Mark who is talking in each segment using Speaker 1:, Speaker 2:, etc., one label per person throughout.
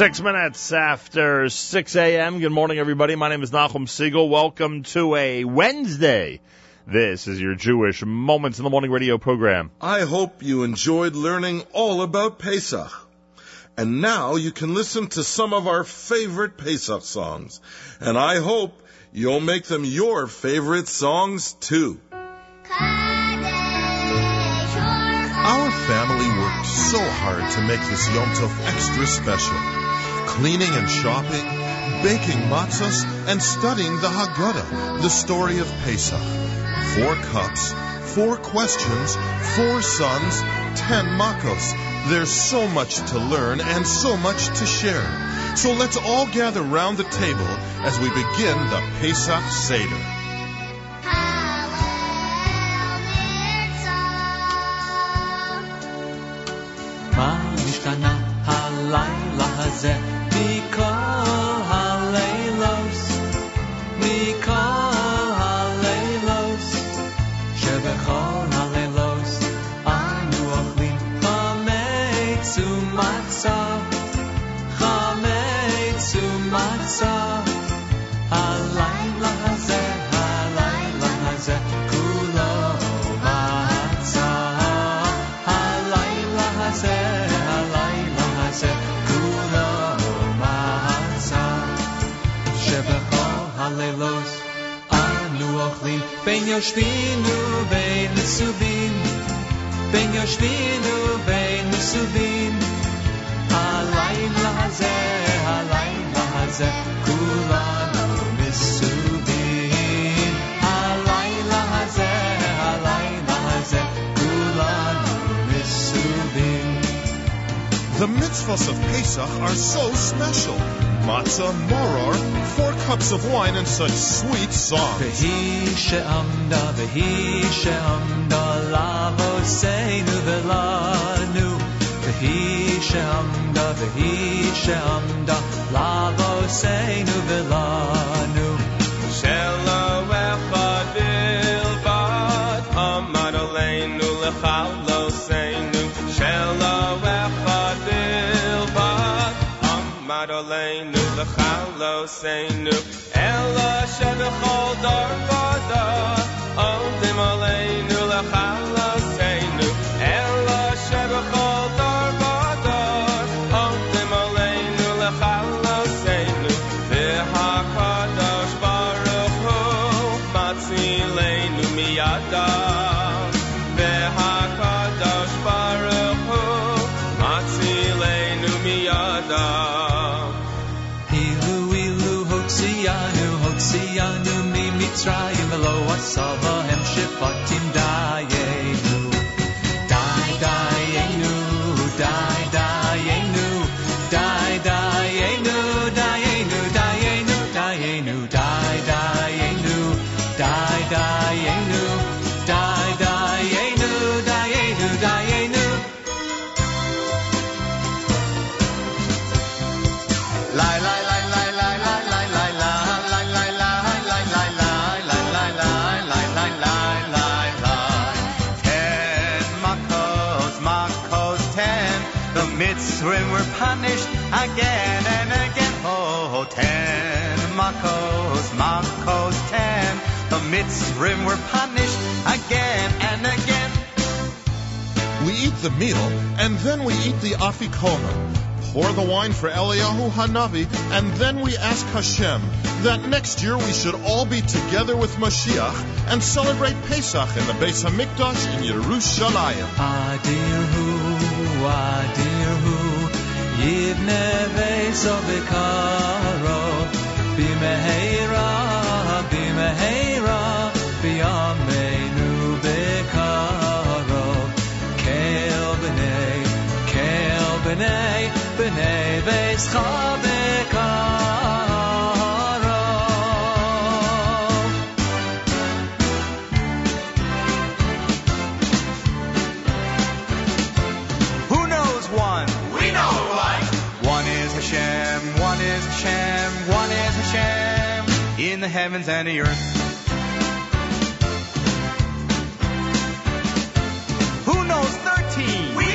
Speaker 1: Six minutes after 6 a.m. Good morning, everybody. My name is Nachum Siegel. Welcome to a Wednesday. This is your Jewish Moments in the Morning radio program.
Speaker 2: I hope you enjoyed learning all about Pesach.
Speaker 3: And now you can listen to some of our favorite Pesach songs. And I hope you'll make them your favorite songs too. Our family worked so hard to make this Yom Tov extra special Cleaning and shopping, baking matzahs, and studying the Haggadah, the story of Pesach. Four cups, four questions, four sons, ten makos. There's so much to learn and so much to share. So let's all gather round the table as we begin the Pesach Seder.
Speaker 4: מה נשתנה הלילה הזה because
Speaker 3: The mitzvahs of Pesach are so special matzah, maror, four cups of wine, and such sweet songs.
Speaker 4: Vehi she'amda, vehi she'amda, velanu. Vehi
Speaker 5: she'amda, vehi she'amda, velanu. Shel לכלותנו. אלא שבכל דור ודור, עומדים עלינו לכלותנו.
Speaker 6: its rim were punished again and again.
Speaker 3: We eat the meal, and then we eat the afikoman. Pour the wine for Eliyahu Hanavi, and then we ask Hashem that next year we should all be together with Mashiach and celebrate Pesach in the Beis Hamikdash in Yerushalayim.
Speaker 4: Adirhu, Adirhu, Yivne Beis Bimehera, Bimehera. בימינו בקרוב. כל בני, כל בני, בני ביתך בקרוב.
Speaker 6: Who knows one? We know one. One is Hashem, one is Hashem, one is Hashem in the heavens and the earth.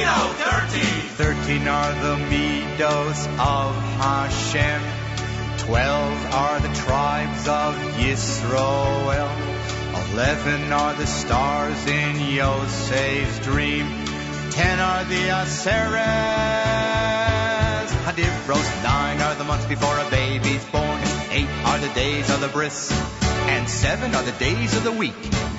Speaker 6: thirteen? Thirteen. Thirteen are the midos of Hashem. Twelve are the tribes of Yisroel. Eleven are the stars in Yosef's dream. Ten are the Aseret. Nadiros. Nine are the months before a baby's born. Eight are the days of the bris. And seven are the days of the week.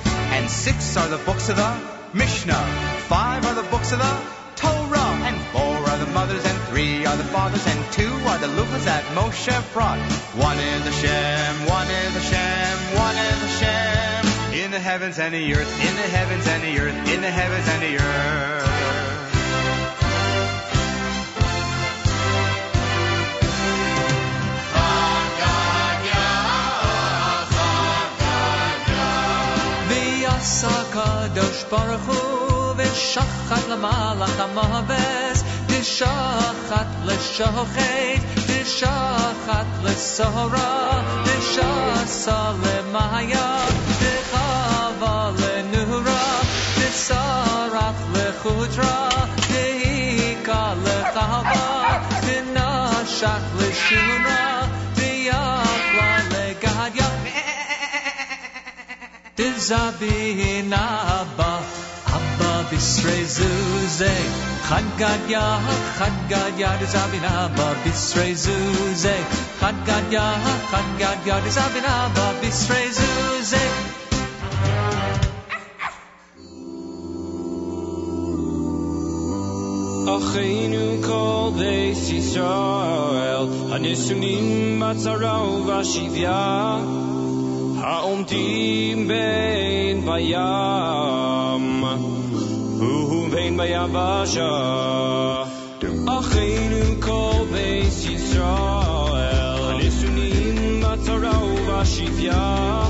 Speaker 6: And six are the books of the Mishnah. Five are the books of the Torah. And four are the mothers. And three are the fathers. And two are the luchas that Moshe brought. One is the Shem, one is the Shem, one is the Shem. In the heavens and the earth, in the heavens and the earth, in the heavens and the earth.
Speaker 4: ועשה הקדוש ברוך הוא ושחט למלאך המהבס ושחט לשוחט ושחט לשורה ושסה למאיה וחווה לנורה ושרף לחודרה והיכה לחווה ונשך לשונה תזבין אבא, אבא בשרי זוזה. חד גדיה, חד גדיה, תזבין אבא בשרי זוזה. חד גדיה, חד גדיה, תזבין אבא בשרי זוזה.
Speaker 7: אחינו כל בית ישראל, הנשואים בצרה ובשביה, העומדים בין בים ובין ביבשה. אחינו כל בית ישראל, הנשואים בצרה ובשביה,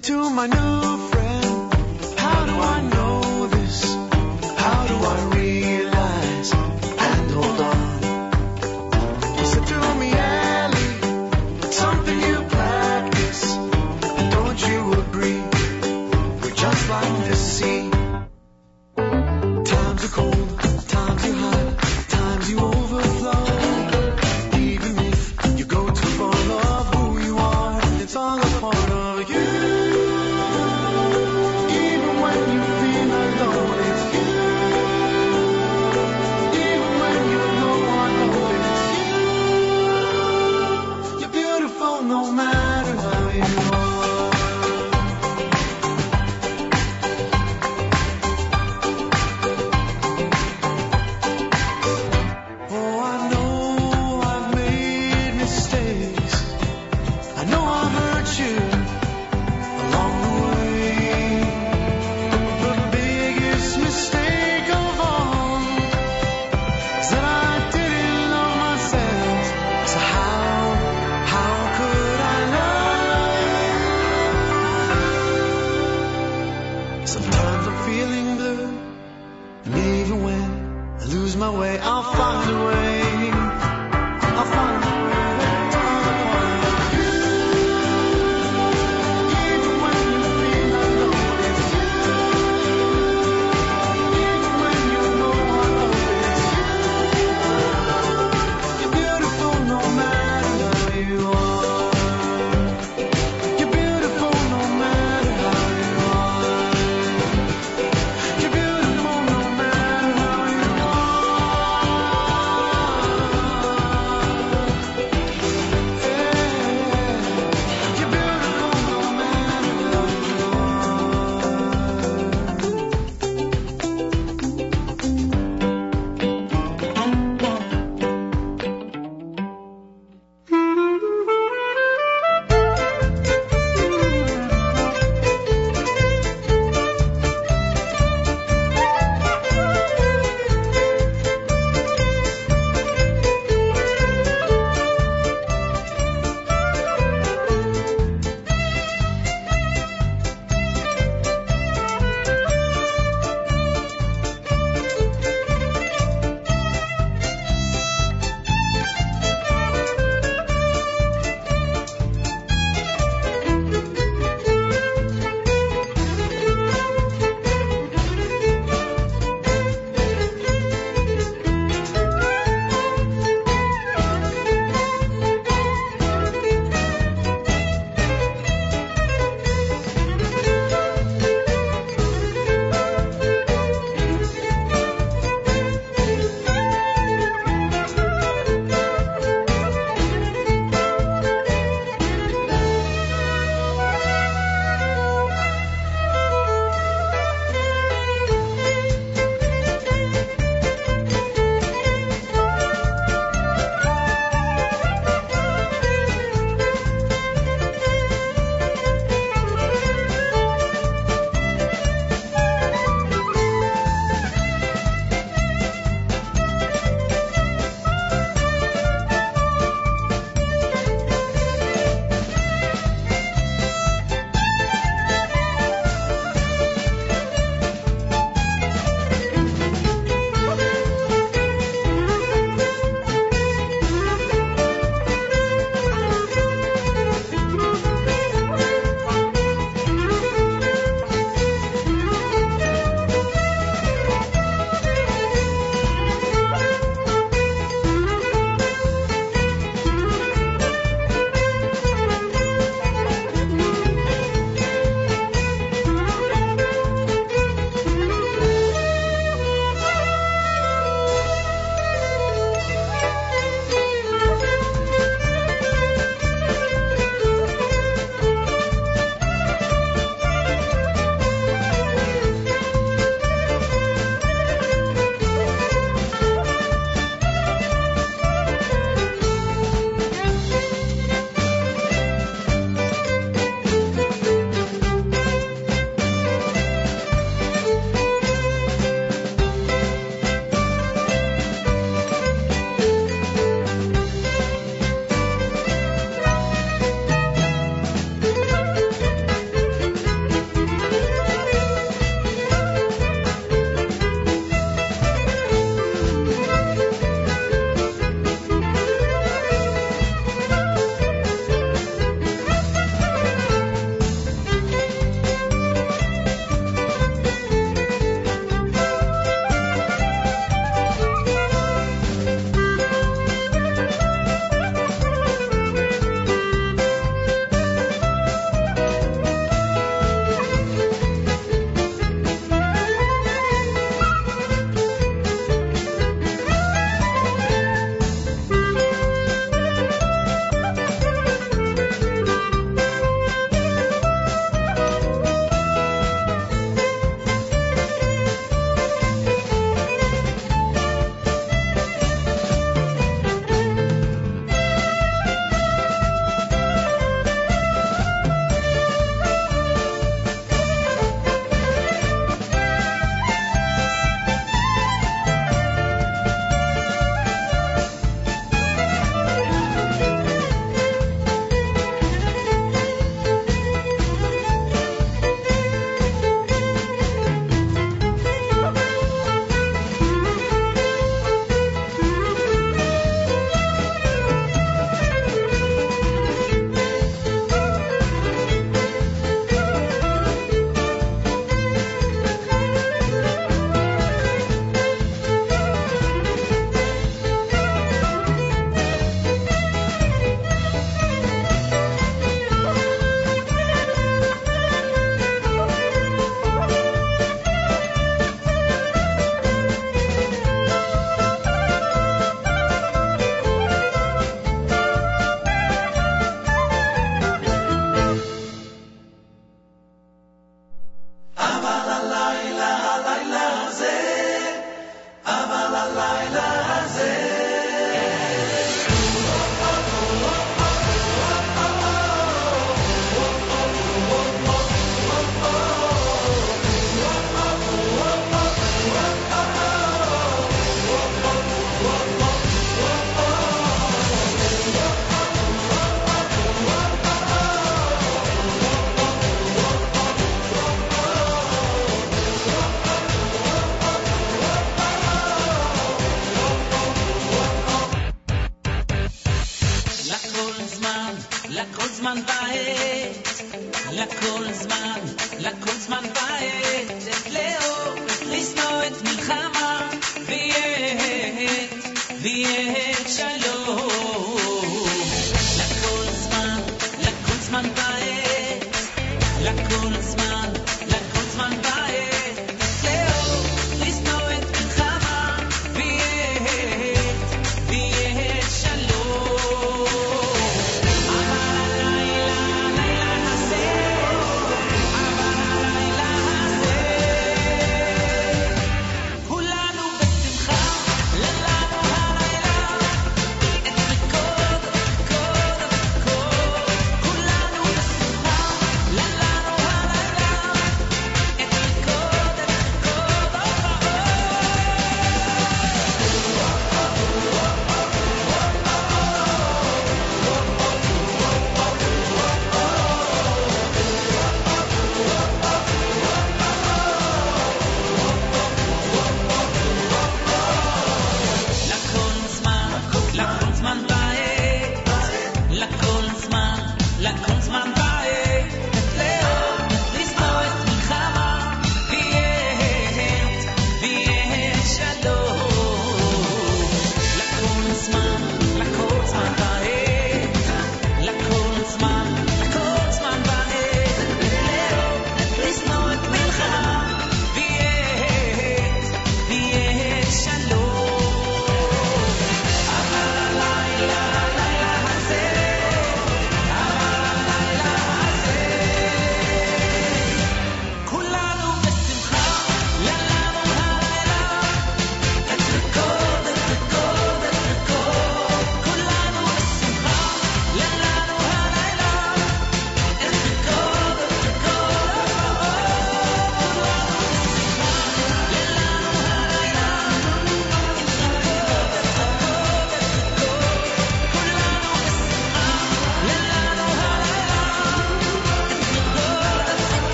Speaker 7: To
Speaker 8: my new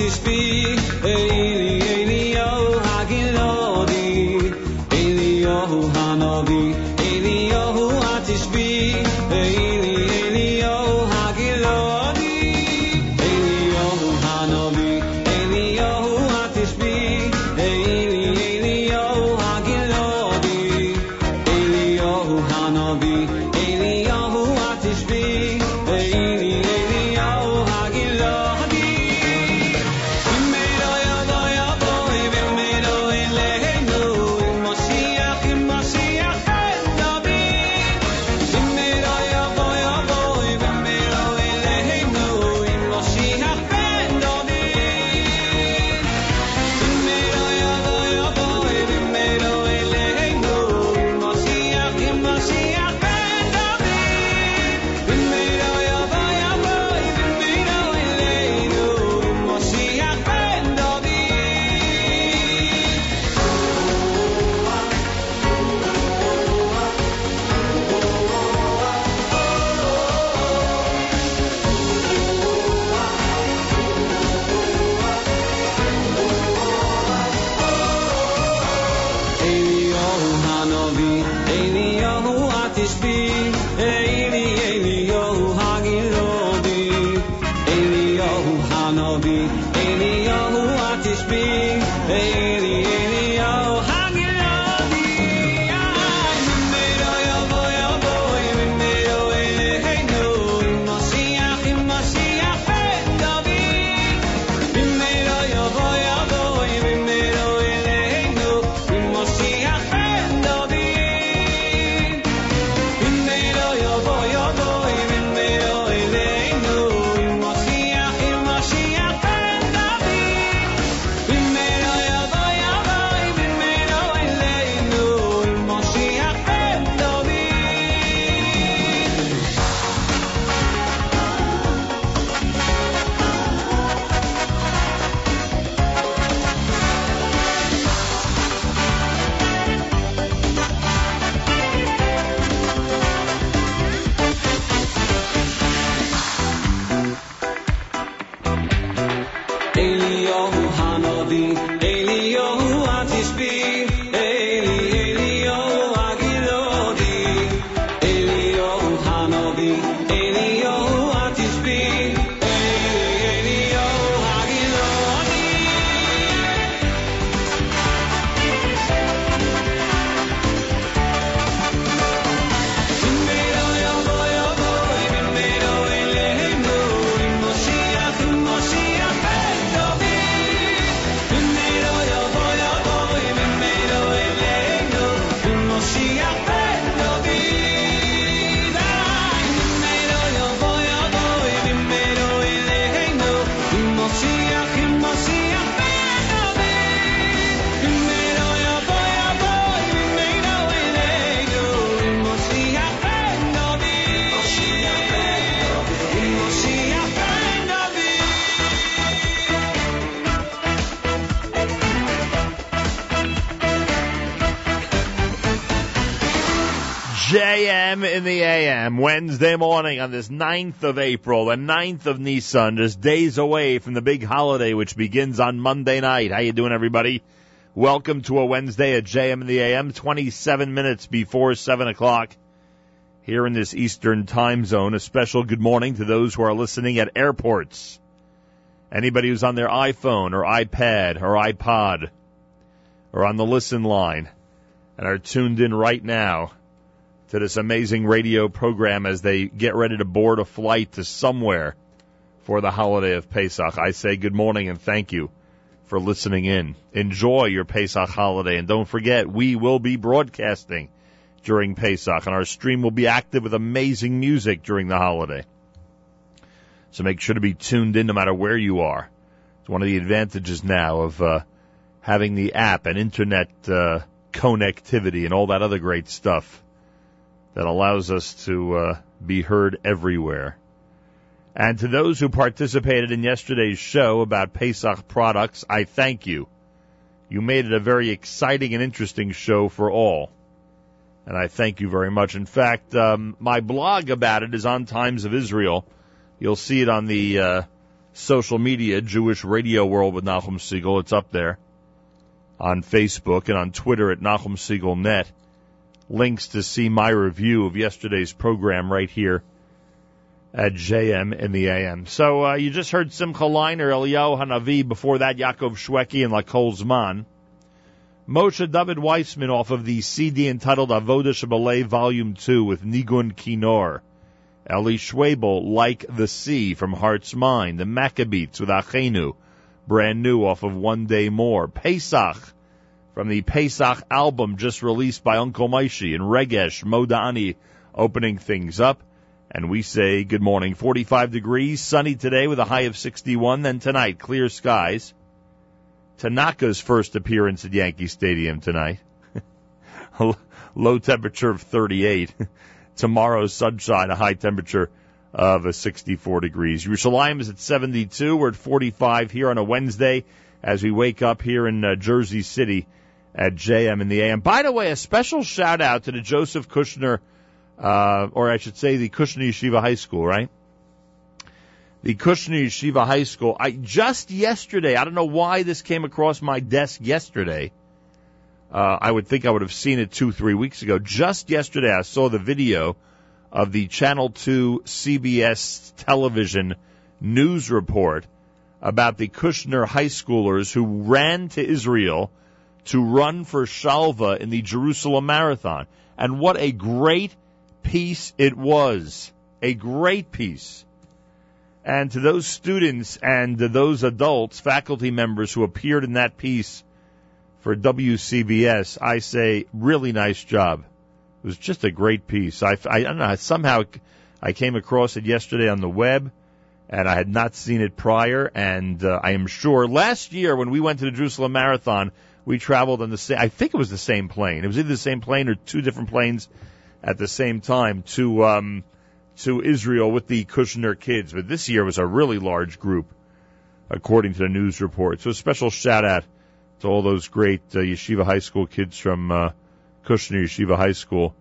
Speaker 7: Eliyahu
Speaker 1: Wednesday morning on this 9th of April, the 9th of Nissan, just days away from the big holiday which begins on Monday night. How you doing everybody? Welcome to a Wednesday at JM in the AM, 27 minutes before 7 o'clock here in this Eastern time zone. A special good morning to those who are listening at airports. Anybody who's on their iPhone or iPad or iPod or on the listen line and are tuned in right now to this amazing radio program as they get ready to board a flight to somewhere for the holiday of Pesach. I say good morning and thank you for listening in. Enjoy your Pesach holiday and don't forget we will be broadcasting during Pesach and our stream will be active with amazing music during the holiday. So make sure to be tuned in no matter where you are. It's one of the advantages now of uh, having the app and internet uh, connectivity and all that other great stuff that allows us to uh, be heard everywhere. And to those who participated in yesterday's show about Pesach products, I thank you. You made it a very exciting and interesting show for all. And I thank you very much. In fact, um, my blog about it is on Times of Israel. You'll see it on the uh, social media, Jewish Radio World with Nachum Segal. It's up there on Facebook and on Twitter at Nachum Segal Net links to see my review of yesterday's program right here at JM in the AM. So uh, you just heard Simcha Leiner, Eliyahu Hanavi, before that Yaakov Shweki and Lakol Zman. Moshe David Weissman off of the CD entitled Avodah Shebalev Volume 2 with Nigun Kinor. Eli Schwebel, Like the Sea from Heart's Mind. The Maccabeats with Achenu, brand new off of One Day More. Pesach, from the Pesach album just released by Uncle Moishy and Regesh Modani opening things up. And we say good morning. 45 degrees, sunny today with a high of 61. Then tonight, clear skies. Tanaka's first appearance at Yankee Stadium tonight. Low temperature of 38. Tomorrow's sunshine, a high temperature of a 64 degrees. Yerushalayim is at 72. We're at 45 here on a Wednesday as we wake up here in uh, Jersey City at JM in the AM. By the way, a special shout out to the Joseph Kushner, uh, or I should say the Kushner Yeshiva High School, right? The Kushner Yeshiva High School. I just yesterday, I don't know why this came across my desk yesterday. Uh, I would think I would have seen it two, three weeks ago. Just yesterday, I saw the video of the Channel 2 CBS television news report about the Kushner high schoolers who ran to Israel to run for Shalva in the Jerusalem Marathon. And what a great piece it was. A great piece. And to those students and to those adults, faculty members who appeared in that piece for WCBS, I say, really nice job. It was just a great piece. I, I, I don't know, somehow I came across it yesterday on the web and I had not seen it prior. And uh, I am sure last year when we went to the Jerusalem Marathon, we traveled on the same, I think it was the same plane. It was either the same plane or two different planes at the same time to, um, to Israel with the Kushner kids. But this year was a really large group, according to the news report. So a special shout out to all those great uh, Yeshiva High School kids from uh, Kushner Yeshiva High School.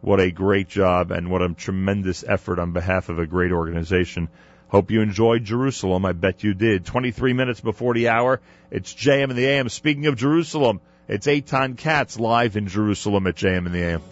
Speaker 1: What a great job and what a tremendous effort on behalf of a great organization. Hope you enjoyed Jerusalem. I bet you did. 23 minutes before the hour. It's JM in the AM. Speaking of Jerusalem, it's Eitan Katz live in Jerusalem at JM in the AM.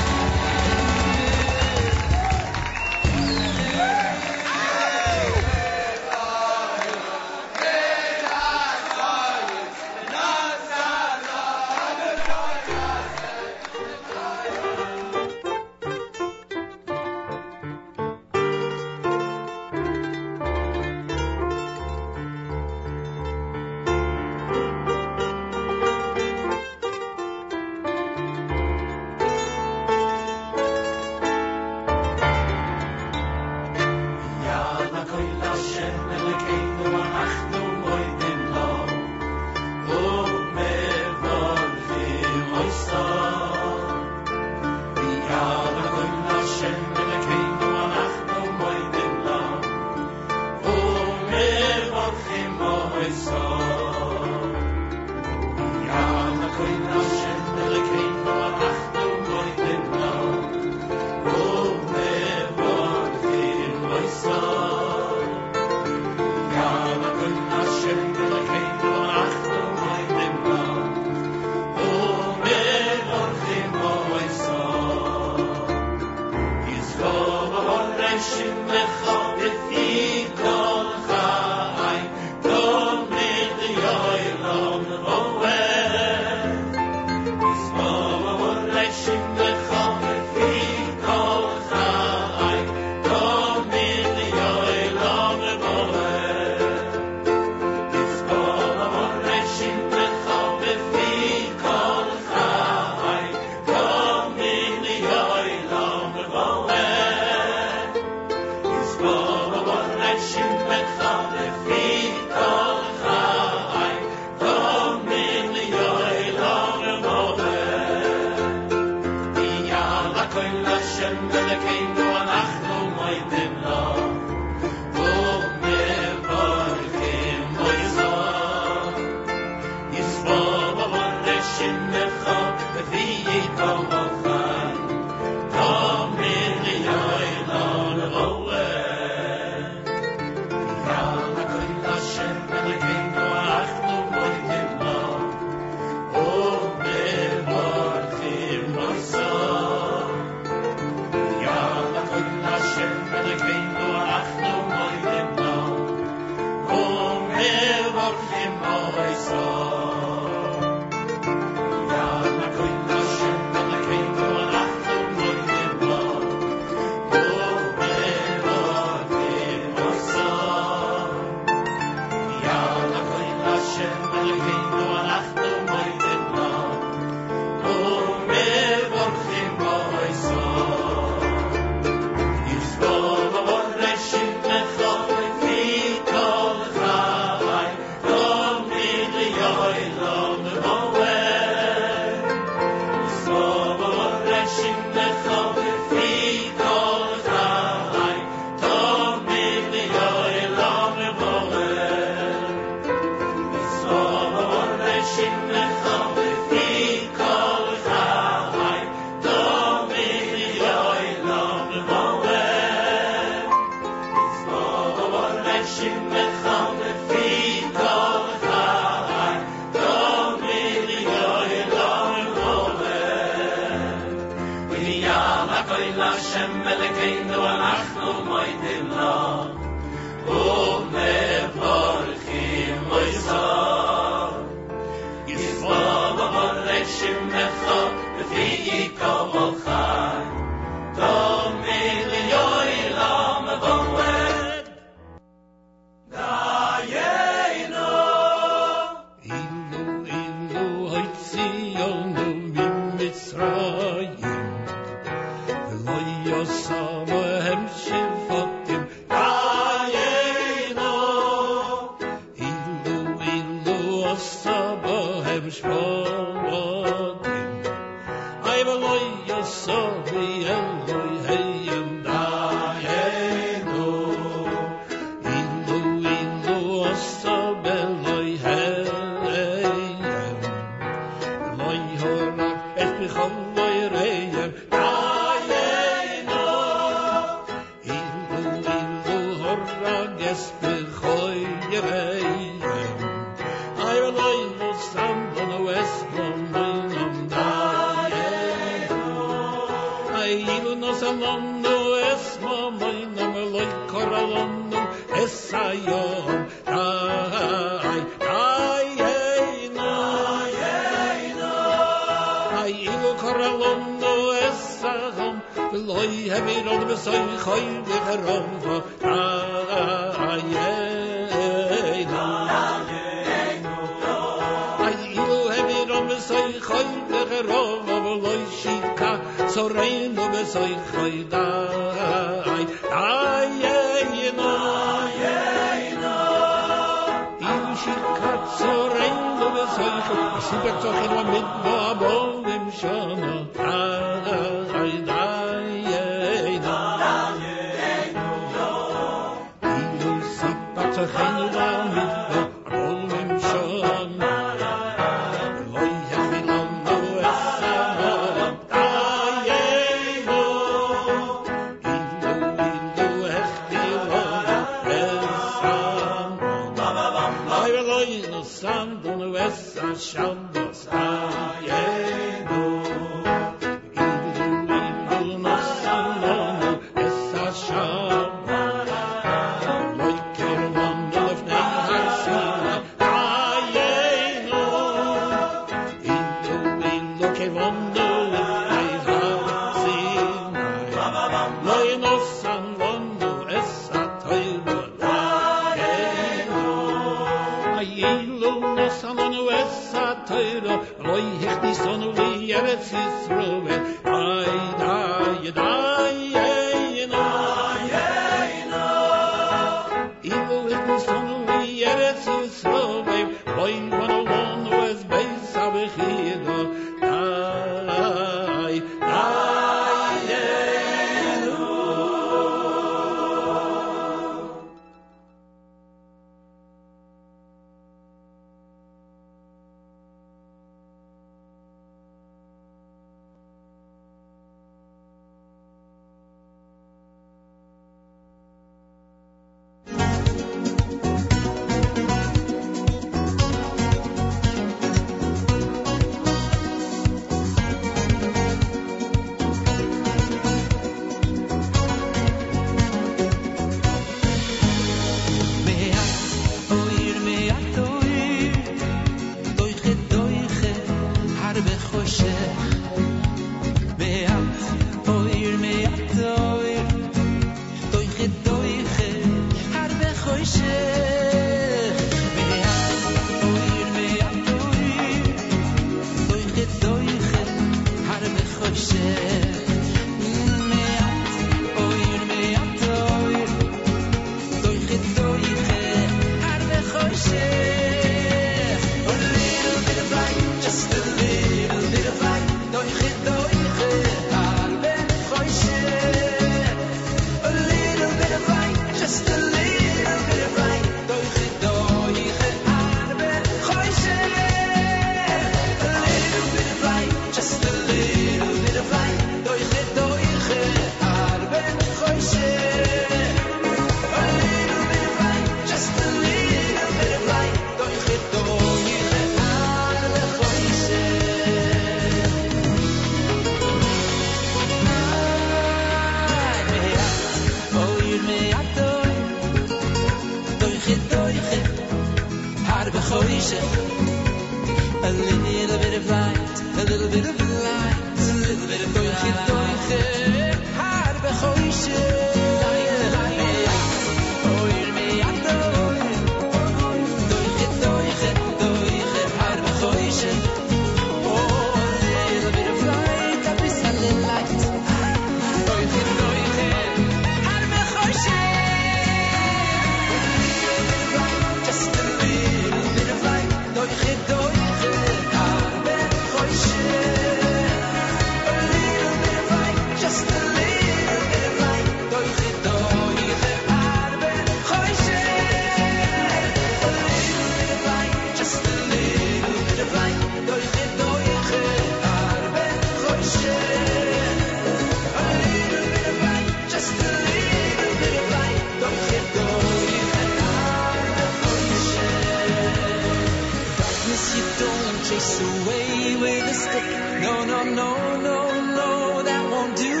Speaker 4: You don't chase away with a stick. No, no, no, no, no, that won't do.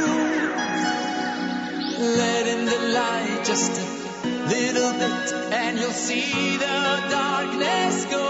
Speaker 4: Let in the light just a little bit, and you'll see the darkness go.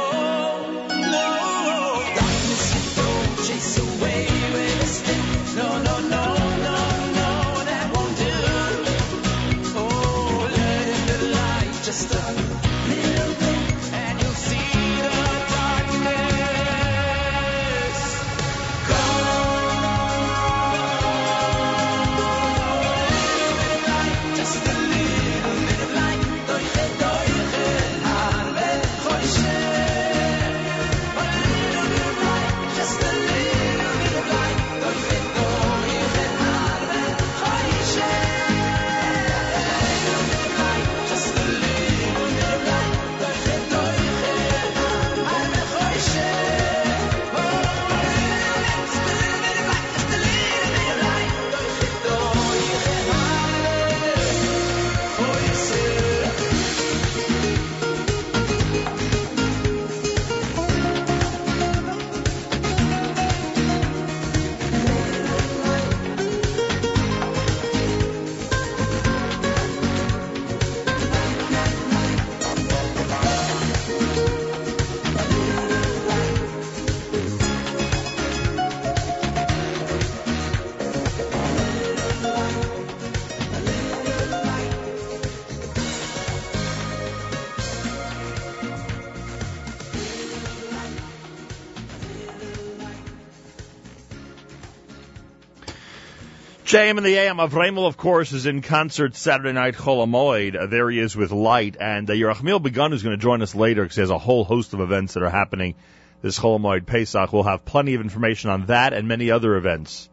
Speaker 1: JM and the AM. Avremel, of course, is in concert Saturday night, Chol Hamoed. Uh, there he is with Light. And uh, Yerachmiel Begun is going to join us later because he has a whole host of events that are happening this Chol Hamoed Pesach. We'll have plenty of information on that and many other events.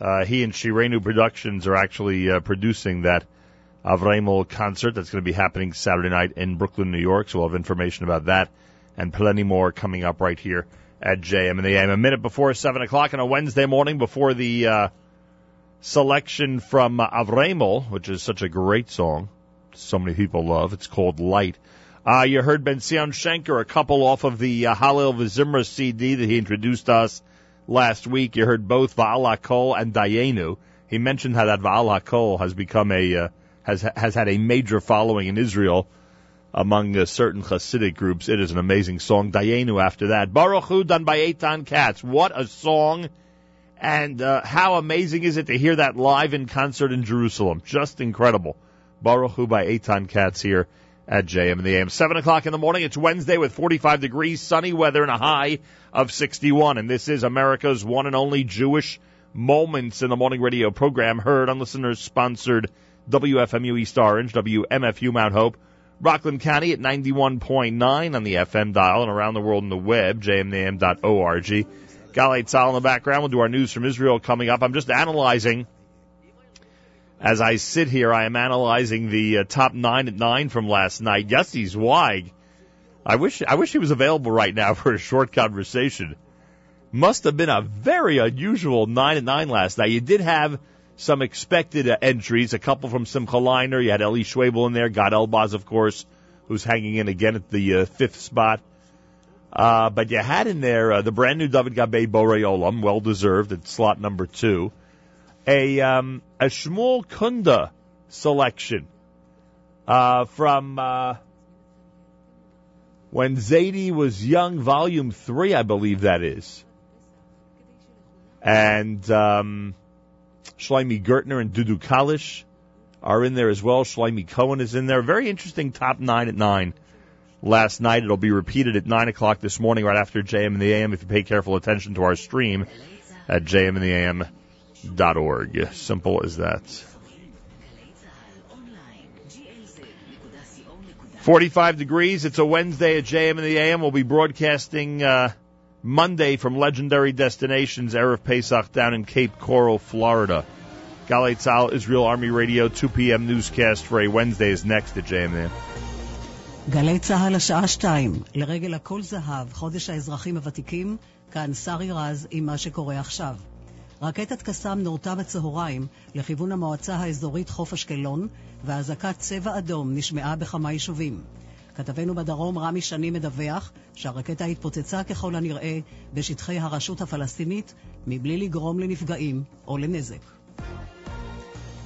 Speaker 1: Uh, he and Shirainu Productions are actually uh, producing that Avremel concert that's going to be happening Saturday night in Brooklyn, New York. So we'll have information about that and plenty more coming up right here at JM and the AM. A minute before 7 o'clock on a Wednesday morning before the uh, selection from uh, Avremel, which is such a great song. So many people love. It's called Light. Uh, you heard Ben Zion Shenker, a couple off of the uh, Halil Vizimra CD that he introduced us last week. You heard both Va'ala Kol and Dayenu. He mentioned how that Va'ala Kol has become a, uh, has, has had a major following in Israel among uh, certain Hasidic groups. It is an amazing song. Dayenu after that. Baruch Hu done by Eitan Katz. What a song. And uh, how amazing is it to hear that live in concert in Jerusalem? Just incredible. Baruch Hu by Eitan Katz here at JM and the AM. 7 o'clock in the morning. It's Wednesday with 45 degrees, sunny weather, and a high of 61. And this is America's one and only Jewish Moments in the Morning radio program, heard on listeners sponsored WFMU East Orange, WMFU Mount Hope, Rockland County at 91.9 on the FM dial and around the world on the web, jmintheam.org. Galei Tzahal in the background. We'll do our news from Israel coming up. I'm just analyzing, as I sit here, I am analyzing the uh, top nine at nine from last night. Yossi Zweig. I wish, I wish he was available right now for a short conversation. Must have been a very unusual nine at nine last night. You did have some expected uh, entries, a couple from Simcha Leiner. You had Eli Schwebel in there, Gad Elbaz, of course, who's hanging in again at the uh, fifth spot. Uh, but you had in there uh, the brand new David Gabe Boreolam, well deserved at slot number two. A, um, a Shmuel Kunda selection, uh, from, uh, when Zadie was young, volume three, I believe that is. And, um, Shlomi Gertner and Dudu Kalish are in there as well. Shlomi Cohen is in there. Very interesting top nine at nine last night. It'll be repeated at 9 o'clock this morning right after JM and the AM if you pay careful attention to our stream at jmintheam.org. Simple as that. 45 degrees. It's a Wednesday at JM and the AM. We'll be broadcasting uh, Monday from legendary destinations, Erev Pesach down in Cape Coral, Florida. Galei Tzahal, Israel Army Radio, 2 p.m. newscast for a Wednesday is next at JM and the AM.
Speaker 9: גלי צה"ל השעה שתיים, לרגל הכל זהב, חודש האזרחים הוותיקים, כאן שרי רז עם מה שקורה עכשיו. רקטת קסאם נורתה בצהריים לכיוון המועצה האזורית חוף אשקלון, ואזעקת צבע אדום נשמעה בכמה יישובים. כתבנו בדרום רמי שני מדווח שהרקטה התפוצצה ככל הנראה בשטחי הרשות הפלסטינית מבלי לגרום לנפגעים או לנזק.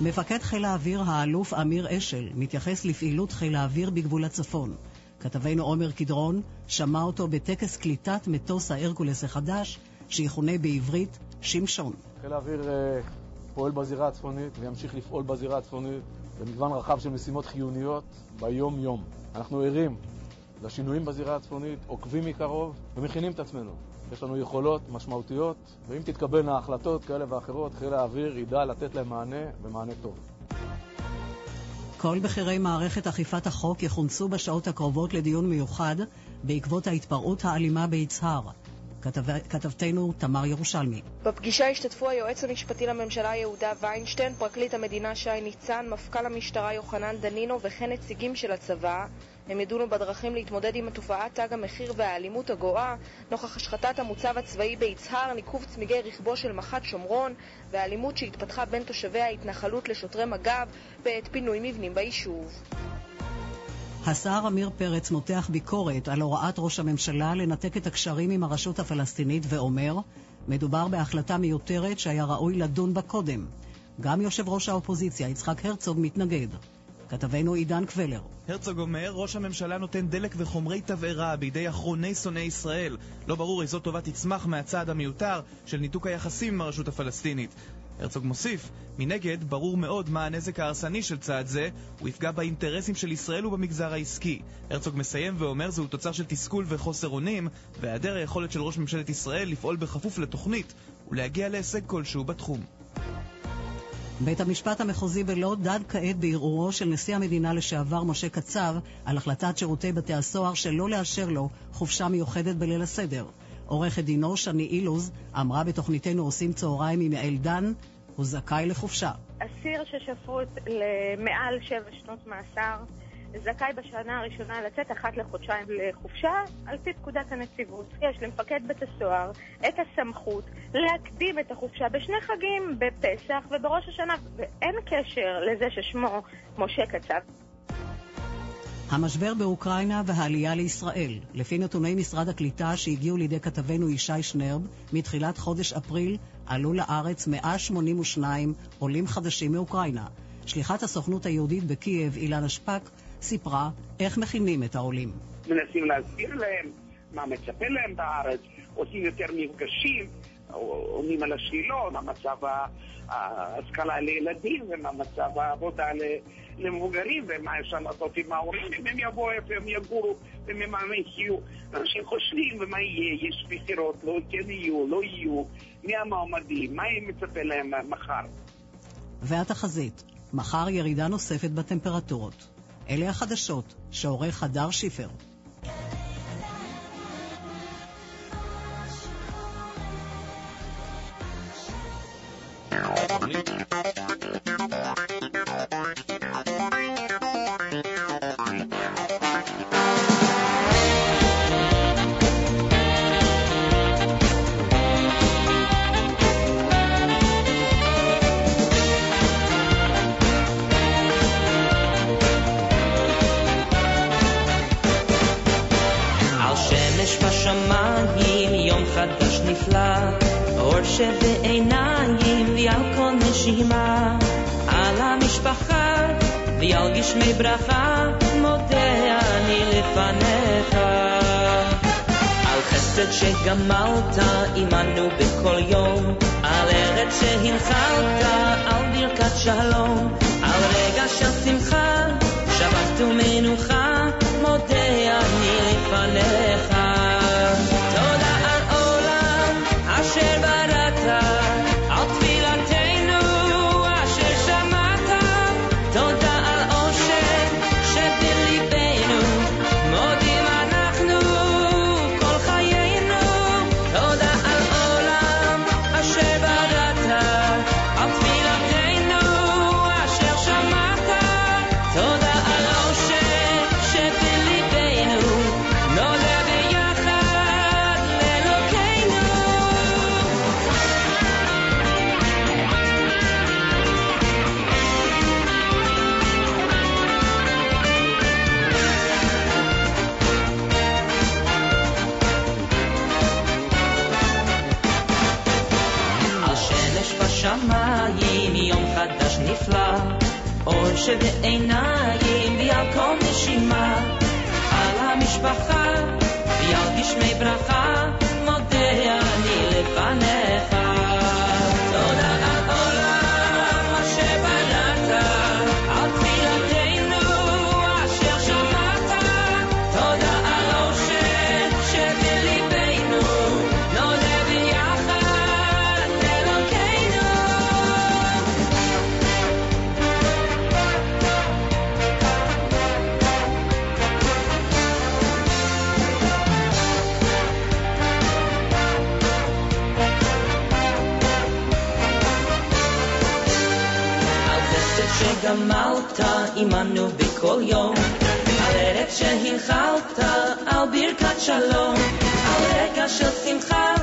Speaker 9: מפקד חיל האוויר האלוף אמיר אשל מתייחס לפעילות חיל האוויר בגבול הצפון. כתבנו עומר קדרון שמע אותו בטקס קליטת מטוס ההרקולס החדש, שיכונה בעברית שמשון.
Speaker 10: חיל האוויר אה, פועל בזירה הצפונית וימשיך לפעול בזירה הצפונית במגוון רחב של משימות חיוניות ביום-יום. אנחנו ערים לשינויים בזירה הצפונית, עוקבים מקרוב ומכינים את עצמנו. יש לנו יכולות משמעותיות, ואם תתקבלנה החלטות כאלה ואחרות, חיל האוויר ידע לתת להם מענה, ומענה טוב.
Speaker 9: כל בכירי מערכת אכיפת החוק יכונסו בשעות הקרובות לדיון מיוחד בעקבות ההתפרעות האלימה ביצהר. כתב... כתבתנו תמר ירושלמי.
Speaker 11: בפגישה השתתפו היועץ המשפטי לממשלה יהודה ויינשטיין, פרקליט המדינה שי ניצן, מפכ"ל המשטרה יוחנן דנינו וכן נציגים של הצבא. הם ידונו בדרכים להתמודד עם התופעת תג המחיר והאלימות הגואה, נוכח השחתת המוצב הצבאי ביצהר, ניקוב צמיגי רכבו של מח"ט שומרון והאלימות שהתפתחה בין תושבי ההתנחלות לשוטרי מג"ב בעת פינוי מבנים ביישוב.
Speaker 9: השר עמיר פרץ מותח ביקורת על הוראת ראש הממשלה לנתק את הקשרים עם הרשות הפלסטינית ואומר, מדובר בהחלטה מיותרת שהיה ראוי לדון בה קודם. גם יושב ראש האופוזיציה יצחק הרצוג מתנגד. כתבנו עידן קבלר.
Speaker 12: הרצוג אומר, ראש הממשלה נותן דלק וחומרי תבערה בידי אחרוני שונאי ישראל. לא ברור איזו טובה תצמח מהצעד המיותר של ניתוק היחסים עם הרשות הפלסטינית. הרצוג מוסיף, מנגד, ברור מאוד מה הנזק ההרסני של צעד זה, הוא יפגע באינטרסים של ישראל ובמגזר העסקי. הרצוג מסיים ואומר זהו תוצר של תסכול וחוסר אונים, והיעדר היכולת של ראש ממשלת ישראל לפעול בכפוף לתוכנית ולהגיע להישג כלשהו בתחום.
Speaker 9: בית המשפט המחוזי בלוד דן כעת בערעורו של נשיא המדינה לשעבר משה קצב על החלטת שירותי בתי הסוהר שלא לאשר לו חופשה מיוחדת בליל הסדר. עורכת דינו שני אילוז אמרה בתוכניתנו עושים צהריים עם יעל דן, הוא זכאי לחופשה.
Speaker 13: אסיר ששפוט למעל שבע שנות מאסר זכאי בשנה הראשונה לצאת אחת לחודשיים לחופשה על פי פקודת הנציבות. יש למפקד בית הסוהר את הסמכות להקדים את החופשה בשני חגים, בפסח ובראש השנה, ואין קשר לזה ששמו משה קצב.
Speaker 9: המשבר באוקראינה והעלייה לישראל. לפי נתוני משרד הקליטה שהגיעו לידי כתבנו ישי שנרב, מתחילת חודש אפריל עלו לארץ 182 עולים חדשים מאוקראינה. שליחת הסוכנות היהודית בקייב, אילנה שפק, סיפרה איך מכינים את העולים.
Speaker 14: מנסים להסביר להם מה מצפה להם בארץ, עושים יותר מפגשים, עונים על השאלות, מה מצב ההשכלה לילדים ומה מצב העבודה למבוגרים ומה אפשר לעשות עם ההורים, אם הם יבואו, איפה הם יגורו וממה הם יחיו. אנשים חושבים ומה יהיה, יש בחירות, לא כן יהיו, לא יהיו, מי המועמדים, מה מצפה להם מחר.
Speaker 9: והתחזית, מחר ירידה נוספת בטמפרטורות. אלה החדשות שעורך הדר שיפר.
Speaker 15: בשמיים יום חדש נפלא, אור שבעיניים ועל כל נשימה, על המשפחה ועל גשמי ברכה, מודה אני לפניך. על חסד שגמלת עמנו בכל יום, על ארץ שהנחלת, על ברכת שלום, על רגע של שמחה, שבת ומנוחה, שהנחלת, על ברכת שלום, על רגע של שמחה,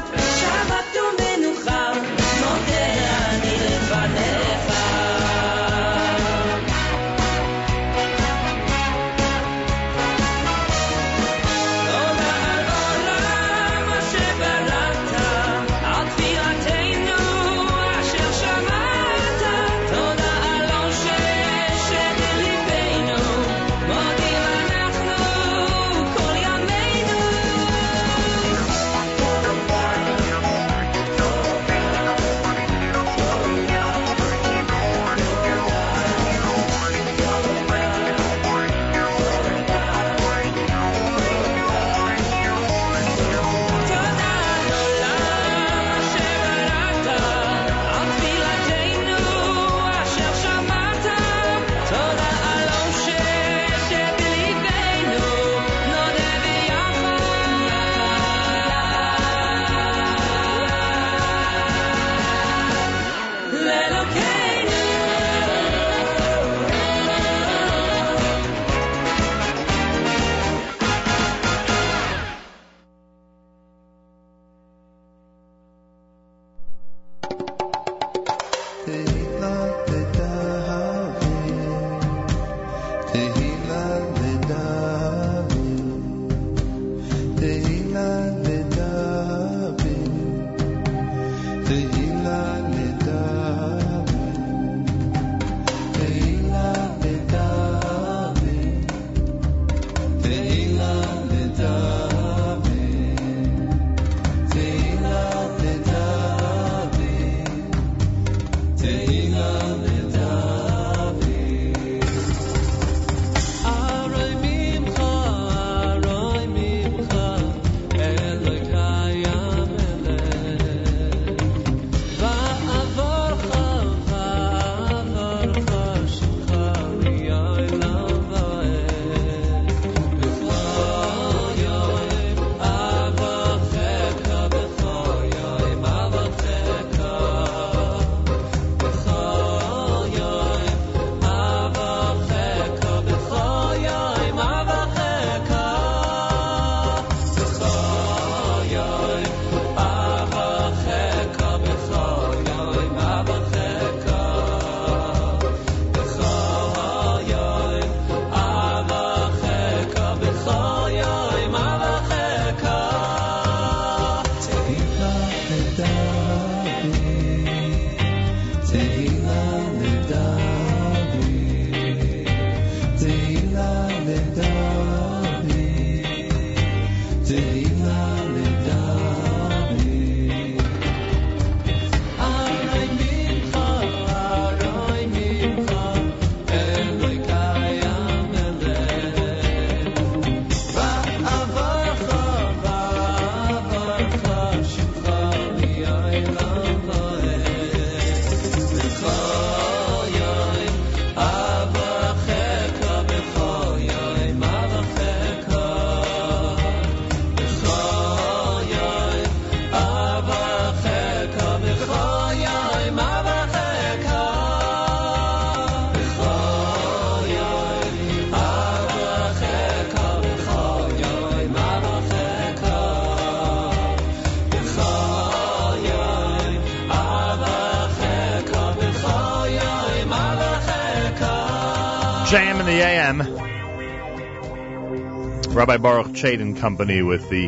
Speaker 1: Rabbi Baruch Chait Company with the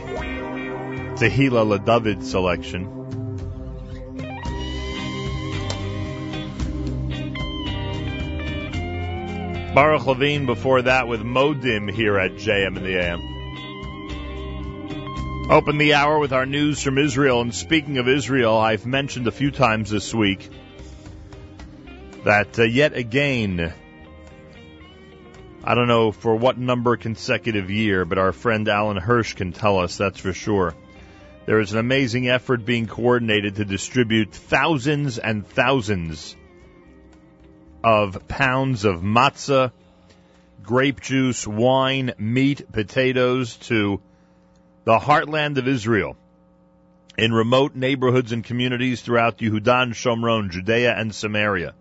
Speaker 1: Tehillah LaDavid selection. Baruch Levine before that with Modim here at JM in the AM. Open the hour with our news from Israel. And speaking of Israel, I've mentioned a few times this week that uh, yet again, I don't know for what number consecutive year, but our friend Alan Hirsch can tell us, that's for sure. There is an amazing effort being coordinated to distribute thousands and thousands of pounds of matzah, grape juice, wine, meat, potatoes to the heartland of Israel in remote neighborhoods and communities throughout Yehudan Shomron, Judea and Samaria.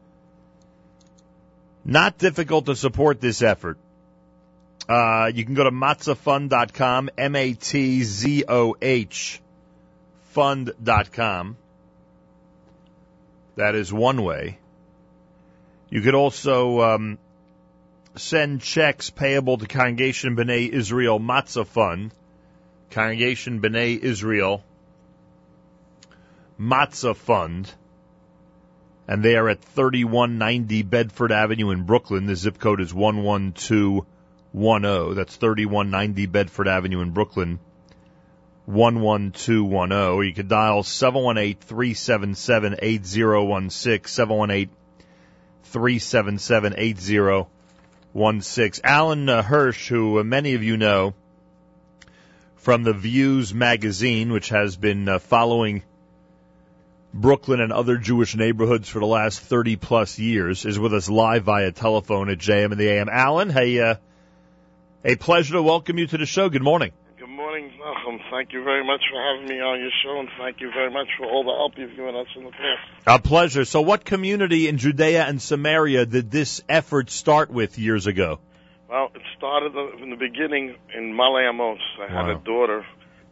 Speaker 1: Not difficult to support this effort. Uh, you can go to matzohfund.com, M-A-T-Z-O-H, fund.com. That is one way. You could also um, send checks payable to Congregation B'nai Israel Matzah Fund, Congregation B'nai Israel Matzah Fund, and they are at 3190 Bedford Avenue in Brooklyn. The zip code is 11210. That's 3190 Bedford Avenue in Brooklyn. 11210. You could dial 718-377-8016, 718-377-8016. Alan uh, Hirsch, who uh, many of you know from the Views magazine, which has been uh, following Brooklyn and other Jewish neighborhoods for the last 30 plus years, is with us live via telephone at JM and the AM. Alan, hey, uh, a pleasure to welcome you to the show. Good morning.
Speaker 16: Good morning, Nachum. Thank you very much for having me on your show, and thank you very much for all the help you've given us in the past.
Speaker 1: A pleasure. So, what community in Judea and Samaria did this effort start with years ago?
Speaker 16: Well, it started in the beginning in Ma'ale Amos. I had a daughter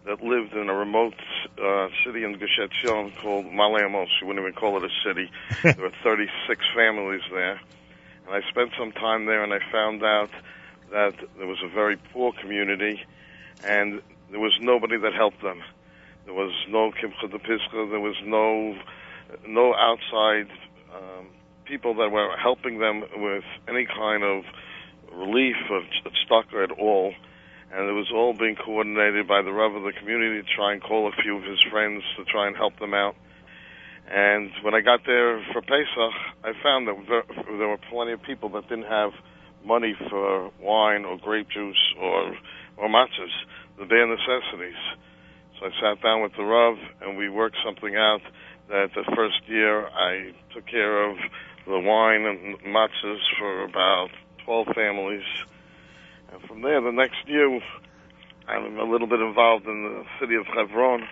Speaker 16: that lived in a remote uh, city in Gush Etzion called Ma'ale Amos. She wouldn't even call it a city. there were 36 families there. And I spent some time there, and I found out that there was a very poor community, and there was nobody that helped them. There was no Kimcha de Pischa. There was no no outside um, people that were helping them with any kind of relief of tzedakah at all. And it was all being coordinated by the Rav of the community to try and call a few of his friends to try and help them out. And when I got there for Pesach, I found that there were plenty of people that didn't have money for wine or grape juice or or matzahs, the bare necessities. So I sat down with the Rav and we worked something out that the first year I took care of the wine and matzahs for about 12 families. And from there, the next year, I'm a little bit involved in the city of Hebron.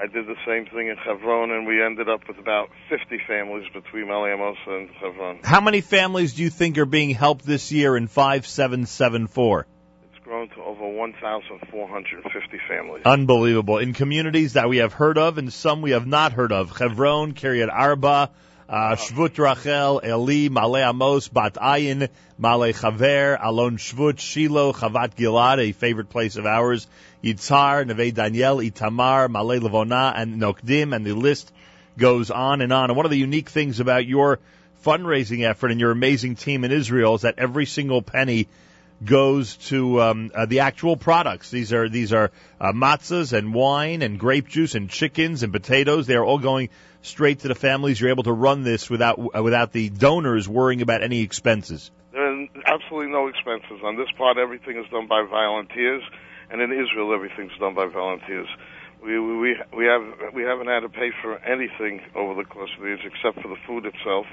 Speaker 16: I did the same thing in Hebron, and we ended up with about 50 families between Ma'ale Amos and Hebron.
Speaker 1: How many families do you think are being helped this year in 5774?
Speaker 16: It's grown to over 1,450 families.
Speaker 1: Unbelievable. In communities that we have heard of and some we have not heard of. Hebron, Kiryat Arba, uh, Shvut Rachel, Eli, Ma'ale Amos, Bat Ayin, Male Chaver, Alon Shvut, Shiloh, Chavat Gilad, a favorite place of ours, Yitzhar, Neve Daniel, Itamar, Male Levona, and Nokdim, and the list goes on and on. And one of the unique things about your fundraising effort and your amazing team in Israel is that every single penny goes to um, uh, the actual products. These are these are uh, matzahs and wine and grape juice and chickens and potatoes. They are all going straight to the families. You're able to run this without uh, without the donors worrying about any expenses.
Speaker 16: There are absolutely no expenses. On this part, everything is done by volunteers, and in Israel, everything's done by volunteers. We we we have we haven't had to pay for anything over the course of the years except for the food itself.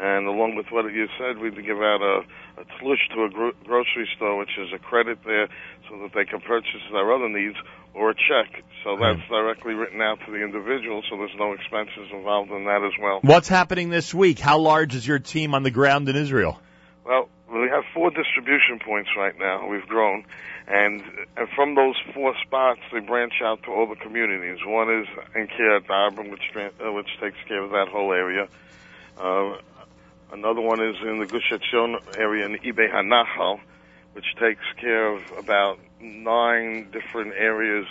Speaker 16: And along with what you said, we give out a, a tlush to a gro- grocery store, which is a credit there, so that they can purchase their other needs, or a check. So that's directly written out to the individual, so there's no expenses involved in that as well.
Speaker 1: What's happening this week? How large is your team on the ground in Israel?
Speaker 16: Well, we have four distribution points right now. We've grown, and, and from those four spots, they branch out to all the communities. One is in Kiryat Arba, which uh, which takes care of that whole area. Uh, another one is in the Gush Etzion area in Ibei HaNachal, which takes care of about nine different areas,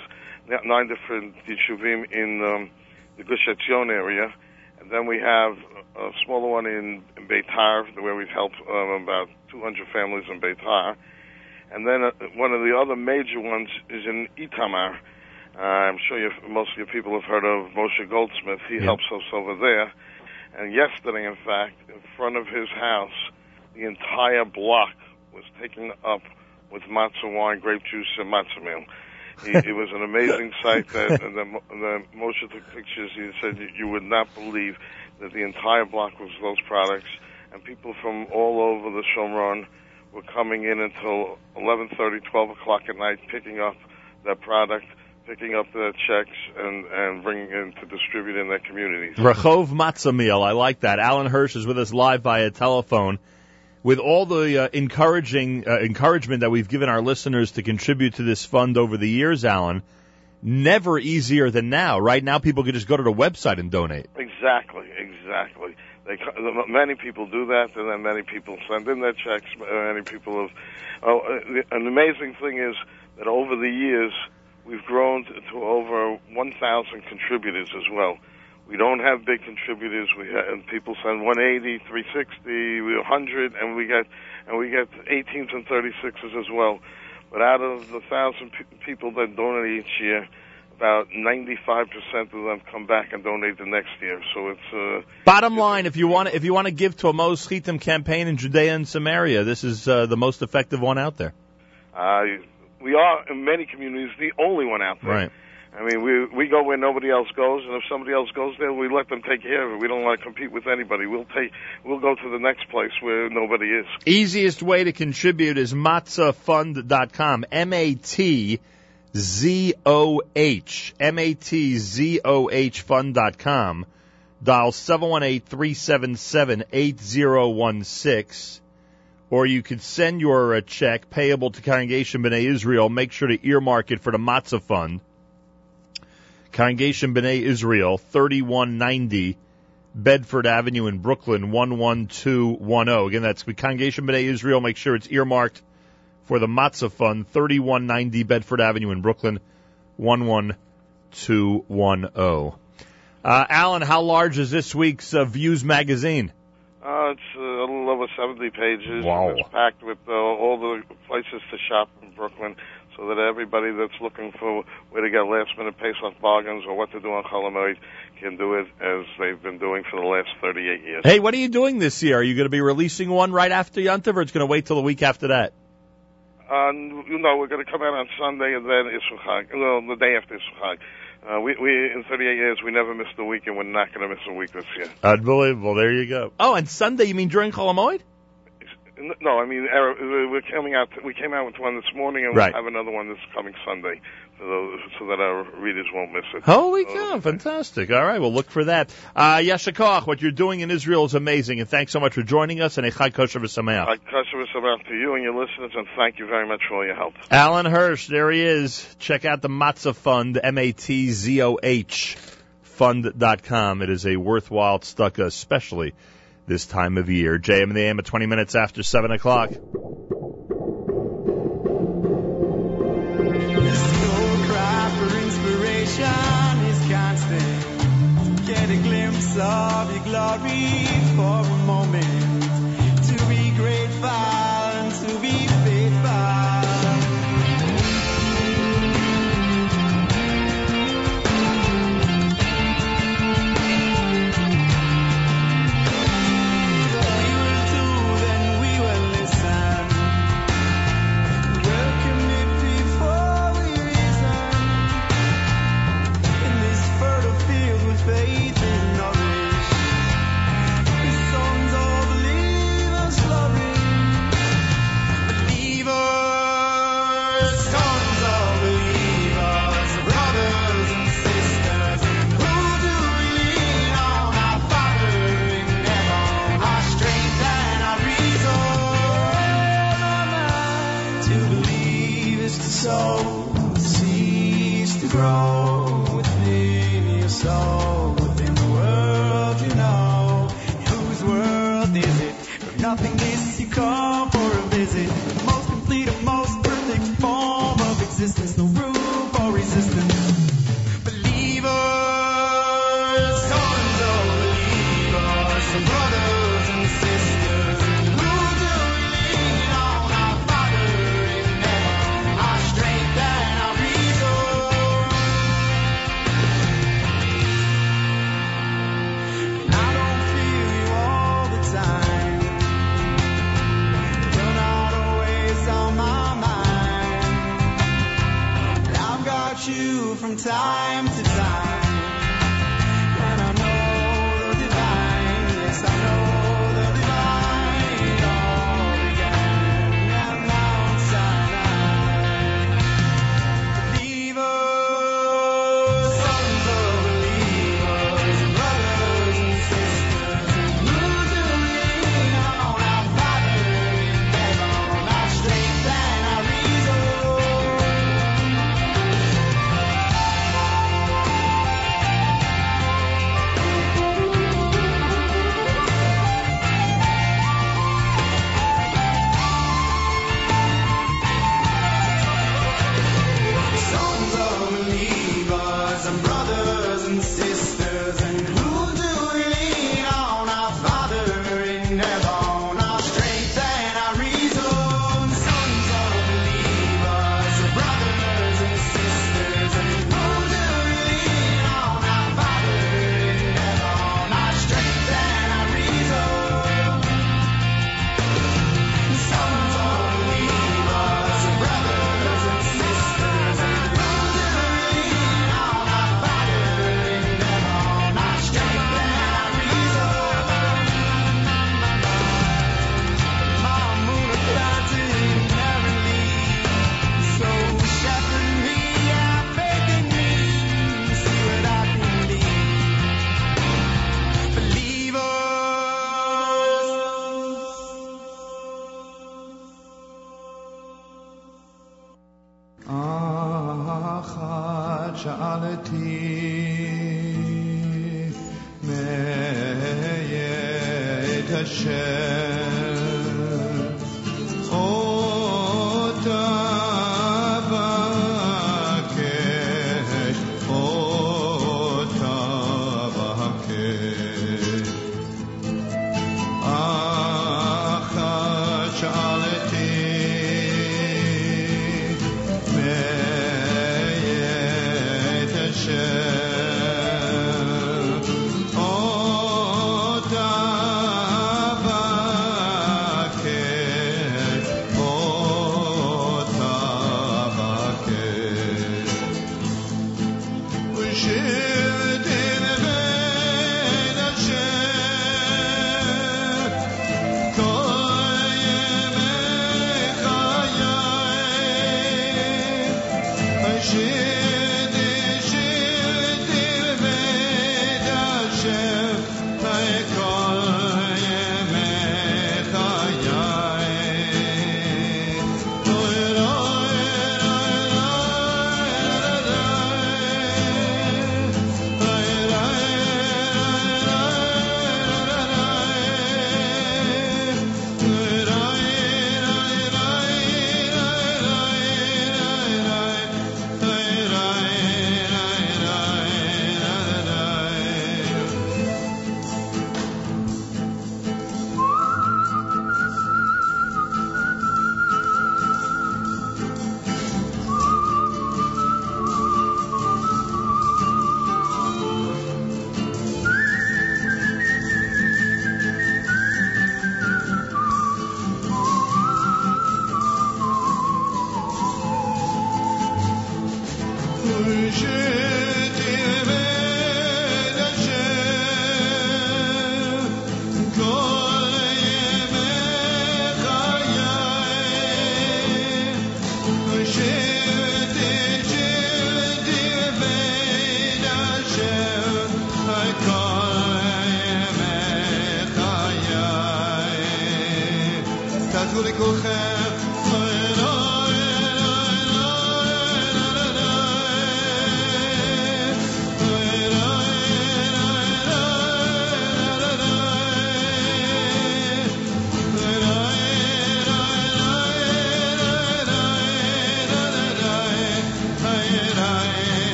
Speaker 16: nine different yeshuvim in um, the Gush Etzion area. And then we have a smaller one in, in Beitar, where we've helped um, about 200 families in Beitar. And then uh, one of the other major ones is in Itamar. Uh, I'm sure most of your people have heard of Moshe Goldsmith. He helps us over there. And yesterday, in fact, in front of his house, the entire block was taken up with matzah wine, grape juice, and matzah meal. He, it was an amazing sight. That and then, and then Moshe took pictures. He said you, you would not believe that the entire block was those products, and people from all over the Shomron were coming in until 11:30, 12 o'clock at night, picking up that product, picking up their checks, and and bringing it to distribute in their communities.
Speaker 1: Rachov Matzah Meal. I like that. Alan Hirsch is with us live via telephone. With all the uh, encouraging uh, encouragement that we've given our listeners to contribute to this fund over the years, Alan, never easier than now. Right now, people can just go to the website and donate.
Speaker 16: Exactly, exactly. They, many people do that, and then many people send in their checks. Many people have. Oh, uh, an amazing thing is that over the years we've grown to, to over 1,000 contributors as well. We don't have big contributors. We have, and people send 180, 360, 100, and we get and we get 18s and 36s as well. But out of the thousand pe- people that donate each year, about 95% of them come back and donate the next year. So it's uh,
Speaker 1: Bottom line, if you want to, if you want to give to a Maos Chitim campaign in Judea and Samaria, this is uh, the most effective one out there.
Speaker 16: uh, we are in many communities the only one out there.
Speaker 1: Right.
Speaker 16: I mean, we we go where nobody else goes, and if somebody else goes there, we let them take care of it. We don't want to compete with anybody. We'll take we'll go to the next place where nobody is.
Speaker 1: Easiest way to contribute is matzohfund.com. M A T Z O H. M A T Z O H fund.com. Dial 718-377-8016. Or you could send your uh, check payable to Congregation B'nai Israel. Make sure to earmark it for the Matzah Fund. Congregation B'nai Israel, 3190 Bedford Avenue in Brooklyn, 11210. Again, that's Congregation B'nai Israel. Make sure it's earmarked for the Matzah Fund, 3190 Bedford Avenue in Brooklyn, 11210. Uh, Alan, how large is this week's uh, Views magazine?
Speaker 16: Uh, it's uh, a little over 70 pages.
Speaker 1: Wow.
Speaker 16: It's packed with uh, all the places to shop in Brooklyn so that everybody that's looking for where to get last minute Pesach bargains or what to do on Chol Hamoed can do it as they've been doing for the last 38 years.
Speaker 1: Hey, what are you doing this year? Are you going to be releasing one right after Yontiv, or it's going to wait till the week after that?
Speaker 16: Uh, you know, we're going to come out on Sunday and then Isru Chag. Well, the day after Issachar Uh, we, we, in 38 years, we never missed a week, and we're not going to miss a week this year.
Speaker 1: Unbelievable. There you go. Oh, and Sunday, you mean during Chol Hamoed?
Speaker 16: No, I mean, er- we're coming out. We came out with one this morning, and
Speaker 1: Right.
Speaker 16: we'll have another one this coming Sunday, so, so that our readers won't miss it.
Speaker 1: Holy cow, fantastic. All right, we'll look for that. Uh, Yasher Koach, what you're doing in Israel is amazing, and thanks so much for joining us, and a Chag Kasher V'Sameach.
Speaker 16: I customer about to you and your listeners, and thank you very much for all your help.
Speaker 1: Alan Hirsch, there he is. Check out the Matzah Fund, M-A-T-Z-O-H, fund.com. It is a worthwhile tzedakah, especially this time of year. JM the AM at 20 minutes after 7 o'clock.
Speaker 17: of your glory for a moment. To be grateful and to sow, to grow time.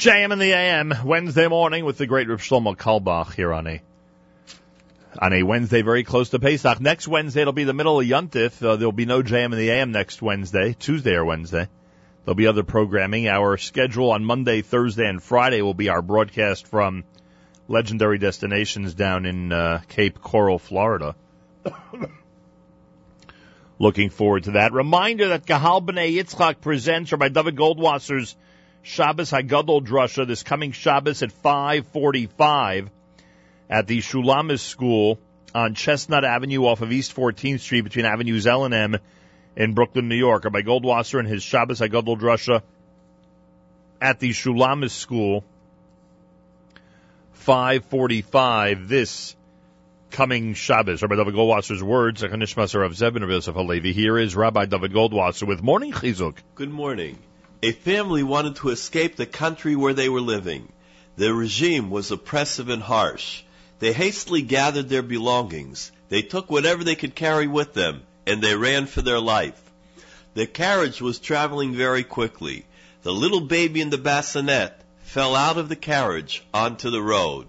Speaker 1: JM in the AM, Wednesday morning with the great Reb Shlomo Carlebach here on a on a Wednesday very close to Pesach. Next Wednesday it'll be the middle of Yuntif. Uh, there'll be no JM in the AM next Wednesday, Tuesday or Wednesday. There'll be other programming. Our schedule on Monday, Thursday, and Friday will be our broadcast from legendary destinations down in uh, Cape Coral, Florida. Looking forward to that. Reminder that Gahal B'nai Yitzchak presents Rabbi David Goldwasser's Shabbos Hagadol Drasha this coming Shabbos at 545 at the Shulamis School on Chestnut Avenue off of East 14th Street between Avenues L and M in Brooklyn, New York. Rabbi Goldwasser and his Shabbos Hagadol Drasha at the Shulamis School 545 this coming Shabbos. Rabbi David Goldwasser's words, Zebin of Yosef Halevi. Here is Rabbi David Goldwasser with Morning Chizuk.
Speaker 18: Good morning. A family wanted to escape the country where they were living. The regime was oppressive and harsh. They hastily gathered their belongings. They took whatever they could carry with them, and they ran for their life. The carriage was traveling very quickly. The little baby in the bassinet fell out of the carriage onto the road.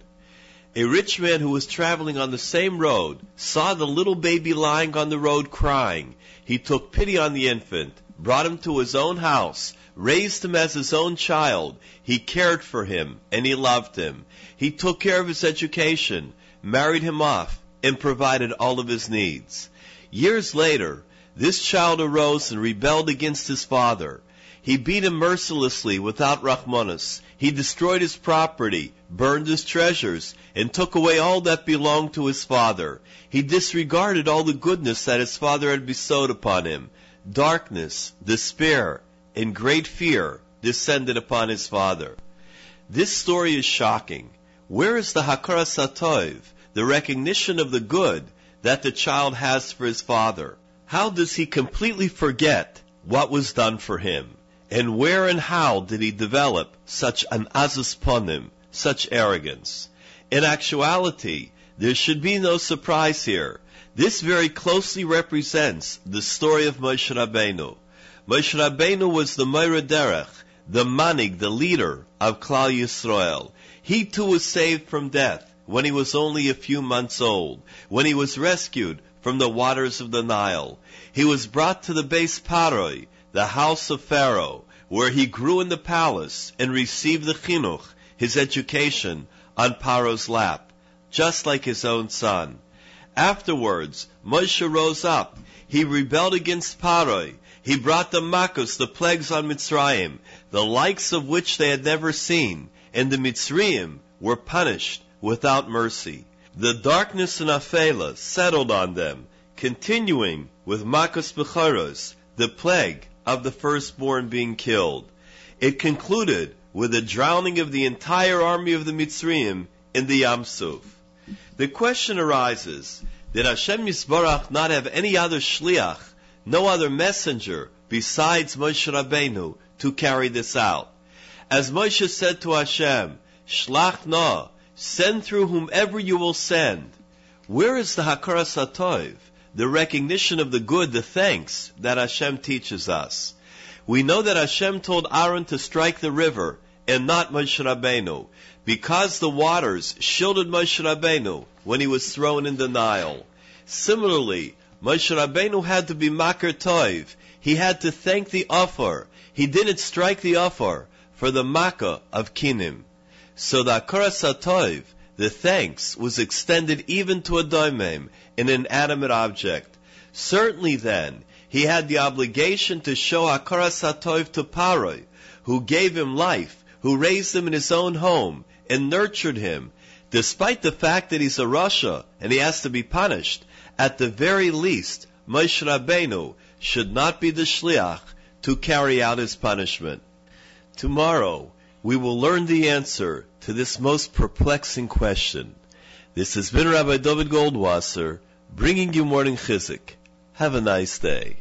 Speaker 18: A rich man who was traveling on the same road saw the little baby lying on the road crying. He took pity on the infant, brought him to his own house, raised him as his own child. He cared for him and he loved him. He took care of his education, married him off, and provided all of his needs. Years later, this child arose and rebelled against his father. He beat him mercilessly without Rachmanis. He destroyed his property, burned his treasures, and took away all that belonged to his father. He disregarded all the goodness that his father had bestowed upon him. Darkness, despair, and great fear descended upon his father. This story is shocking. Where is the Hakaras Hatov, the recognition of the good that the child has for his father? How does he completely forget what was done for him? And where and how did he develop such an azus ponim, such arrogance? In actuality, there should be no surprise here. This very closely represents the story of Moshe Rabbeinu. Moshe Rabbeinu was the Meir Derech, the manig, the leader of Klal Yisrael. He too was saved from death when he was only a few months old, when he was rescued from the waters of the Nile. He was brought to the base Paroi, the house of Pharaoh, where he grew in the palace and received the chinuch, his education, on Paro's lap, just like his own son. Afterwards, Moshe rose up. He rebelled against Paroi. He brought the Makos, the plagues on Mitzrayim, the likes of which they had never seen, and the Mitzrayim were punished without mercy. The darkness and Afela settled on them, continuing with Makos Becharos, the plague of the firstborn being killed. It concluded with the drowning of the entire army of the Mitzrayim in the Yam Suf. The question arises, did Hashem Yisbarach not have any other shliach, no other messenger besides Moshe Rabbeinu to carry this out? As Moshe said to Hashem, Shlach na, send through whomever you will send. Where is the Hakaras Hatov, the recognition of the good, the thanks that Hashem teaches us? We know that Hashem told Aaron to strike the river and not Moshe Rabbeinu, because the waters shielded Moshe Rabbeinu when he was thrown in the Nile. Similarly, Moshe Rabbeinu had to be Makar Toiv. He had to thank the Offer. He didn't strike the Offer for the Makkah of Kinim. So the Hakaras Hatov, the thanks, was extended even to a doimem, an inanimate object. Certainly then, he had the obligation to show Hakaras Hatov to Paroi, who gave him life, who raised him in his own home, and nurtured him. Despite the fact that he's a Rasha, and he has to be punished, at the very least, Moshe Rabbeinu should not be the shliach to carry out his punishment. Tomorrow, we will learn the answer to this most perplexing question. This has been Rabbi David Goldwasser, bringing you morning chizik. Have a nice day.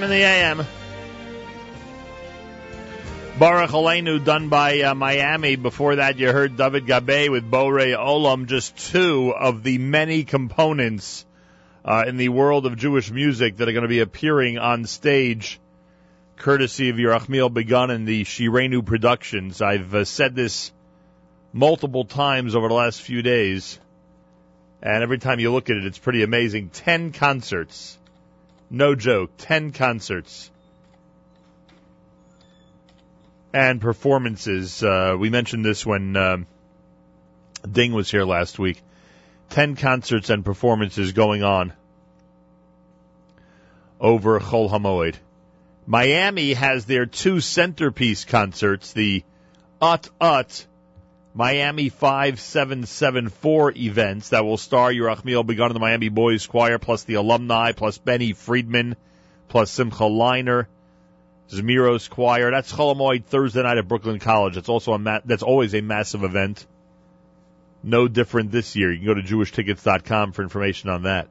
Speaker 1: JM in the AM. Baruch Aleinu done by uh, Miami. Before that, you heard David Gabe with Borei Olam, just two of the many components uh, in the world of Jewish music that are going to be appearing on stage, courtesy of Yerachmiel Begun and the Shirainu Productions. I've uh, said this multiple times over the last few days, and every time you look at it, it's pretty amazing. Ten concerts. No joke. Ten concerts and performances. Uh, we mentioned this when um, Ding was here last week. Ten concerts and performances going on over Chol Hamoed. Miami has their two centerpiece concerts, the Ut Ut Miami 5774 events that will star Yerachmiel Begun of the Miami Boys Choir, plus the alumni, plus Benny Friedman, plus Simcha Leiner, Zemiros Choir. That's Chol Hamoed Thursday night at Brooklyn College. That's also a ma- that's always a massive event. No different this year. You can go to jewishtickets.com for information on that.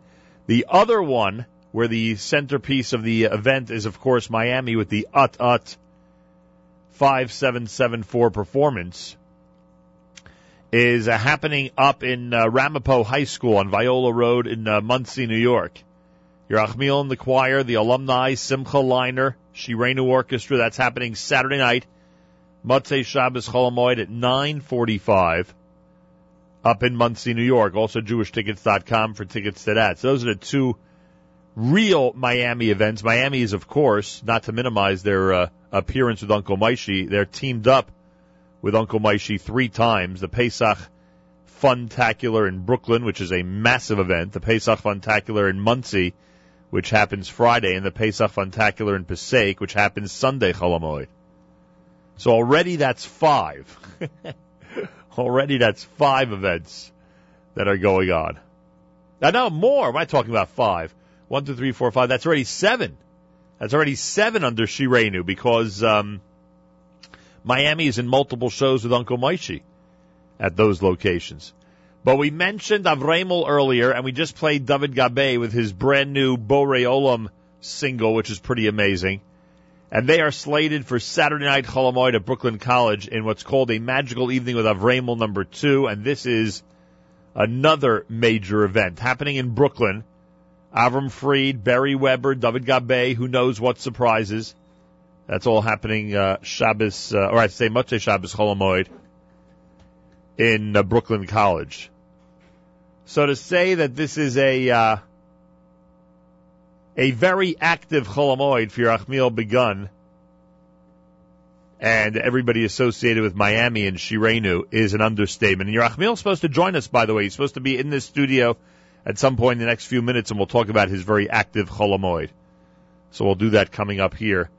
Speaker 1: The other one, where the centerpiece of the event is, of course, Miami with the Ut Ut 5774 performance, is uh, happening up in uh, Ramapo High School on Viola Road in uh, Monsey, New York. Yerachmiel and the choir, the alumni, Simcha Leiner, Shirainu Orchestra. That's happening Saturday night, Motzei Shabbos Chol Hamoed at 9:45 up in Monsey, New York. Also, JewishTickets.com for tickets to that. So those are the two real Miami events. Miami is, of course, not to minimize their uh, appearance with Uncle Moishy. They're teamed up with Uncle Moishy three times. The Pesach Funtacular in Brooklyn, which is a massive event. The Pesach Funtacular in Monsey which happens Friday, and the Pesach Funtacular in Passaic, which happens Sunday, Chol Hamoed. So already that's five. already that's five events that are going on. Now, no, more. Am I talking about five? One, two, three, four, five. That's already seven. That's already seven under Shirainu because um, Miami is in multiple shows with Uncle Moishy at those locations. But we mentioned Avremel earlier, and we just played David Gabe with his brand new Borei Olam single, which is pretty amazing. And they are slated for Saturday night Chol Hamoed at Brooklyn College in what's called a magical evening with Avremel number two. And this is another major event happening in Brooklyn. Avram Fried, Barry Weber, David Gabe, who knows what surprises. That's all happening uh, Shabbos, uh, or I'd say Motzei Shabbos Chol Hamoed in uh, Brooklyn College. So to say that this is a uh, a very active Chol Hamoed for Yerachmiel begun and everybody associated with Miami and Shirainu is an understatement. And Yerachmiel is supposed to join us, by the way. He's supposed to be in this studio at some point in the next few minutes, and we'll talk about his very active Chol Hamoed. So we'll do that coming up here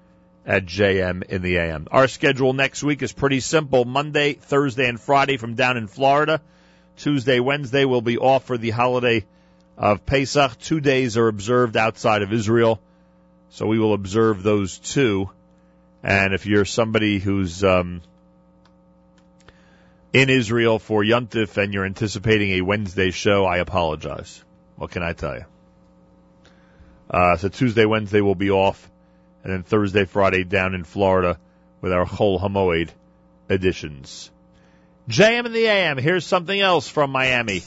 Speaker 1: at JM in the AM. Our schedule next week is pretty simple. Monday, Thursday, and Friday from down in Florida. Tuesday, Wednesday will be off for the holiday of Pesach. Two days are observed outside of Israel. So we will observe those two. And if you're somebody who's um, in Israel for Yuntif and you're anticipating a Wednesday show, I apologize. What can I tell you? Uh, so Tuesday, Wednesday will be off, and then Thursday, Friday down in Florida with our Chol Hamoed editions. JM in the AM. Here's something else from Miami.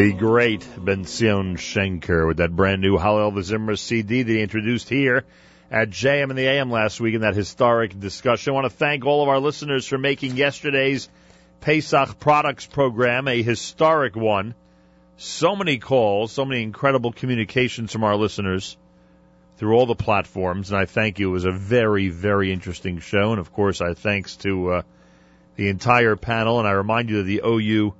Speaker 19: The
Speaker 1: great Ben Zion Shenker with that brand new Hallel the Zimmer CD that he introduced here at JM and the AM last week in that historic discussion. I want to thank all of our listeners for making yesterday's Pesach products program a historic one. So many calls, so many incredible communications from our listeners through all the platforms, and I thank you. It was a very, very interesting show, and of course, I thanks to uh, the entire panel, and I remind you that the OU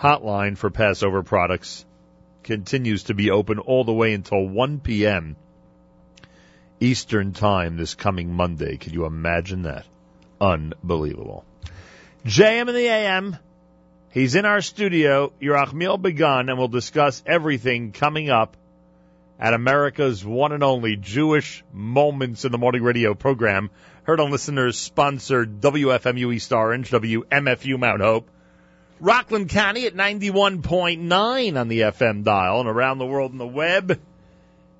Speaker 1: hotline for Passover products continues to be open all the way until 1 p.m. Eastern Time this coming Monday. Can you imagine that? Unbelievable. JM in the AM. He's in our studio, Yerachmiel Begun, and we'll discuss everything coming up at America's one and only Jewish Moments in the Morning radio program. Heard on listeners sponsored WFMU East Orange, WMFU Mount Hope, Rockland County at 91.9 on the FM dial, and around the world on the web,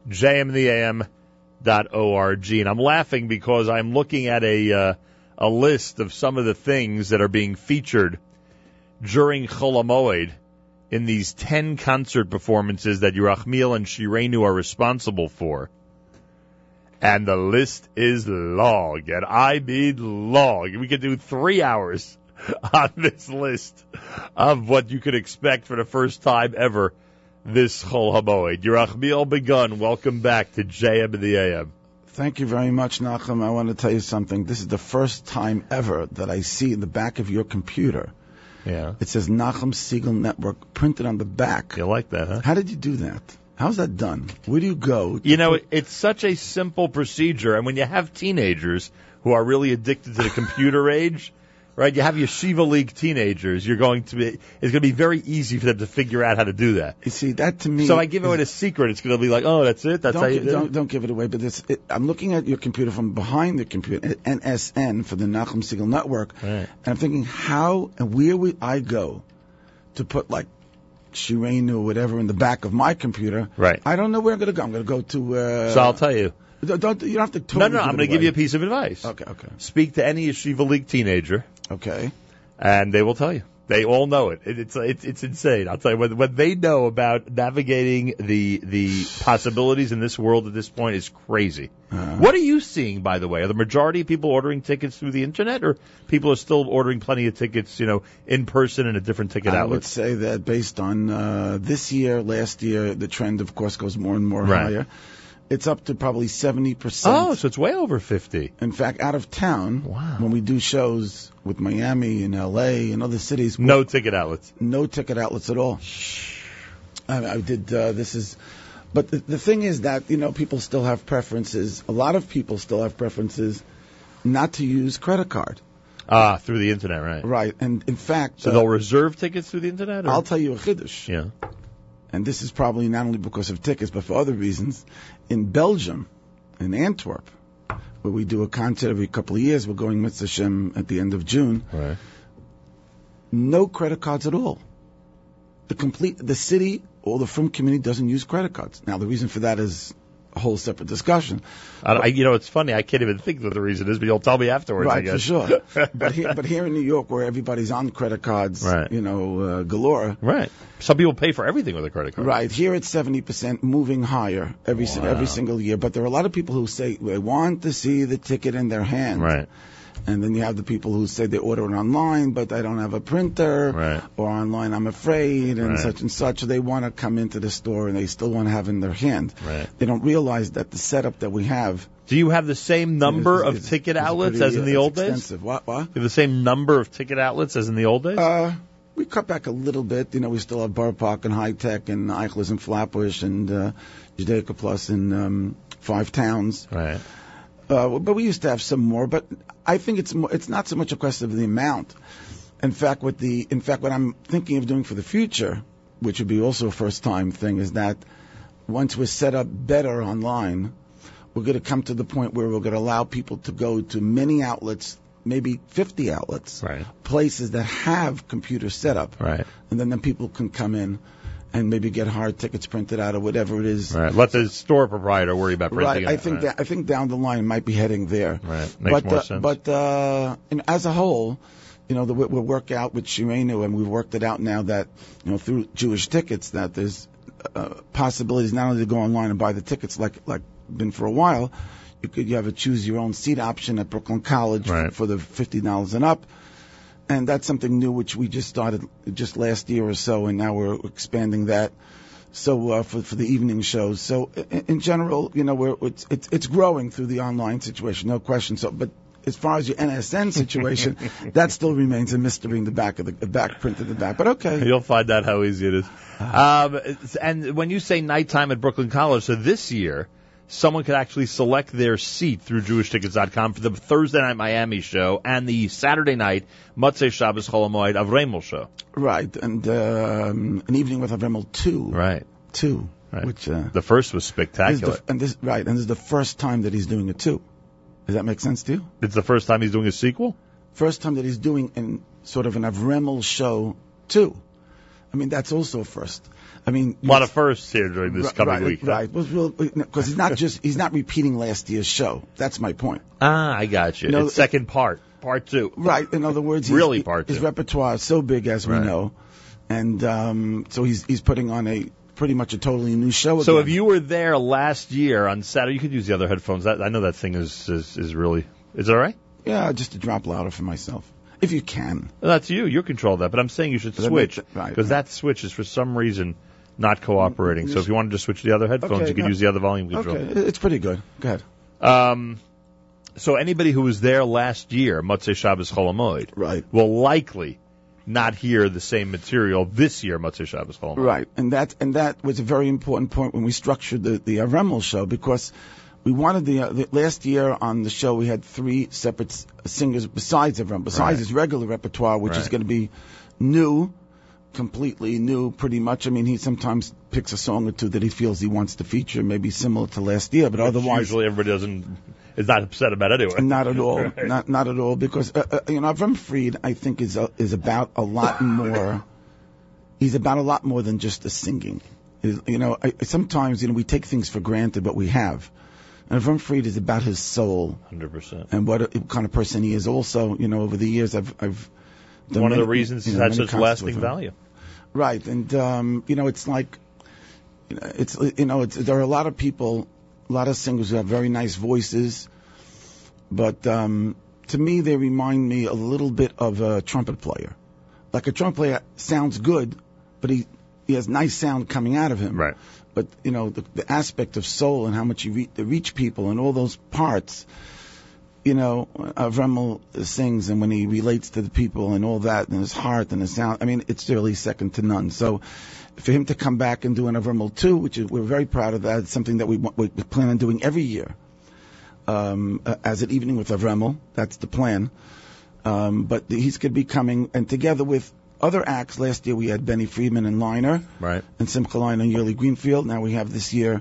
Speaker 1: jmintheam.org. And I'm laughing because I'm looking at a, uh, a list of some of the things that are being featured during Chol HaMoed in these 10 concert performances that Yerachmiel and Shirainu are responsible for. And the list is long, and I mean long. We could do three hours on this list of what you could expect for the first time ever this Chol HaMoed. Yerachmiel Begun, welcome back to JM in the AM.
Speaker 20: Thank you very much, Nachum. I want to tell you something. This is the first time ever that I see in the back of your computer.
Speaker 1: Yeah.
Speaker 20: It says Nachum Segal Network printed on the back.
Speaker 1: You like that, huh?
Speaker 20: How did you do that? How's that done? Where do you go?
Speaker 1: You know,
Speaker 20: put-
Speaker 1: it's such a simple procedure, and when you have teenagers who are really addicted to the computer age, right? You have yeshiva league teenagers. You're going to be. It's going to be very easy for them to figure out how to do that.
Speaker 20: You see, that to me.
Speaker 1: So I give away the secret. It's going to be like, oh, that's it. That's
Speaker 20: don't,
Speaker 1: how you do
Speaker 20: don't,
Speaker 1: it.
Speaker 20: don't give it away. But this, it, I'm looking at your computer from behind the computer, NSN for the Nachum Segal Network,
Speaker 1: Right.
Speaker 20: and I'm thinking, how and where would I go to put like Shirainu or whatever in the back of my computer?
Speaker 1: Right.
Speaker 20: I don't know where I'm going to go. I'm going to go to. Uh,
Speaker 1: so I'll tell you.
Speaker 20: Don't, you don't have to.
Speaker 1: No,
Speaker 20: Totally
Speaker 1: no, I'm going to give you a piece of advice.
Speaker 20: Okay, okay.
Speaker 1: Speak to any yeshiva league teenager.
Speaker 20: Okay.
Speaker 1: And they will tell you. They all know it. it it's, it's it's insane. I'll tell you what, what they know about navigating the the possibilities in this world at this point is crazy.
Speaker 20: Uh-huh.
Speaker 1: What are you seeing, by the way? Are the majority of people ordering tickets through the internet, or people are still ordering plenty of tickets, you know, in person and a different ticket outlet?
Speaker 20: I would say that based on uh, this year, last year, the trend, of course, goes more and more
Speaker 1: Right.
Speaker 20: higher. It's up to probably 70%.
Speaker 1: Oh, so it's way over fifty.
Speaker 20: In fact, out of town, when we do shows with Miami and LA and other cities,
Speaker 1: No ticket outlets.
Speaker 20: no ticket outlets at all. I, I did. Uh, this is, but the, the thing is that you know people still have preferences. A lot of people still have preferences not to use credit card.
Speaker 1: Ah, through the internet, right?
Speaker 20: Right, and in fact,
Speaker 1: So
Speaker 20: uh,
Speaker 1: they'll reserve tickets through the internet. Or?
Speaker 20: I'll tell you a chiddush.
Speaker 1: Yeah.
Speaker 20: And this is probably not only because of tickets, but for other reasons. In Belgium, in Antwerp, where we do a concert every couple of years, we're going Mitzvah Shem at the end of June.
Speaker 1: Right.
Speaker 20: No credit cards at all. The complete, the city or the film community doesn't use credit cards. Now, the reason for that is whole separate discussion.
Speaker 1: I, I, you know, it's funny. I can't even think what the reason is, but you'll tell me afterwards.
Speaker 20: Right, for sure. but here, but here in New York, where everybody's on credit cards,
Speaker 1: Right.
Speaker 20: you know, uh, galore.
Speaker 1: Right. Some people pay for everything with a credit card.
Speaker 20: Right here, it's seventy percent, moving higher every
Speaker 1: Wow.
Speaker 20: every single year. But there are a lot of people who say they want to see the ticket in their hand.
Speaker 1: Right.
Speaker 20: And then you have the people who say they order it online, but I don't have a printer,
Speaker 1: Right.
Speaker 20: or online I'm afraid, and
Speaker 1: Right.
Speaker 20: such and such. They want to come into the store and they still want to have it in their hand.
Speaker 1: Right.
Speaker 20: They don't realize that the setup that we have.
Speaker 1: Do you have the same number
Speaker 20: is-
Speaker 1: of
Speaker 20: is-
Speaker 1: ticket
Speaker 20: is
Speaker 1: outlets
Speaker 20: pretty,
Speaker 1: as in
Speaker 20: uh,
Speaker 1: the
Speaker 20: it's
Speaker 1: old days?
Speaker 20: extensive. What? What?
Speaker 1: You have the same number of ticket outlets as in the old days?
Speaker 20: Uh, we cut back a little bit. You know, we still have Borough Park and High Tech and Eichler's and Flatbush and uh, Judaica Plus and um, Five Towns.
Speaker 1: Right.
Speaker 20: Uh, but we used to have some more. But I think it's more, it's not so much a question of the amount. In fact, what the in fact what I'm thinking of doing for the future, which would be also a first time thing, is that once we're set up better online, we're going to come to the point where we're going to allow people to go to many outlets, maybe 50 outlets,
Speaker 1: Right.
Speaker 20: places that have computer setup,
Speaker 1: Right.
Speaker 20: and then then people can come in and maybe get hard tickets printed out or whatever it is.
Speaker 1: Right. Let the store proprietor worry about printing
Speaker 20: Right. I think
Speaker 1: right.
Speaker 20: that I think down the line might be heading there.
Speaker 1: Right. Makes
Speaker 20: but
Speaker 1: more
Speaker 20: uh,
Speaker 1: sense.
Speaker 20: but uh, and as a whole, you know, the, we we work out with Shirainu, and we've worked it out now that you know through Jewish tickets that there's uh, possibilities not only to go online and buy the tickets like like been for a while. You could you have a choose your own seat option at Brooklyn College
Speaker 1: Right.
Speaker 20: for the fifty dollars and up. And that's something new which we just started just last year or so, and now we're expanding that. So uh, for for the evening shows. So in, in general, you know, we're, it's, it's it's growing through the online situation, no question. So, but as far as your NSN situation, that still remains a mystery in the back of the, back print of the back. But okay,
Speaker 1: You'll find out how easy it is. Um, it's- and when you say nighttime at Brooklyn College, so this year, someone could actually select their seat through JewishTickets.com for the Thursday night Miami show and the Saturday night Motzei Shabbos Chol Hamoed Avremel show.
Speaker 20: right, and um, an evening with Avremel two,
Speaker 1: Right.
Speaker 20: two,
Speaker 1: Right.
Speaker 20: which uh,
Speaker 1: The first was
Speaker 20: this
Speaker 1: spectacular.
Speaker 20: the, and this right, and this is the first time that he's doing it too. Does that make sense to you?
Speaker 1: it's the first time he's doing a sequel?
Speaker 20: First time that he's doing in sort of an Avremel show too. I mean, that's also a first. I mean,
Speaker 1: A lot of firsts here during this
Speaker 20: Right,
Speaker 1: coming
Speaker 20: right,
Speaker 1: week.
Speaker 20: Right, because he's not just he's not repeating last year's show. That's my point.
Speaker 1: Ah, I got you.
Speaker 20: No,
Speaker 1: it's second part, part two.
Speaker 20: Right. In other words,
Speaker 1: Really part
Speaker 20: his
Speaker 1: two.
Speaker 20: repertoire is so big as we
Speaker 1: Right.
Speaker 20: know, and um, so he's he's putting on a pretty much a totally new show.
Speaker 1: So if you were there last year on Saturday, you could use the other headphones. That, I know that thing is, is is really. Is it all right?
Speaker 20: yeah, just to drop louder for myself, if you can.
Speaker 1: Well, that's you. You control that. But I'm saying you should
Speaker 20: But
Speaker 1: switch
Speaker 20: it- right,
Speaker 1: because that switch is for some reason not cooperating. So if you wanted to switch to the other headphones,
Speaker 20: Okay,
Speaker 1: you could
Speaker 20: no.
Speaker 1: use the other volume control.
Speaker 20: Okay, it's pretty good. Go ahead.
Speaker 1: Um, so anybody who was there last year, Motzei Shabbos Chol Hamoed,
Speaker 20: right,
Speaker 1: will likely not hear the same material this year, Motzei Shabbos Chol Hamoed.
Speaker 20: Right, and that and that was a very important point when we structured the the Avremel show because we wanted the, uh, the last year on the show we had three separate singers besides Avrem, besides
Speaker 1: Right.
Speaker 20: his regular repertoire, which is going to be new, completely new, pretty much. I mean, he sometimes picks a song or two that he feels he wants to feature, maybe similar to last year, but
Speaker 1: Which
Speaker 20: otherwise
Speaker 1: usually everybody doesn't is not upset about anyway.
Speaker 20: not at all.
Speaker 1: Right.
Speaker 20: Not not at all. Because uh, uh, you know, Avram Fried, I think is uh, is about a lot more. he's about a lot more than just the singing. Is- You know, I, sometimes you know we take things for granted, but we have. And Avram Fried is about his soul
Speaker 1: Hundred percent.
Speaker 20: and what, a, what kind of person he is. Also, you know, over the years, I've I've done
Speaker 1: One of the reasons
Speaker 20: you
Speaker 1: he's
Speaker 20: know,
Speaker 1: had such lasting value.
Speaker 20: Right, and um, you know, it's like, you know, it's you know, it's, there are a lot of people, a lot of singers who have very nice voices, but um, to me, they remind me a little bit of a trumpet player. Like a trumpet player sounds good, but he he has nice sound coming out of him.
Speaker 1: Right.
Speaker 20: But you know, the, the aspect of soul and how much you re- reach people and all those parts. You know, Avremel sings and when he relates to the people and all that and his heart and his sound, I mean, it's really second to none. So, for him to come back and do an Avremel 2, which is, we're very proud of that, it's something that we, we plan on doing every year, um, uh, as an evening with Avremel. That's the plan. Um, but he's going to be coming, and together with other acts, last year we had Benny Friedman and Leiner,
Speaker 1: Right.
Speaker 20: and Simcha Leiner and Yearly Greenfield. Now we have this year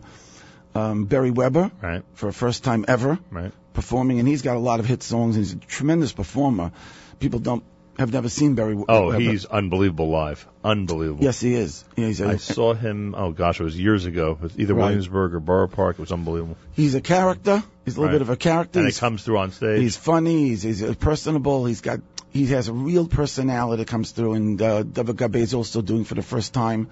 Speaker 20: um, Beri Weber,
Speaker 1: Right.
Speaker 20: for a first time ever,
Speaker 1: Right.
Speaker 20: performing, and he's got a lot of hit songs, and he's a tremendous performer. People don't have never seen Beri We-
Speaker 1: Oh,
Speaker 20: Weber.
Speaker 1: he's unbelievable live. Unbelievable.
Speaker 20: Yes, he is. Yeah, he's, a,
Speaker 1: I saw him. Oh gosh, it was years ago. It was either
Speaker 20: Right.
Speaker 1: Williamsburg or Borough Park. It was unbelievable.
Speaker 20: he's a character. He's a little
Speaker 1: Right.
Speaker 20: bit of a character.
Speaker 1: And
Speaker 20: He's,
Speaker 1: comes through on stage.
Speaker 20: he's funny. He's, he's personable. He's got he has a real personality that comes through. And uh, David Gabay is also doing for the first time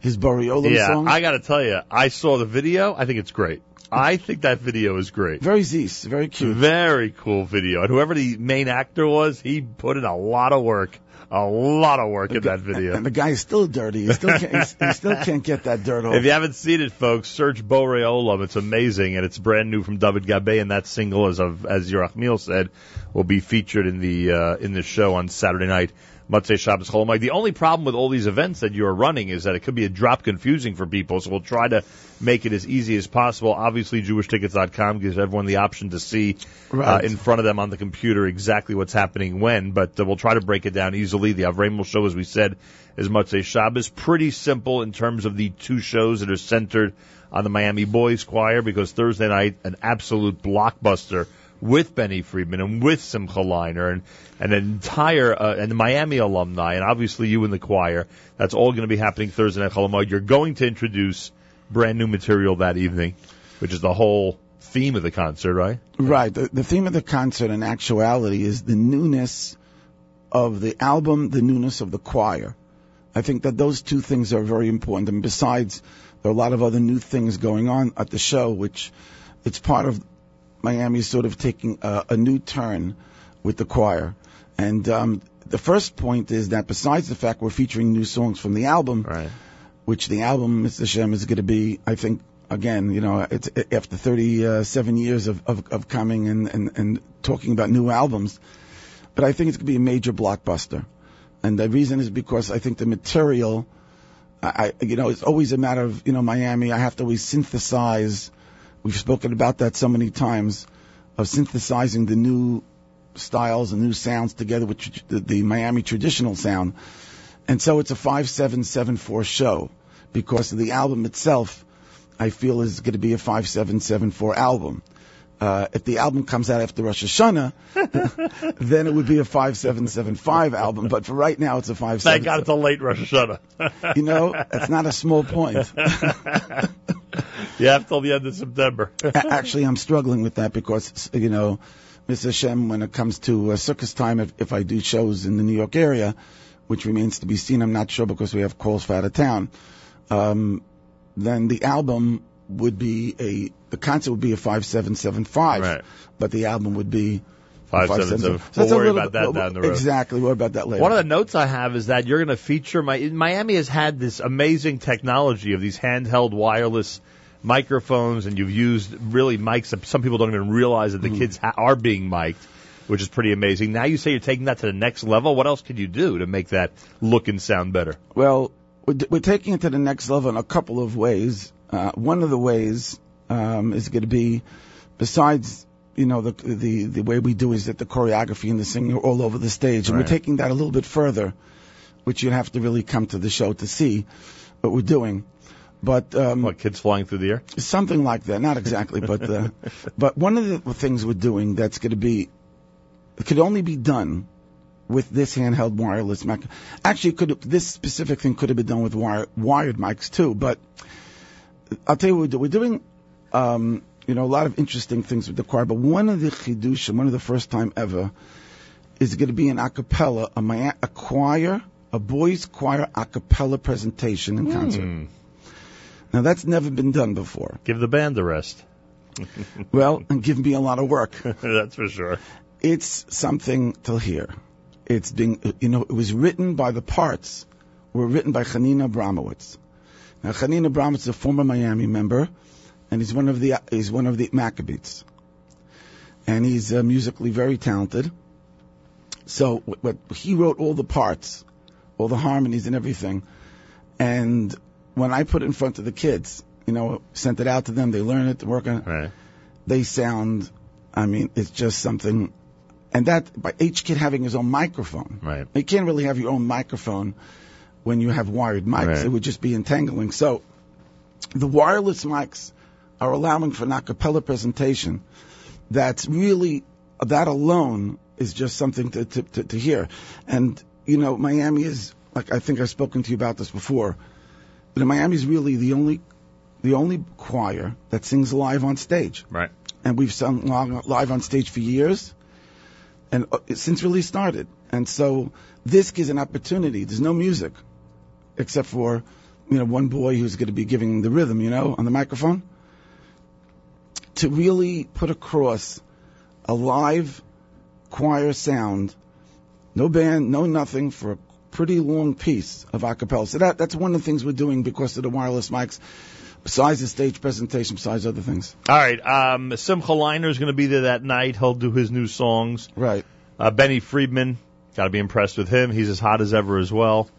Speaker 20: his Borei Olam
Speaker 1: yeah,
Speaker 20: song.
Speaker 1: I got to tell you, I saw the video. I think it's great. I think that video is great.
Speaker 20: Very Zeus, very cute.
Speaker 1: Very cool video. And whoever the main actor was, he put in a lot of work. A lot of work in that video.
Speaker 20: And the guy is still dirty. He still can't, he still can't get that dirt off.
Speaker 1: If you haven't seen it, folks, search Borei Olam. It's amazing, and it's brand new from David Gabay. And that single, as of as Yerachmiel said, will be featured in the uh, in the show on Saturday night. Motzei Shabbos Chol. The only problem with all these events that you're running is that it could be a drop confusing for people. So we'll try to make it as easy as possible. Obviously, JewishTickets.com gives everyone the option to see uh, in front of them on the computer exactly what's happening when. But uh, we'll try to break it down easily. The Avremel show, as we said, is Motzei Shabbos. Pretty simple in terms of the two shows that are centered on the Miami Boys Choir because Thursday night, an absolute blockbuster with Benny Friedman and with Simcha Leiner and, an entire, uh, and the Miami alumni and obviously you in the choir. That's all going to be happening Thursday night, Chol Hamoed. You're going to introduce brand new material that evening, which is the whole theme of the concert, right?
Speaker 20: Right. The, the theme of the concert in actuality is the newness of the album, the newness of the choir. I think that those two things are very important. And besides, there are a lot of other new things going on at the show, which it's part of Miami is sort of taking a, a new turn with the choir. And um, the first point is that besides the fact we're featuring new songs from the album,
Speaker 1: right.
Speaker 20: which the album, Mr. Shem, is going to be, I think, again, you know, it's after 37 years of, of, of coming and, and, and talking about new albums, but I think it's going to be a major blockbuster. And the reason is because I think the material, I, I, you know, it's always a matter of, you know, Miami, I have to always synthesize. We've spoken about that so many times of synthesizing the new styles and new sounds together with the, the Miami traditional sound. And so it's a 5774 show because the album itself, I feel, is going to be a 5774 album. Uh, if the album comes out after Rosh Hashanah, then it would be a 5775 album. But for right now, it's a
Speaker 1: Thank
Speaker 20: 57.
Speaker 1: God it's a late Rosh Hashanah.
Speaker 20: You know, that's not a small point.
Speaker 1: you have till the end of September.
Speaker 20: Actually, I'm struggling with that because, you know, Mr. Hashem, when it comes to uh, circus time, if, if I do shows in the New York area, which remains to be seen, I'm not sure because we have calls for out of town, um, then the album would be a, the concert would be a 5775.
Speaker 1: Right.
Speaker 20: But the album would be a
Speaker 1: 577.
Speaker 20: 577.
Speaker 1: We'll worry about
Speaker 20: bit-
Speaker 1: that down the road.
Speaker 20: Exactly. Worry about that later.
Speaker 1: One of the notes I have is that you're going to feature my Miami has had this amazing technology of these handheld wireless microphones, and you've used really mics that some people don't even realize that the
Speaker 20: Mm-hmm.
Speaker 1: kids ha- are being mic'd, which is pretty amazing. Now you say you're taking that to the next level. What else could you do to make that look and sound better?
Speaker 20: Well, we're, d- we're taking it to the next level in a couple of ways. Uh, one of the ways um, is going to be, besides you know the, the the way we do is that the choreography and the singing are all over the stage, and
Speaker 1: Right.
Speaker 20: we're taking that a little bit further, which you'd have to really come to the show to see what we're doing. But um,
Speaker 1: What kids flying through the air?
Speaker 20: something like that, not exactly, but uh, but one of the things we're doing that's going to be could only be done with this handheld wireless mic. Actually, could this specific thing could have been done with wire, wired mics too. But I'll tell you what we do. We're doing, um, you know, a lot of interesting things with the choir. But one of the chidushim, one of the first time ever, is going to be an a cappella, a, a choir, a boys choir a cappella presentation in concert.
Speaker 1: Hmm.
Speaker 20: Now that's never been done before.
Speaker 1: Give the band a rest.
Speaker 20: Well, and give me a lot of work.
Speaker 1: That's for sure.
Speaker 20: It's something to hear. It's being, you know, it was written by the parts were written by Chanina Abramowitz. Now, Chanina Abramowitz is a former Miami member, and he's one of the he's one of the Maccabeats, and he's uh, musically very talented. So, what, what he wrote all the parts, all the harmonies and everything, and when I put it in front of the kids, you know, sent it out to them, they learn it, work on it.
Speaker 1: Right.
Speaker 20: They sound, I mean, it's just something. And that, by each kid having his own microphone.
Speaker 1: Right.
Speaker 20: You can't really have your own microphone when you have wired mics.
Speaker 1: Right.
Speaker 20: It would just be entangling. So, the wireless mics are allowing for an a cappella presentation that's really, that alone is just something to, to, to, to hear. And, you know, Miami is, like I think I've spoken to you about this before, but Miami is really the only, the only choir that sings live on stage.
Speaker 1: Right.
Speaker 20: And we've sung li- live on stage for years, and uh, since really started. And so this gives an opportunity. There's no music, except for, you know, one boy who's going to be giving the rhythm, you know, on the microphone, to really put across a live choir sound, no band, no nothing, for a pretty long piece of a cappella. So that, that's one of the things we're doing because of the wireless mics, besides the stage presentation, besides other things.
Speaker 1: All right. Um, Simcha Leiner is going to be there that night. He'll do his new songs.
Speaker 20: Right.
Speaker 1: Uh, Benny Friedman, got to be impressed with him. He's as hot as ever as well.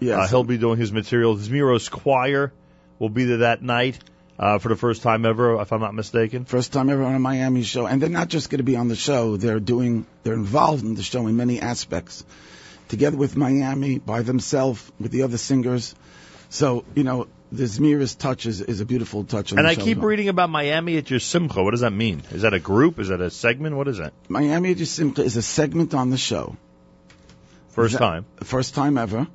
Speaker 20: Yes.
Speaker 1: Uh, he'll be doing his material. Zmiros Choir will be there that night uh, for the first time ever, if I'm not mistaken.
Speaker 20: First time ever on a Miami show, and they're not just going to be on the show. They're doing, they're involved in the show in many aspects, together with Miami by themselves with the other singers. So you know, the Zmiros touch is, is a beautiful touch. On
Speaker 1: And
Speaker 20: the
Speaker 1: I
Speaker 20: show
Speaker 1: keep reading about Miami at your Simcha. What does that mean? Is that a group? Is that a segment? What is that?
Speaker 20: Miami at Your Simcha is a segment on the show.
Speaker 1: First
Speaker 20: That-
Speaker 1: time.
Speaker 20: First time ever.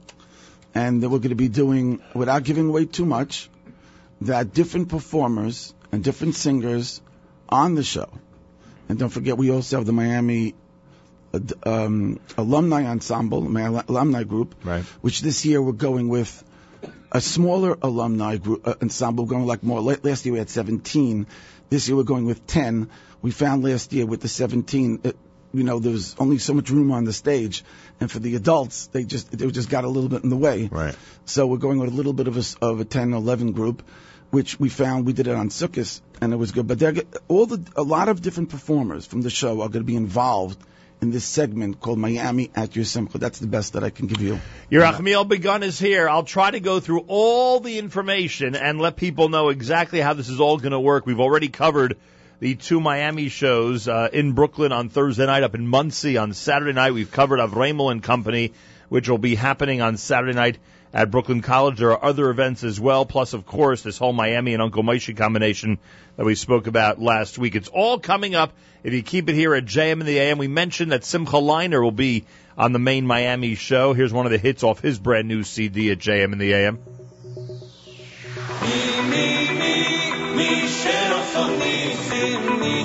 Speaker 20: And that we're going to be doing, without giving away too much, that different performers and different singers on the show. And don't forget, we also have the Miami um, alumni ensemble, my alumni group,
Speaker 1: Right.
Speaker 20: which this year we're going with a smaller alumni group uh, ensemble, going like more. Last year we had 17. This year we're going with 10. We found last year with the 17, uh, you know, there was only so much room on the stage, and for the adults, they just they just got a little bit in the way.
Speaker 1: Right.
Speaker 20: So we're going with a little bit of a, of a 10, 11 group, which we found we did it on Sukkot, and it was good. But they're, all the a lot of different performers from the show are going to be involved in this segment called Miami at Your Simcha. That's the best that I can give you.
Speaker 1: Yerachmiel Begun is here. I'll try to go through all the information and let people know exactly how this is all going to work. We've already covered the two Miami shows uh, in Brooklyn on Thursday night, up in Monsey on Saturday night. We've covered Avremel and Company, which will be happening on Saturday night at Brooklyn College. There are other events as well, plus, of course, this whole Miami and Uncle Moishy combination that we spoke about last week. It's all coming up if you keep it here at JM in the AM. We mentioned that Simcha Leiner will be on the main Miami show. Here's one of the hits off his brand new CD at JM in the AM
Speaker 7: mi sherafoni sim ni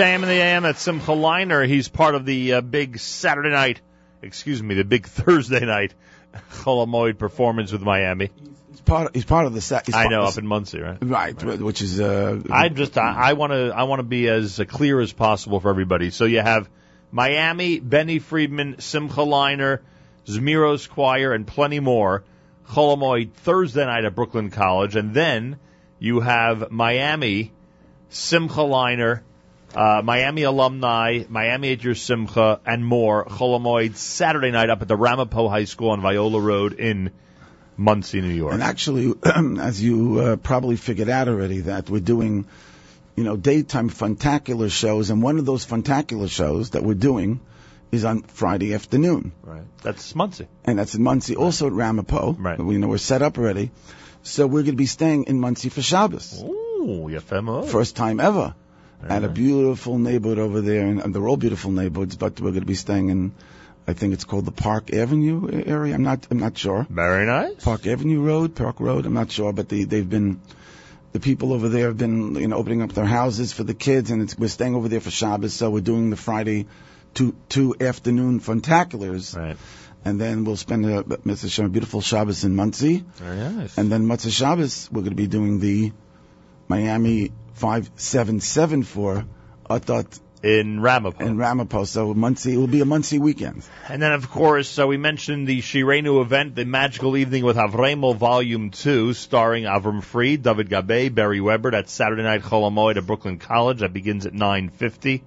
Speaker 1: JM in the AM at Simcha Leiner. He's part of the uh, big Saturday night, excuse me, the big Thursday night Chol Hamoed performance with Miami.
Speaker 20: He's part. He's part of the set.
Speaker 1: I know, up in Monsey, right?
Speaker 20: Right, which is uh,
Speaker 1: I just I want to I want to be as uh, clear as possible for everybody. So you have Miami, Benny Friedman, Simcha Leiner, Zmiros Choir, and plenty more. Chol Hamoed Thursday night at Brooklyn College, and then you have Miami, Simcha Leiner, uh, Miami alumni, Miami at Simcha, and more. Chol Hamoed Saturday night up at the Ramapo High School on Viola Road in Monsey, New York.
Speaker 20: And actually, as you uh, probably figured out already, that we're doing, you know, daytime funtacular shows, and one of those funtacular shows that we're doing is on Friday afternoon.
Speaker 1: Right. That's Monsey.
Speaker 20: And that's in Monsey, also at Ramapo.
Speaker 1: Right.
Speaker 20: We you know we're set up already, so we're going to be staying in Monsey for Shabbos.
Speaker 1: Ooh, you're.
Speaker 20: First time ever. At a beautiful neighborhood over there, and, and they're all beautiful neighborhoods, but we're going to be staying in, I think it's called the Park Avenue area. I'm not, I'm not sure.
Speaker 1: Very nice.
Speaker 20: Park Avenue Road, Park Road. I'm not sure, but they, they've been, the people over there have been, you know, opening up their houses for the kids, and it's, we're staying over there for Shabbos, so we're doing the Friday two, two afternoon funtaculars.
Speaker 1: Right.
Speaker 20: And then we'll spend a, Mr. Shem, a beautiful Shabbos in Monsey.
Speaker 1: Very nice.
Speaker 20: And then Motzei Shabbos, we're going to be doing the Miami 5774 Atat
Speaker 1: in Ramapo.
Speaker 20: in Ramapo. So Monsey, it will be a Monsey weekend.
Speaker 1: And then, of course, so we mentioned the Shirainu event, the Magical Evening with Avremel Volume 2, starring Avram Fried, David Gabay, Beri Weber. That's Saturday night Chol Hamoed at Brooklyn College. That begins at 9.50.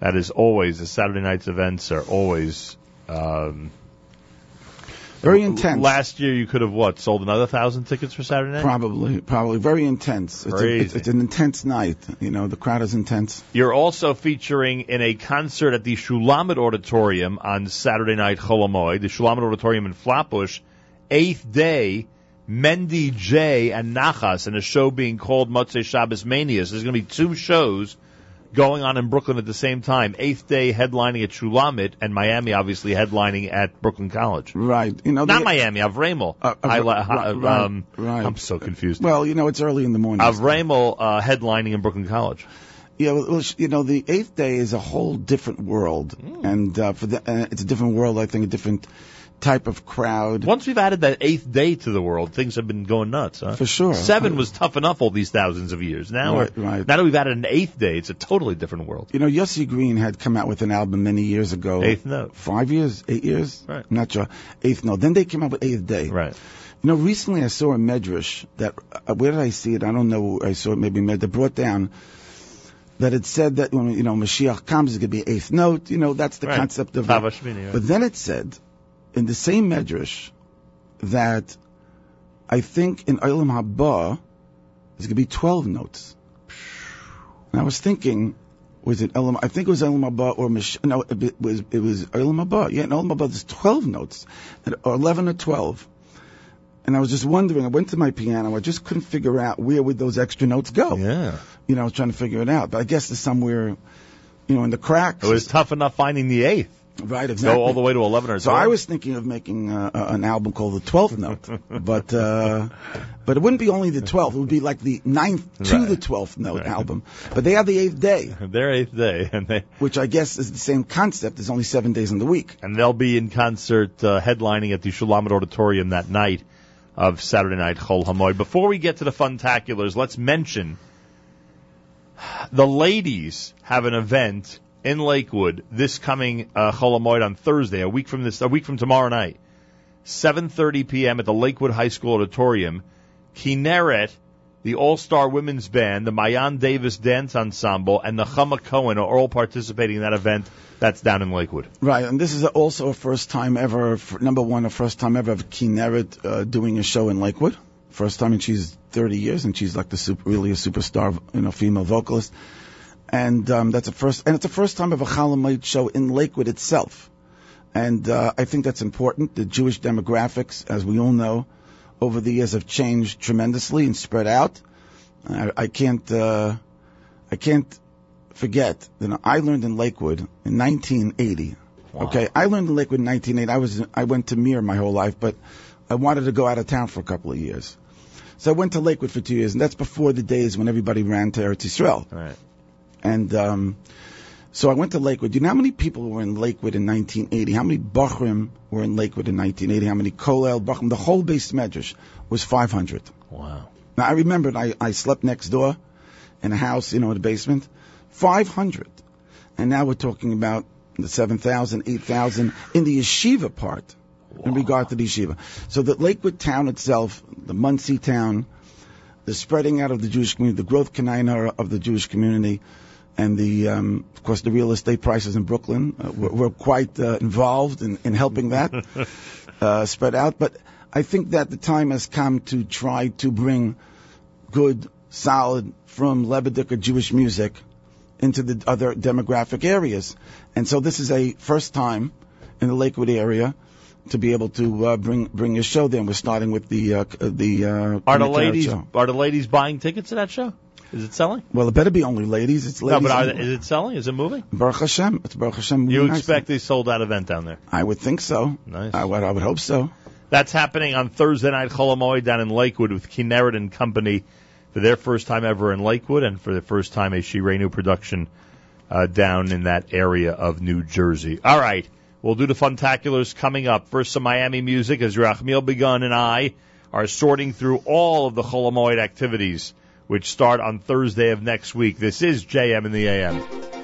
Speaker 1: That is always, the Saturday night's events are always, um,
Speaker 20: Very intense.
Speaker 1: Last year you could have, what, sold another thousand tickets for Saturday night?
Speaker 20: Probably, probably very intense. It's, a, it's, it's an intense night. You know, the crowd is intense.
Speaker 1: You're also featuring in a concert at the Shulamit Auditorium on Saturday night Chol Hamoed, the Shulamit Auditorium in Flatbush, eighth day, Mendy J and Nachas, and a show being called Motzei Shabbos Manias. There's going to be two shows going on in Brooklyn at the same time. Eighth day headlining at Shulamit, and Miami obviously headlining at Brooklyn College.
Speaker 20: Right. You know,
Speaker 1: Not
Speaker 20: the-
Speaker 1: Miami, Avremel.
Speaker 20: Uh, uh,
Speaker 1: I, uh,
Speaker 20: right,
Speaker 1: um,
Speaker 20: right,
Speaker 1: I'm so confused.
Speaker 20: Well, you know, it's early in the morning.
Speaker 1: Avremel uh, headlining in Brooklyn College.
Speaker 20: Yeah, well, you know, the eighth day is a whole different world,
Speaker 1: Hmm.
Speaker 20: and uh, for the, uh, it's a different world. I think a different type of crowd.
Speaker 1: Once we've added that eighth day to the world, things have been going nuts. Huh?
Speaker 20: For sure.
Speaker 1: Seven was tough enough all these thousands of years. Now,
Speaker 20: Right, right.
Speaker 1: now that we've added an eighth day, it's a totally different world.
Speaker 20: You know, Yossi Green had come out with an album many years ago.
Speaker 1: Eighth Note.
Speaker 20: Five years, eight years.
Speaker 1: Right.
Speaker 20: I'm not sure. Eighth Note. Then they came out with Eighth Day.
Speaker 1: Right.
Speaker 20: You know, recently I saw a medrash that uh, where did I see it? I don't know. I saw it maybe med- that brought down that it said that when you know Mashiach comes, it's going to be eighth note. You know, that's the
Speaker 1: Right.
Speaker 20: concept of it.
Speaker 1: Right.
Speaker 20: But then it said in the same medrash that I think in Olam Haba there's going to be twelve notes. And I was thinking, was it Olam? I think it was Olam Haba or Mish, no, it was it was Olam Haba. Yeah, in Haba there's twelve notes, or eleven or twelve. And I was just wondering. I went to my piano. I just couldn't figure out where would those extra notes go.
Speaker 1: Yeah.
Speaker 20: You know, I was trying to figure it out. But I guess it's somewhere, you know, in the cracks.
Speaker 1: It was tough enough finding the eighth.
Speaker 20: Right, exactly.
Speaker 1: Go all the way to eleven or
Speaker 20: So
Speaker 1: 12.
Speaker 20: I was thinking of making uh, an album called the Twelfth Note, but uh, but it wouldn't be only the twelfth. It would be like the ninth to
Speaker 1: Right.
Speaker 20: the twelfth note
Speaker 1: Right.
Speaker 20: album. But they have the eighth day,
Speaker 1: Their eighth day, and they
Speaker 20: which I guess is the same concept. There's only seven days in the week.
Speaker 1: and they'll be in concert uh, headlining at the Shulamit Auditorium that night of Saturday night Chol Hamoed. Before we get to the funtaculars, let's mention the ladies have an event in Lakewood this coming uh, Chol Hamoed on Thursday, a week from this, a week from tomorrow night, 7:30 p.m. at the Lakewood High School Auditorium. Kinneret, the All-Star Women's Band, the Mayan Davis Dance Ensemble, and the Chama Cohen are all participating in that event. That's down in Lakewood.
Speaker 20: Right, and this is also a first time ever. Number one, a first time ever of Kinneret uh, doing a show in Lakewood. First time, and she's 30 years, and she's like the super, really a superstar, you know, female vocalist. And um, that's a first, and it's the first time of a Chol Hamoed show in Lakewood itself. And uh, I think that's important. The Jewish demographics, as we all know, over the years have changed tremendously and spread out. I, I can't, uh, I can't forget that I learned in Lakewood in 1980. Okay, I learned in Lakewood in 1980. I was, I went to Mir my whole life, but I wanted to go out of town for a couple of years. So I went to Lakewood for two years, and that's before the days when everybody ran to Eretz Yisrael.
Speaker 1: Right.
Speaker 20: And um, so I went to Lakewood. Do you know how many people were in Lakewood in 1980? How many Bachrim were in Lakewood in 1980? How many Kolel, Bachrim? The whole beis medrash was 500.
Speaker 1: Wow.
Speaker 20: Now I remembered I, I slept next door in a house, you know, in the basement. 500. And now we're talking about the 7,000, 8,000 in the yeshiva part in regard to the yeshiva. So the Lakewood town itself, the Monsey town, the spreading out of the Jewish community, the growth kanina of the Jewish community, and the, um, of course, the real estate prices in Brooklyn uh, were, were quite uh, involved in, in helping that uh, spread out. But I think that the time has come to try to bring good, solid, from Lebedika Jewish music into the other demographic areas. And so this is a first time in the Lakewood area to be able to uh, bring bring a show there. And we're starting with the uh, the uh,
Speaker 1: Are the ladies
Speaker 20: show.
Speaker 1: are the ladies buying tickets to that show? Is it selling?
Speaker 20: Well, it better be only ladies. It's ladies.
Speaker 1: no, but are is it selling? Is it moving?
Speaker 20: Baruch Hashem. It's Baruch Hashem.
Speaker 1: You
Speaker 20: moving
Speaker 1: expect a sold out event down there?
Speaker 20: I would think so.
Speaker 1: Nice.
Speaker 20: I would. I would hope so.
Speaker 1: That's happening on Thursday night Chol Hamoed down in Lakewood with Kinneret and Company for their first time ever in Lakewood and for the first time a Shirainu production uh, down in that area of New Jersey. All right, we'll do the funtaculars coming up. First, some Miami music as Yerachmiel Begun and I are sorting through all of the Chol Hamoed activities
Speaker 21: which start on Thursday of next week. This is JM in the AM.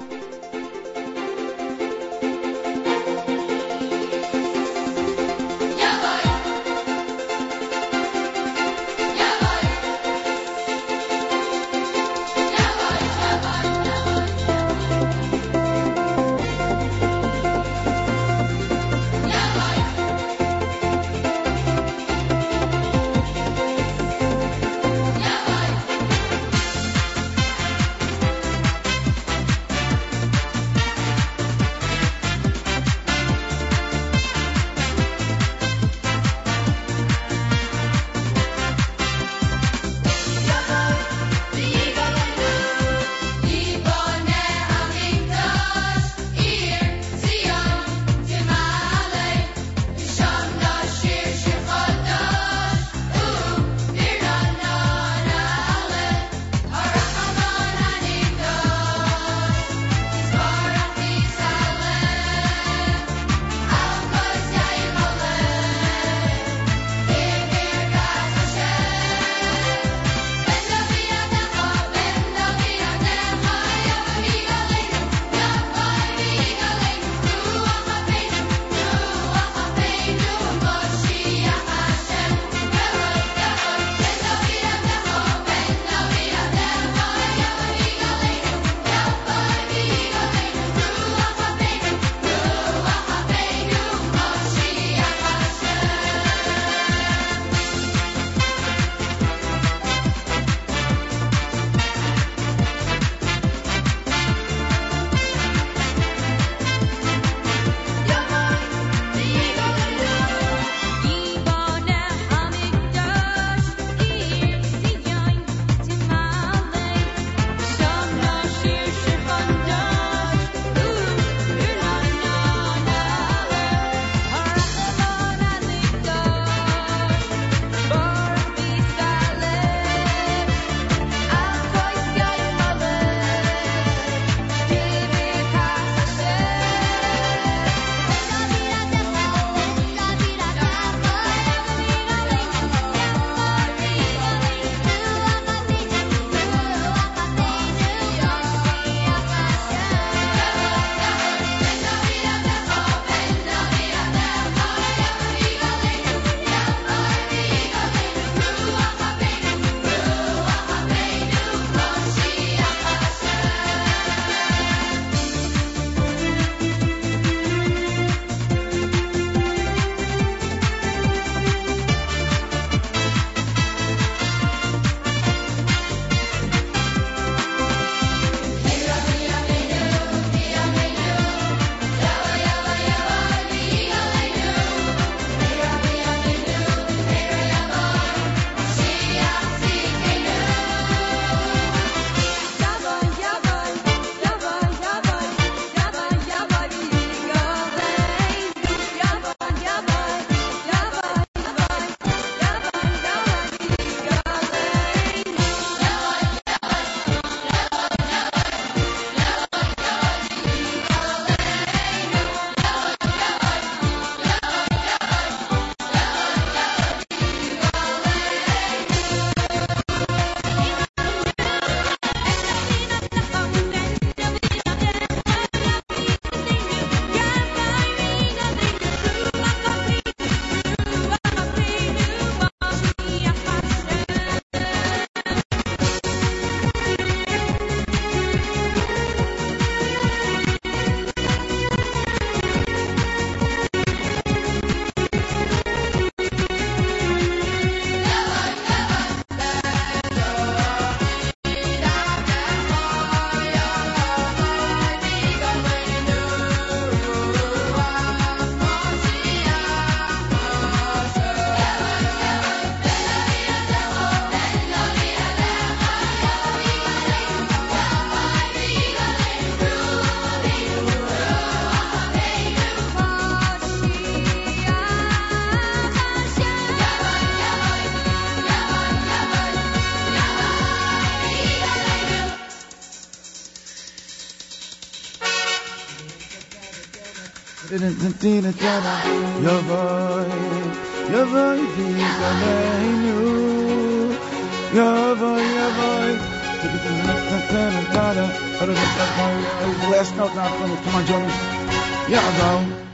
Speaker 20: יבואי, יבואי ויגלנו, Yavoy, yavoy. Last note not from Come on, Jonas. Yavo.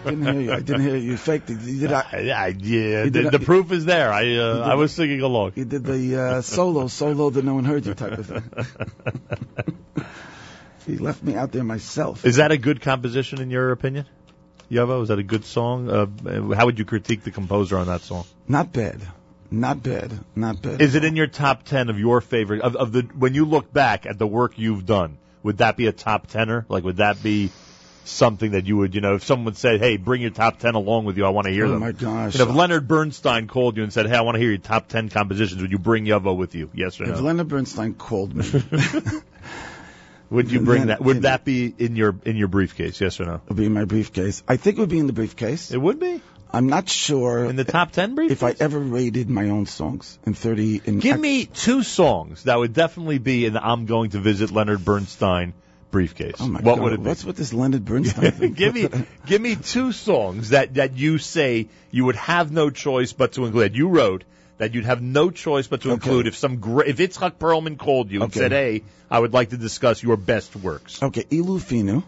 Speaker 20: Didn't hear you. I didn't hear you. You faked it. You did. I,
Speaker 1: yeah, yeah.
Speaker 20: You
Speaker 1: The,
Speaker 20: did-
Speaker 1: the proof is there. I uh,
Speaker 20: did
Speaker 1: I was singing along.
Speaker 20: You did the uh, solo, solo that no one heard you type of thing. he left me out there myself.
Speaker 1: Is that a good composition in your opinion, Yovo? Is that a good song? Uh, how would you critique the composer on that song?
Speaker 20: Not bad. Not bad. Not bad.
Speaker 1: Is it in your top ten of your favorite of, of the when you look back at the work you've done? Would that be a top tenner? Like, would that be something that you would, you know, if someone said, "Hey, bring your top ten along with you, I want to hear
Speaker 20: Oh,
Speaker 1: them."
Speaker 20: my gosh.
Speaker 1: Know, if Leonard Bernstein called you and said, "Hey, I want to hear your top ten compositions," would you bring Yovo with you? Yes or no?
Speaker 20: If Leonard Bernstein called me,
Speaker 1: would you bring that? Would that be in your in your briefcase? Yes or no?
Speaker 20: it would be in my briefcase. I think it would be in the briefcase.
Speaker 1: It would be.
Speaker 20: I'm not sure
Speaker 1: in the top ten briefcase.
Speaker 20: if I ever rated my own songs in 30. In
Speaker 1: Give me two songs that would definitely be in the I'm going to visit Leonard Bernstein briefcase.
Speaker 20: Oh my
Speaker 1: what
Speaker 20: God,
Speaker 1: would it be?
Speaker 20: What's with this Leonard Bernstein thing?
Speaker 1: give me give me two songs that that you say you would have no choice but to include. You wrote that you'd have no choice but to include if some great, if Itzhak Perlman called you and said, "Hey, I would like to discuss your best works."
Speaker 20: Okay, Ilu Finu.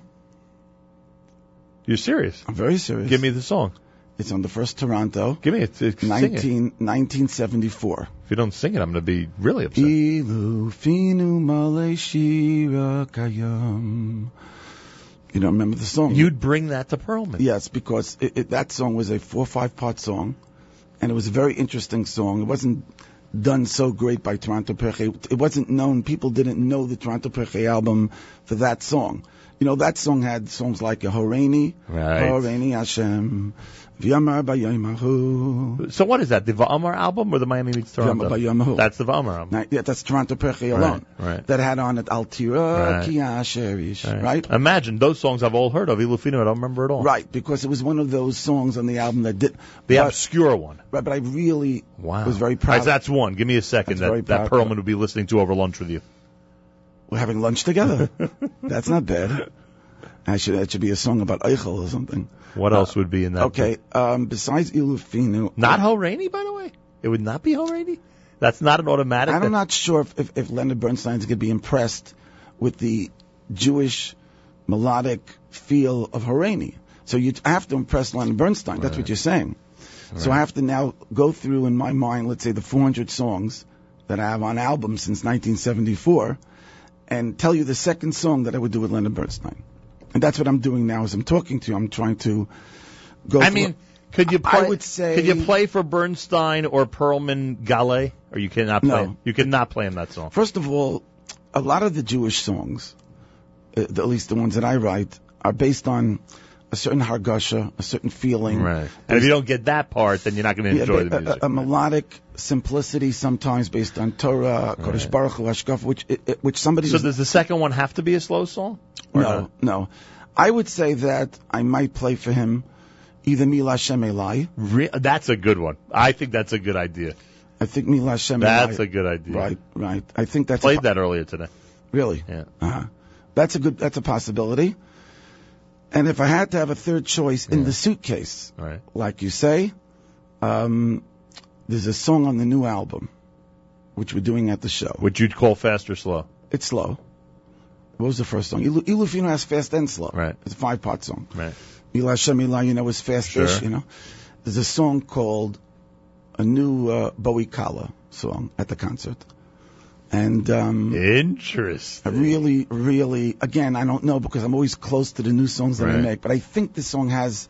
Speaker 1: You're serious?
Speaker 20: I'm very serious.
Speaker 1: Give me the song.
Speaker 20: It's on the first Toronto.
Speaker 1: Give me it. Sing it.
Speaker 20: 19, 1974.
Speaker 1: If you don't sing it, I'm going to be really upset.
Speaker 20: Ilu Finu Male Shira Kayam. You don't remember the song?
Speaker 1: You'd bring that to Perlman.
Speaker 20: Yes, because it, it, that song was a four or five part song, and it was a very interesting song. It wasn't done so great by Toronto Pirchei. It wasn't known. People didn't know the Toronto Pirchei album for that song. You know, that song had songs like Horeini,
Speaker 1: Right.
Speaker 20: Horeini Hashem.
Speaker 1: So what is that? The Va'amar album or the Miami Meets Toronto? That's the Va'amar album.
Speaker 20: Now, yeah, that's Toronto Pirchei
Speaker 1: Right,
Speaker 20: alone.
Speaker 1: right.
Speaker 20: That had on it Altira,
Speaker 1: Right.
Speaker 20: Kia
Speaker 1: Right.
Speaker 20: right?
Speaker 1: Imagine those songs I've all heard of. Ilufinu, I don't remember at all.
Speaker 20: Right, because it was one of those songs on the album that did.
Speaker 1: The
Speaker 20: but-
Speaker 1: obscure one.
Speaker 20: Right, but I really
Speaker 1: Wow.
Speaker 20: was very proud.
Speaker 1: right, that's one. Give me a second
Speaker 20: That's
Speaker 1: that, that. Perlman would be listening to over lunch with you.
Speaker 20: We're having lunch together. That's not bad. I should that should be a song about Eichel or something.
Speaker 1: What else would be in that?
Speaker 20: Okay, um, besides Ilufinu,
Speaker 1: Not Horeini, by the way? It would not be Horeini? That's not an automatic?
Speaker 20: I'm not sure if, if, if Leonard Bernstein's going to be impressed with the Jewish melodic feel of Horeini. So you I have to impress Leonard Bernstein. That's what you're saying. So I have to now go through in my mind, let's say the 400 songs that I have on albums since 1974, and tell you the second song that I would do with Leonard Bernstein. And that's what I'm doing now as I'm talking to you. I'm trying to go.
Speaker 1: I mean, could you play?
Speaker 20: I would say-
Speaker 1: Could you play for Bernstein or Perlman Gale? Or you cannot play?
Speaker 20: No.
Speaker 1: You cannot play him that song.
Speaker 20: First of all, a lot of the Jewish songs, uh, at least the ones that I write, are based on a certain hargasha, a certain feeling.
Speaker 1: Right. And if you don't get that part, then you're not going to
Speaker 20: Yeah,
Speaker 1: enjoy
Speaker 20: but
Speaker 1: the music.
Speaker 20: A, a melodic simplicity, sometimes based on Torah, Kodesh Baruch Hu, Hashkaf, which it, which somebody.
Speaker 1: so does the second one have to be a slow song?
Speaker 20: No,
Speaker 1: not?
Speaker 20: no. I would say that I might play for him either Mila Shem Elai.
Speaker 1: Re- that's a good one. I think that's a good idea.
Speaker 20: I think Mila Shem
Speaker 1: That's a good idea.
Speaker 20: Right, right. I think that's a
Speaker 1: Played
Speaker 20: po-
Speaker 1: that earlier today.
Speaker 20: Really?
Speaker 1: Yeah.
Speaker 20: Uh-huh. That's a good. That's a possibility. And if I had to have a third choice in the suitcase,
Speaker 1: Right.
Speaker 20: like you say, um, there's a song on the new album, which we're doing at the show.
Speaker 1: Which you'd call fast or slow.
Speaker 20: It's slow. What was the first song? Ilu- Ilufinu has fast and slow.
Speaker 1: Right.
Speaker 20: It's a five part song.
Speaker 1: Right.
Speaker 20: Mila, you know, is fast-ish,
Speaker 1: Sure.
Speaker 20: you know. There's a song called a new uh, Bowie Kala song at the concert. And um,
Speaker 1: Interesting.
Speaker 20: I really, really, again, I don't know because I'm always close to the new songs that I make, but I think this song has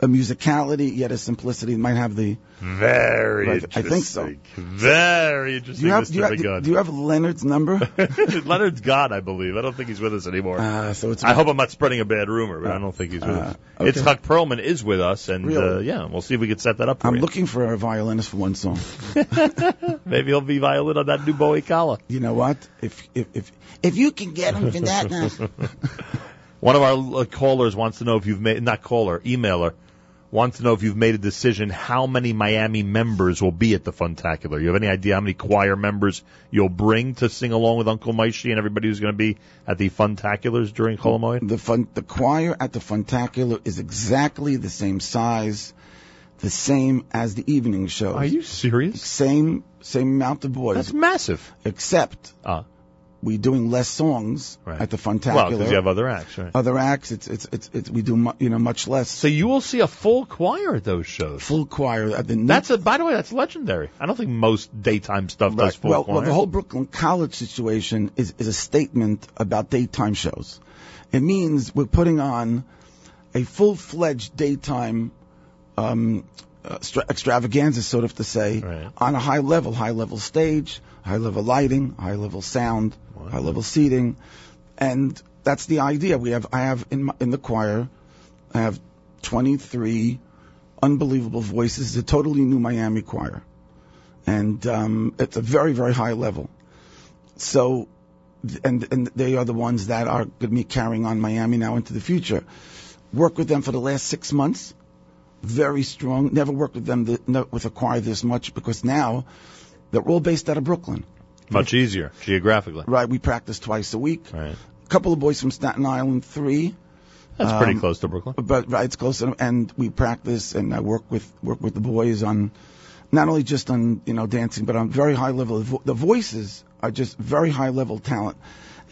Speaker 20: a musicality yet a simplicity. It might have the.
Speaker 1: Very
Speaker 20: Right, I think so.
Speaker 1: Very
Speaker 20: Do
Speaker 1: interesting,
Speaker 20: you have, do you have, do you have Leonard's number?
Speaker 1: Leonard's gone, I believe. I don't think he's with us anymore.
Speaker 20: Uh, so it's.
Speaker 1: I hope I'm not spreading a bad rumor, but I don't think he's with
Speaker 20: Uh,
Speaker 1: us.
Speaker 20: okay.
Speaker 1: Itzhak Perlman is with us, and uh,
Speaker 20: Really?
Speaker 1: yeah, we'll see if we can set that up for
Speaker 20: I'm
Speaker 1: you.
Speaker 20: looking for a violinist for one song.
Speaker 1: Maybe he'll be violin on that new Bowie Kala.
Speaker 20: You know what? If if if if you can get him for that.
Speaker 1: One of our uh, callers wants to know if you've made, not caller, emailer, wants to know if you've made a decision how many Miami members will be at the Funtacular. You have any idea how many choir members you'll bring to sing along with Uncle Moishy and everybody who's going to be at the Funtaculars during Chol Hamoed?
Speaker 20: the fun the choir at the Funtacular is exactly the same size the same as the evening shows.
Speaker 1: Are you serious?
Speaker 20: Same same amount of boys.
Speaker 1: That's massive.
Speaker 20: Except
Speaker 1: Uh,
Speaker 20: we're doing less songs
Speaker 1: Right.
Speaker 20: at the
Speaker 1: well,
Speaker 20: Funtacular.
Speaker 1: because you have other acts, right?
Speaker 20: other acts. It's it's it's, it's we do mu- you know much less.
Speaker 1: So you will see a full choir at those shows.
Speaker 20: Full choir. At the
Speaker 1: That's a. By the way, that's legendary. I don't think most daytime stuff does full
Speaker 20: well,
Speaker 1: choir.
Speaker 20: well, the whole Brooklyn College situation is, is a statement about daytime shows. It means we're putting on a full-fledged daytime um, uh, extra- extravaganza, sort of to say, on a high level, high level stage, high level lighting, high level sound, high level seating, and that's the idea. We have I have in my, in the choir, I have 23 unbelievable voices. It's a totally new Miami choir and um, it's a very very high level. So, and and they are the ones that are going to be carrying on Miami now into the future. Work with them for the last six months, very strong. Never worked with them th- no, with a choir this much because now they're all based out of Brooklyn.
Speaker 1: Much easier geographically.
Speaker 20: Right, we practice twice a week.
Speaker 1: Right.
Speaker 20: A couple of boys from Staten Island, three.
Speaker 1: That's pretty
Speaker 20: Um,
Speaker 1: close to Brooklyn.
Speaker 20: But right, it's close to and we practice and I work with work with the boys on not only just on you know dancing, but on very high level. The vo- The voices are just very high level talent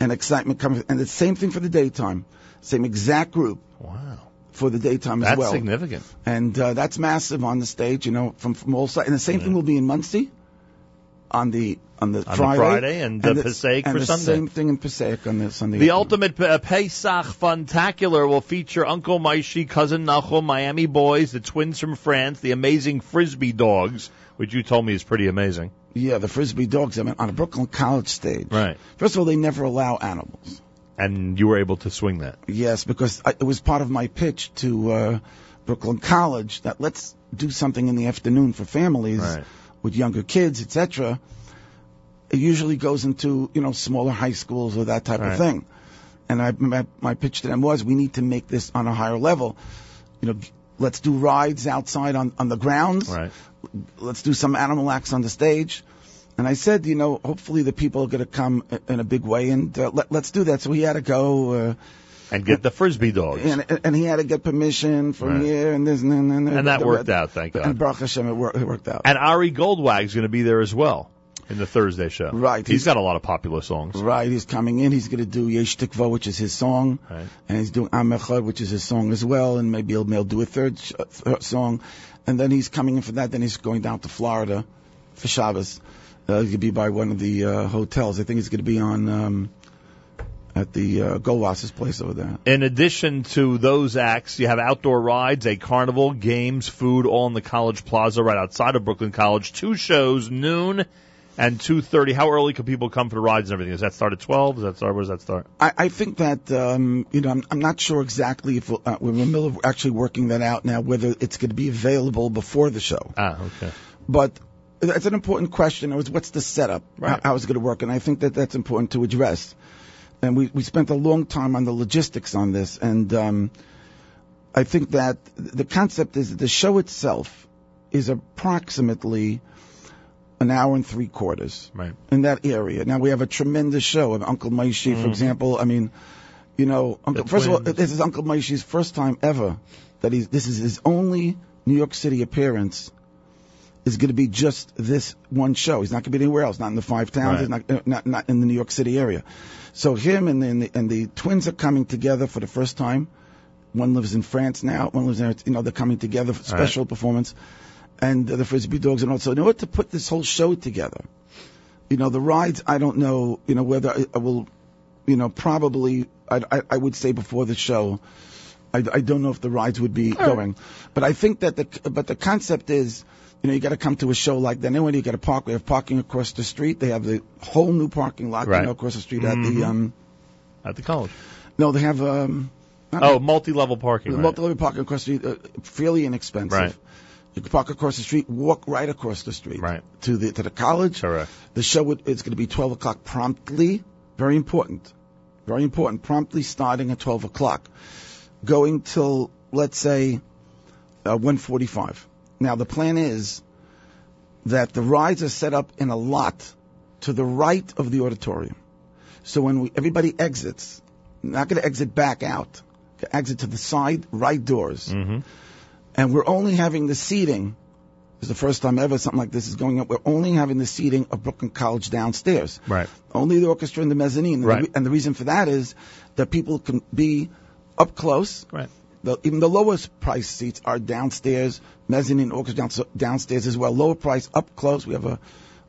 Speaker 20: and excitement coming, and the same thing for the daytime, same exact group.
Speaker 1: Wow.
Speaker 20: For the daytime
Speaker 1: That's
Speaker 20: as well, That's
Speaker 1: significant.
Speaker 20: and uh, that's massive on the stage. You know, from from all sides, and the same thing will be in Monsey on the on the
Speaker 1: On the
Speaker 20: Friday,
Speaker 1: Friday and, uh,
Speaker 20: the,
Speaker 1: Passaic
Speaker 20: and
Speaker 1: for
Speaker 20: the
Speaker 1: Sunday.
Speaker 20: Same thing in Passaic on the Sunday.
Speaker 1: The ultimate uh, Pesach Funtacular will feature Uncle Moishy, Cousin Nachum, Miami Boys, the twins from France, the amazing Frisbee Dogs, which you told me is pretty amazing.
Speaker 20: Yeah, the frisbee dogs. I mean, on a Brooklyn College stage.
Speaker 1: Right.
Speaker 20: First of all, they never allow animals.
Speaker 1: And you were able to swing that.
Speaker 20: Yes, because I, it was part of my pitch to uh, Brooklyn College that let's do something in the afternoon for families
Speaker 1: Right.
Speaker 20: With younger kids, etc. It usually goes into you know smaller high schools or that type
Speaker 1: Right.
Speaker 20: of thing. And I, my, my pitch to them was we need to make this on a higher level. You know, let's do rides outside on on the grounds.
Speaker 1: Right.
Speaker 20: Let's do some animal acts on the stage. And I said, you know, hopefully the people are going to come in a big way, and uh, let, let's do that. So he had to go. Uh,
Speaker 1: And get the Frisbee Dogs.
Speaker 20: and, and he had to get permission from
Speaker 1: Right.
Speaker 20: here and this and, and, and,
Speaker 1: And that worked out, thank God.
Speaker 20: And Baruch Hashem, it, wor- it worked out.
Speaker 1: And Ari Goldwag's going to be there as well in the Thursday show.
Speaker 20: Right.
Speaker 1: He's got a lot of popular songs.
Speaker 20: Right, he's coming in. He's going to do Yesh Tikva, which is his song,
Speaker 1: Right.
Speaker 20: and he's doing Am Echad, which is his song as well, and maybe he'll, he'll do a third, sh- uh, third song, and then he's coming in for that. Then he's going down to Florida for Shabbos. Uh, he's going to be by one of the uh, hotels. I think he's going to be on um, at the uh, Goldwasser's place over there.
Speaker 1: In addition to those acts, you have outdoor rides, a carnival, games, food, all in the College Plaza right outside of Brooklyn College. Two shows, noon and 2.30. How early can people come for the rides and everything? Does that start at 12? Does that start, where does that start?
Speaker 20: I, I think that um, you know I'm, I'm not sure exactly if we'll, uh, we're in the middle of actually working that out now whether it's going to be available before the show.
Speaker 1: Ah, okay.
Speaker 20: But it's an important question. It was what's the setup?
Speaker 1: Right.
Speaker 20: How, how is it going to work? And I think that that's important to address. And we we spent a long time on the logistics on this, and um, I think that the concept is that the show itself is approximately an hour and three quarters
Speaker 1: Right.
Speaker 20: in that area. Now we have a tremendous show of Uncle Moishy, for
Speaker 1: Mhm.
Speaker 20: example. I mean, you know, Uncle, first of all, this is Uncle Moishy's first time ever that he's. This is his only New York City appearance. Is going to be just this one show. He's not going to be anywhere else. Not in the five towns.
Speaker 1: Right.
Speaker 20: Not, not not in the New York City area. So him and the, and the and the twins are coming together for the first time. One lives in France now. One lives there. You know, they're coming together for
Speaker 1: Right.
Speaker 20: special performance. And uh, the frisbee dogs and also in order to put this whole show together, you know, the rides. I don't know. You know whether I, I will. You know, probably. I, I, I would say before the show. I, I don't know if the rides would be going, but I think that the but the concept is, you know, you got to come to a show like that. Anyway, you got to park. We have parking across the street. They have the whole new parking lot,
Speaker 1: Right.
Speaker 20: you know, across the street at
Speaker 1: Mhm.
Speaker 20: the um.
Speaker 1: At the college.
Speaker 20: No, they have um.
Speaker 1: Oh, multi-level parking. Right.
Speaker 20: Multi-level parking across the street, uh, fairly inexpensive.
Speaker 1: Right.
Speaker 20: You can park across the street, walk right across the street.
Speaker 1: Right.
Speaker 20: To the to the college.
Speaker 1: Correct.
Speaker 20: The show would, it's going to be 12 o'clock promptly. Very important. Very important. Promptly starting at 12 o'clock, going till let's say uh, 1:45. Now the plan is that the rides are set up in a lot to the right of the auditorium. So when we, everybody exits, not going to exit back out, exit to the side right doors.
Speaker 1: Mm-hmm.
Speaker 20: and we're only having the seating. It's the first time ever something like this is going up. We're only having the seating of Brooklyn College downstairs.
Speaker 1: Right.
Speaker 20: Only the orchestra and the mezzanine.
Speaker 1: Right.
Speaker 20: and the reason for that is that people can be up close.
Speaker 1: Right.
Speaker 20: The, even the lowest price seats are downstairs, mezzanine orchestra down, downstairs as well. Lower price up close. We have a,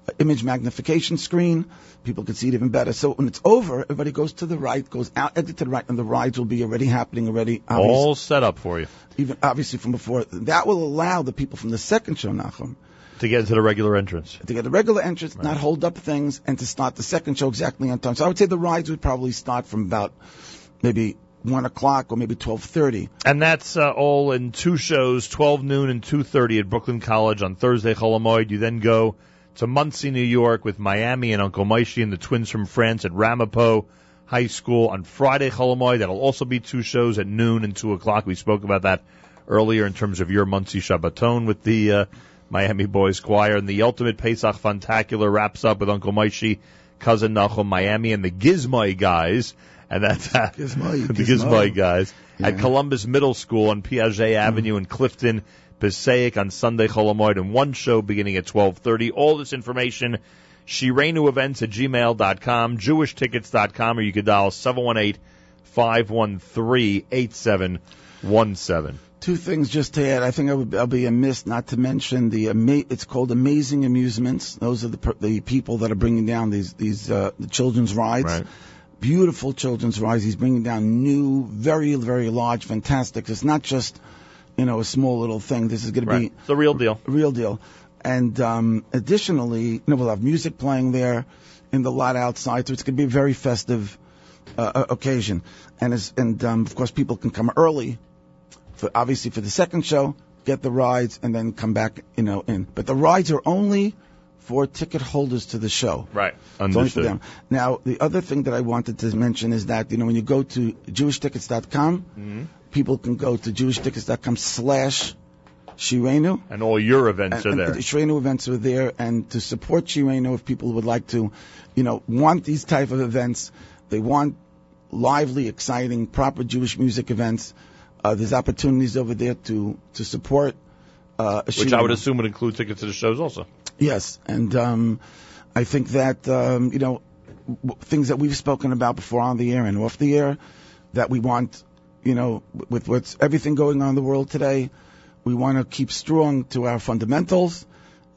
Speaker 20: a image magnification screen. People can see it even better. So when it's over, everybody goes to the right, goes out, exit to the right, and the rides will be already happening already.
Speaker 1: All set up for you
Speaker 20: even obviously from before. That will allow the people from the second show, Nachum,
Speaker 1: to get into the regular entrance.
Speaker 20: to get a regular entrance, not hold up things, and to start the second show exactly on time. So I would say the rides would probably start from about maybe one o'clock or maybe twelve thirty.
Speaker 1: And that's uh, all in two shows, 12 noon and 2.30 at Brooklyn College on Thursday, Chol Hamoed. You then go to Monsey, New York with Miami and Uncle Moishy and the twins from France at Ramapo High School on Friday, Chol Hamoed. That'll also be two shows at noon and 2 o'clock. We spoke about that earlier in terms of your Monsey Shabbaton with the uh, Miami Boys Choir. And the Ultimate Pesach Funtacular wraps up with Uncle Moishy, Cousin Nachum, Miami, and the Gizmo guys. And that's uh,
Speaker 20: Gizmo,
Speaker 1: the
Speaker 20: Gizmo.
Speaker 1: Gizmo guys at Columbus Middle School on Piaget Avenue in Clifton, Passaic on Sunday Chol Hamoed, and one show beginning at 12:30. All this information, Shirainu events at gmail.com, jewishtickets.com, or you could dial 718-513-8717.
Speaker 20: Two things just to add. I think I would, I'll be amiss not to mention the ama- it's called Amazing Amusements. Those are the the people that are bringing down these these uh, the children's rides.
Speaker 1: Right.
Speaker 20: Beautiful children's rides. He's bringing down new, very very large, fantastic. It's not just you know a small little thing. This is going to be
Speaker 1: It's the real deal.
Speaker 20: real deal. And um, additionally, you know, we'll have music playing there in the lot outside, so it's going to be a very festive uh, uh, occasion. And as, and um, of course, people can come early, for obviously for the second show, get the rides, and then come back, you know, in. But the rides are only for ticket holders to the show.
Speaker 1: Right.
Speaker 20: It's only for them. Now, the other thing that I wanted to mention is that, you know, when you go to jewishtickets.com,
Speaker 1: Mhm.
Speaker 20: people can go to jewishtickets.com slash Shirainu.
Speaker 1: And all your events
Speaker 20: And,
Speaker 1: are there.
Speaker 20: the Shirainu events are there, and to support Shirainu, if people would like to, you know, want these type of events, they want lively, exciting, proper Jewish music events. Uh, there's opportunities over there to to support. Uh,
Speaker 1: Which I would assume would include tickets to the shows also.
Speaker 20: Yes, and um, I think that um, you know w- things that we've spoken about before on the air and off the air that we want, you know, with what's everything going on in the world today, we want to keep strong to our fundamentals,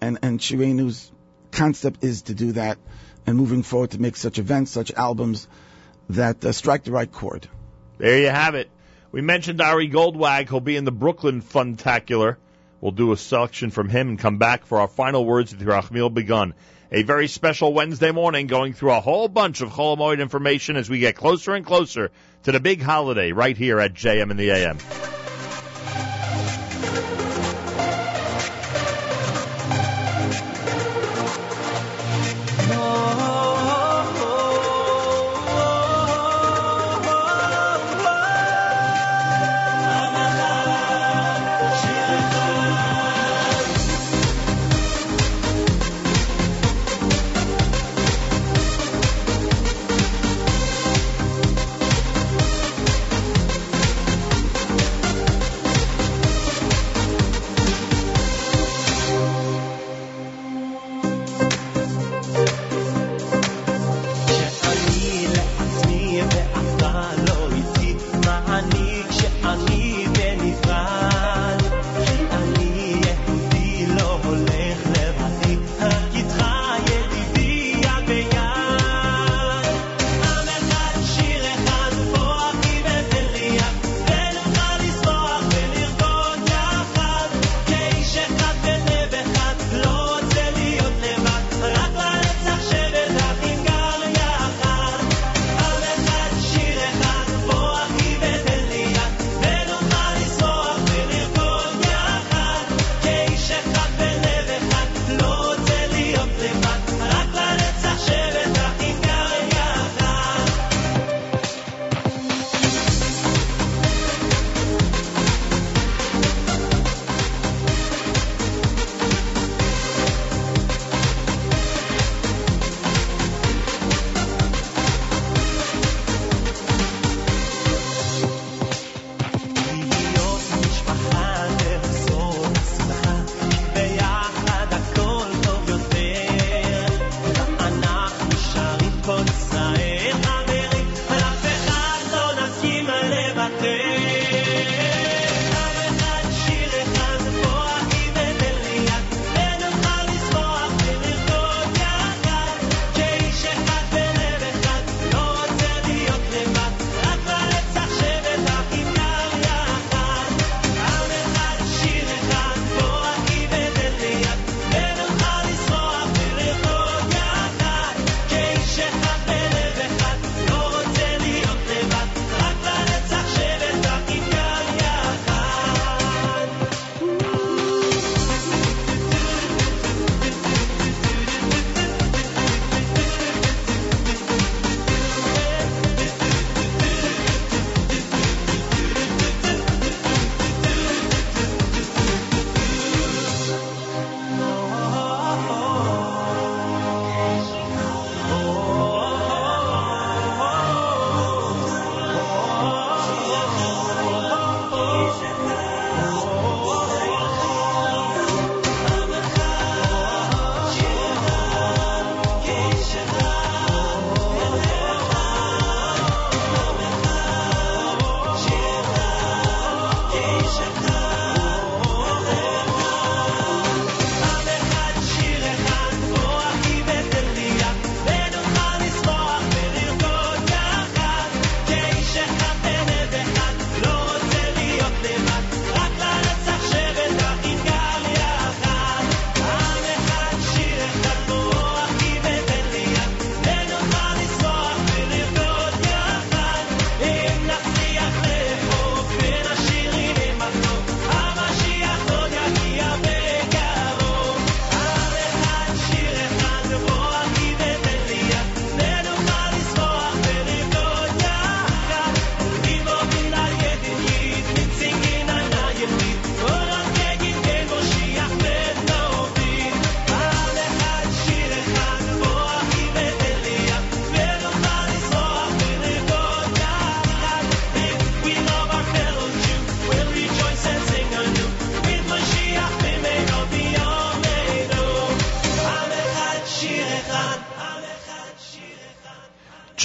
Speaker 20: and and Shirainu's concept is to do that, and moving forward to make such events, such albums that uh, strike the right chord.
Speaker 1: There you have it. We mentioned Ari Goldwag. He'll be in the Brooklyn Funtacular. We'll do a selection from him and come back for our final words with Yerachmiel Begun. A very special Wednesday morning going through a whole bunch of Chol Hamoed information as we get closer and closer to the big holiday right here at JM in the AM.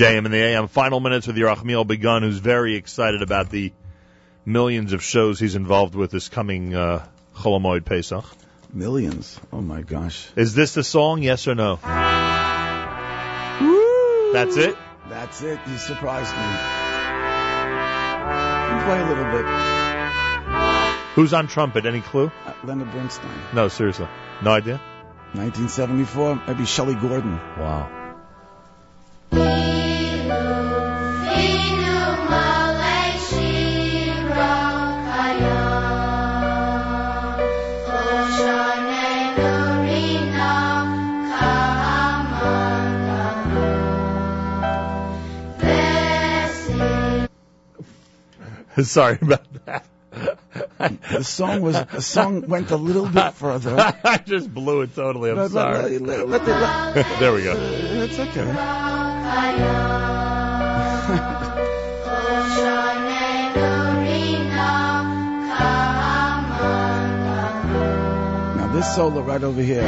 Speaker 1: JM in the AM. Final minutes with Yerachmiel Begun, who's very excited about the millions of shows he's involved with this coming uh, Chol Hamoed Pesach.
Speaker 21: Millions. Oh my gosh.
Speaker 1: Is this the song? Yes or no? That's it.
Speaker 21: That's it. You surprised me. Can play a little bit.
Speaker 1: Who's on trumpet? Any clue?
Speaker 21: Uh, Leonard Bernstein.
Speaker 1: No, seriously. No idea.
Speaker 21: 1974. Maybe Shelley Gordon.
Speaker 1: Wow. Sorry about that.
Speaker 21: The song was the song went a little bit further.
Speaker 1: I just blew it totally. I'm
Speaker 21: Let-
Speaker 1: sorry.
Speaker 21: let- let the- let-
Speaker 1: there we go.
Speaker 21: It's okay. Now this solo right over here,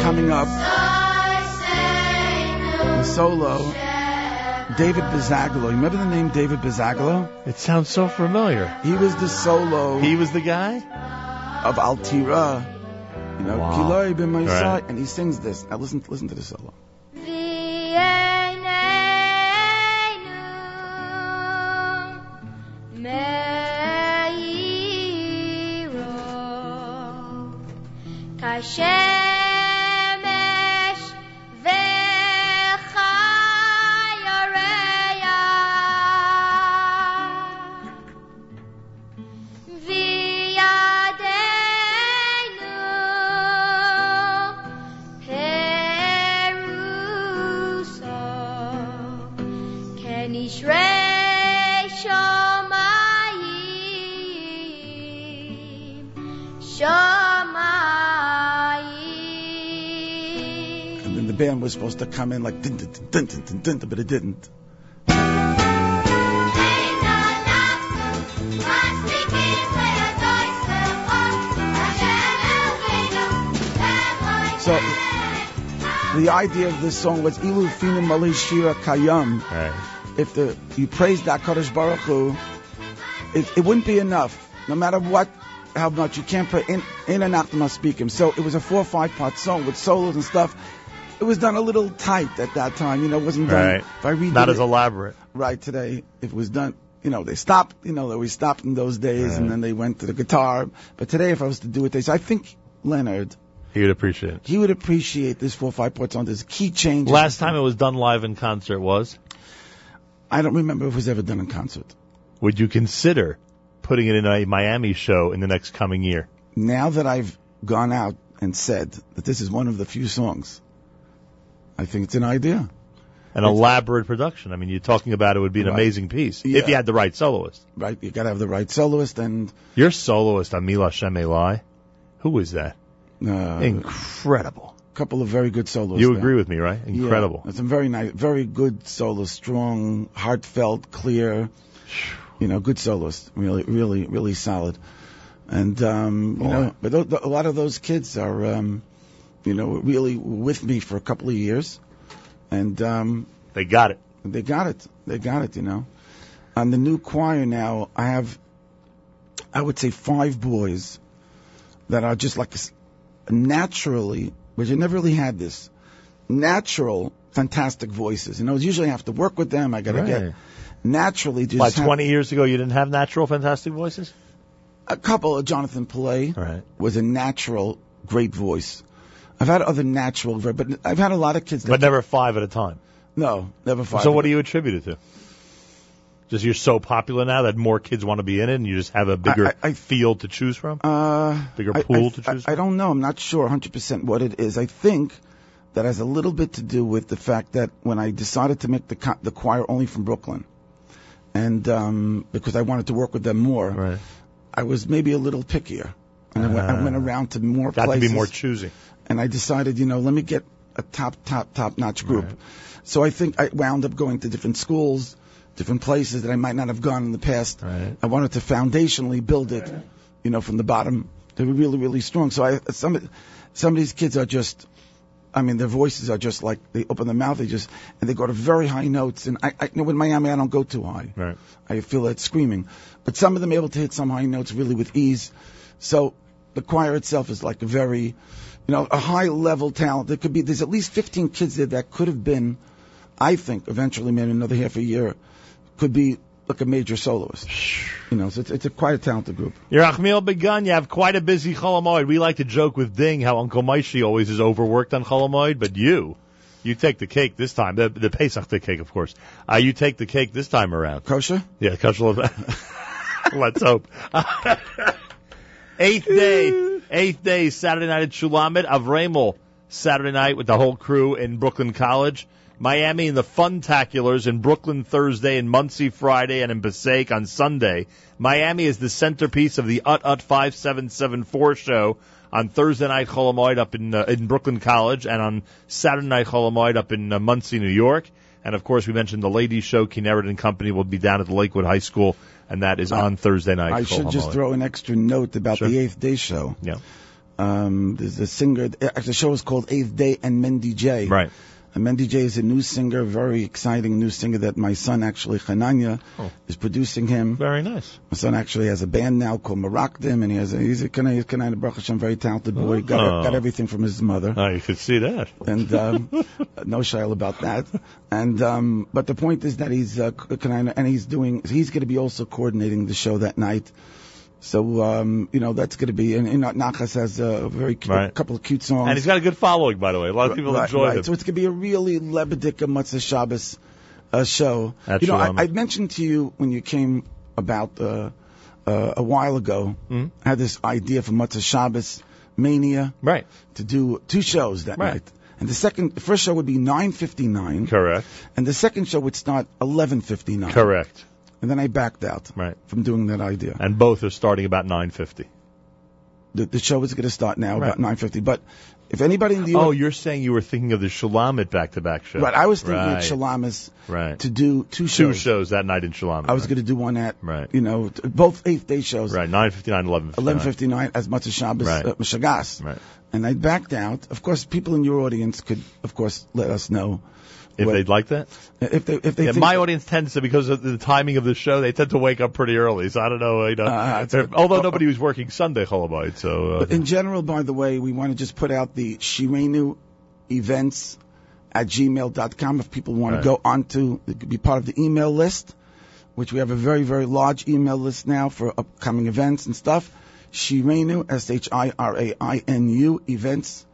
Speaker 21: coming up, the solo, David Bizzagalo. You remember the name David Bizzagalo?
Speaker 1: It sounds so familiar.
Speaker 21: He was the solo.
Speaker 1: He was the guy
Speaker 21: of Altira. You know,
Speaker 1: wow.
Speaker 21: Kiloi ben
Speaker 1: right.
Speaker 21: and he sings this. Now listen, listen to the solo. Was supposed to come in like dun dun dun dun dun, dun but it didn't. So the idea of this song was Ilu Fina Malay Kayam. If the you praise that Kadosh Baruch Hu,
Speaker 20: it, it wouldn't be enough, no matter what, how much you can't put in in and out him. So it was a four or five part song with solos and stuff. It was done a little tight at that time, you know. It wasn't done.
Speaker 1: Right.
Speaker 20: If I redid
Speaker 1: Not
Speaker 20: it,
Speaker 1: as elaborate.
Speaker 20: right today, if it was done, you know, they stopped, you know, we stopped in those days, and then they went to the guitar. But today, if I was to do it, this, I think Leonard,
Speaker 1: He would appreciate it.
Speaker 20: he would appreciate this four or five parts on this key change.
Speaker 1: Last time it was done live in concert was?
Speaker 20: I don't remember if it was ever done in concert.
Speaker 1: Would you consider putting it in a Miami show in the next coming year?
Speaker 20: Now that I've gone out and said that this is one of the few songs, I think it's an idea.
Speaker 1: An elaborate production. I mean, you're talking about it would be an
Speaker 20: Right.
Speaker 1: amazing piece
Speaker 20: Yeah.
Speaker 1: if you had the right soloist.
Speaker 20: Right? You got to have the right soloist and
Speaker 1: Your soloist on Mila Shemelai, who is that?
Speaker 20: uh,
Speaker 1: Incredible.
Speaker 20: couple of very good solos.
Speaker 1: You
Speaker 20: there.
Speaker 1: agree with me, right? Incredible.
Speaker 20: Yeah, some very nice, very good soloists, strong, heartfelt, clear. You know, good soloists. Really, really, really solid. And um, you
Speaker 1: Boy.
Speaker 20: know, but a lot of those kids are, um, you know, really with me for a couple of years, and um,
Speaker 1: They got it.
Speaker 20: they got it. They got it. You know, on the new choir now, I have, I would say, five boys that are just like naturally, which I never really had this, natural, fantastic voices. You know, usually I have to work with them. I got to
Speaker 1: Right.
Speaker 20: get naturally just
Speaker 1: Like
Speaker 20: have-
Speaker 1: 20 years ago, you didn't have natural fantastic voices?
Speaker 20: a couple of Jonathan Pillay
Speaker 1: Right.
Speaker 20: was a natural, great voice. I've had other natural, but I've had a lot of kids. That
Speaker 1: But never five at a time.
Speaker 20: No, never five.
Speaker 1: So what do you attribute it to? Just you're so popular now that more kids want to be in it, and you just have a bigger
Speaker 20: I- I-
Speaker 1: field to choose from,
Speaker 20: Uh,
Speaker 1: bigger
Speaker 20: I-
Speaker 1: pool
Speaker 20: I,
Speaker 1: to choose.
Speaker 20: I, I don't know. I'm not sure 100% what it is. I think that has a little bit to do with the fact that when I decided to make the co- the choir only from Brooklyn, and um, because I wanted to work with them more,
Speaker 1: Right.
Speaker 20: I was maybe a little pickier, and I, went, I went around to more
Speaker 1: Ah. Got to be more choosy.
Speaker 20: And I decided, you know, let me get a top, top, top notch group. So I think I wound up going to different schools, different places that I might not have gone in the past.
Speaker 1: Right.
Speaker 20: I wanted to foundationally build it, you know, from the bottom. They were really, really strong. So I, some, some of these kids are just, I mean, their voices are just like, they open their mouth, they just, and they go to very high notes. And I, I you know, in Miami, I don't go too high.
Speaker 1: Right.
Speaker 20: I feel that screaming. But some of them able to hit some high notes really with ease. So the choir itself is like a very, you know, a high level talent. There could be, there's at least 15 kids there that could have been, I think, eventually, maybe another half a year, could be like a major soloist. You know, so it's, it's a quite a talented group.
Speaker 1: Yerachmiel Begun. You have quite a busy Chol Hamoed. We like to joke with Ding how Uncle Moishy always is overworked on Chol Hamoed, but you, you take the cake this time. The, the Pesach the cake, of course. Uh, you take the cake this time around.
Speaker 20: Kosher?
Speaker 1: Yeah, kosher. Let's hope. eighth day, eighth day, Saturday night at Shulamit. Avremel, Saturday night with the whole crew in Brooklyn College. Miami and the Funtaculars in Brooklyn Thursday and Monsey Friday and in Passaic on Sunday. Miami is the centerpiece of the Ut Ut 5774 show on Thursday night Chol Hamoed up in uh, in Brooklyn College and on Saturday night Chol Hamoed up in uh, Monsey, New York. And of course, we mentioned the ladies show. Kinneret and Company will be down at the Lakewood High School, and that is on Thursday night.
Speaker 20: I should just throw an extra note about
Speaker 1: Sure.
Speaker 20: the eighth day show.
Speaker 1: Yeah.
Speaker 20: Um, there's a singer, the show is called Eighth Day and Mendy J.
Speaker 1: Right.
Speaker 20: And Mendy J is a new singer, very exciting new singer that my son actually, Hananya,
Speaker 1: Oh.
Speaker 20: is producing him.
Speaker 1: Very nice.
Speaker 20: My son actually has a band now called Marakdim, and he has a, he's a Kanai, Kanai Baruch Hashem, very talented boy. Got,
Speaker 1: Oh.
Speaker 20: got everything from his mother.
Speaker 1: Oh, you could see that.
Speaker 20: And um, no shayla about that. And um, but the point is that he's uh, and he's doing. He's going to be also coordinating the show that night. So um, you know that's going to be. And, and Nachas has a very cute,
Speaker 1: Right.
Speaker 20: couple of cute songs.
Speaker 1: And he's got a good following, by the way. A lot of people
Speaker 20: Right,
Speaker 1: enjoy
Speaker 20: right.
Speaker 1: him.
Speaker 20: So it's going to be a really Lebedika Motzei Shabbos uh, show. You know, I, I mentioned to you when you came about uh, uh, a while ago,
Speaker 1: Mhm.
Speaker 20: I had this idea for Motzei Shabbos Mania.
Speaker 1: Right.
Speaker 20: To do two shows that
Speaker 1: Right.
Speaker 20: night. And the second, the first show would be 9.59.
Speaker 1: Correct.
Speaker 20: And the second show would start 11.59.
Speaker 1: Correct.
Speaker 20: And then I backed out
Speaker 1: Right.
Speaker 20: from doing that idea.
Speaker 1: And both are starting about 9.50.
Speaker 20: The, the show is going to start now
Speaker 1: Right.
Speaker 20: about 9.50. But if anybody in the
Speaker 1: Oh, you're saying you were thinking of the Shulamit back-to-back show.
Speaker 20: Right, I was thinking
Speaker 1: right.
Speaker 20: of Shalamas
Speaker 1: Right.
Speaker 20: to do two
Speaker 1: Two
Speaker 20: shows.
Speaker 1: shows that night in Shulamit.
Speaker 20: I was
Speaker 1: right.
Speaker 20: going to do one at,
Speaker 1: Right.
Speaker 20: you know, t- both eighth day shows.
Speaker 1: Right, 9.59, 11.59.
Speaker 20: 11.59 as much as Shabbos,
Speaker 1: Right.
Speaker 20: uh, Shagas.
Speaker 1: Right.
Speaker 20: And I backed out. Of course, people in your audience could, of course, let us know
Speaker 22: If
Speaker 20: What-
Speaker 22: they'd like that.
Speaker 20: If they if they
Speaker 22: yeah, my audience tends to because of the timing of the show, they tend to wake up pretty early. So I don't know. You know They're- although nobody was working Sunday Chol Hamoed, so uh,
Speaker 20: But in general, by the way, we want to just put out the Shirainu events at gmail.com if people want
Speaker 22: Right.
Speaker 20: to go onto, be part of the email list, which we have a very, very large email list now for upcoming events and stuff. Shirainu, S-H-I-R-A-I-N-U, events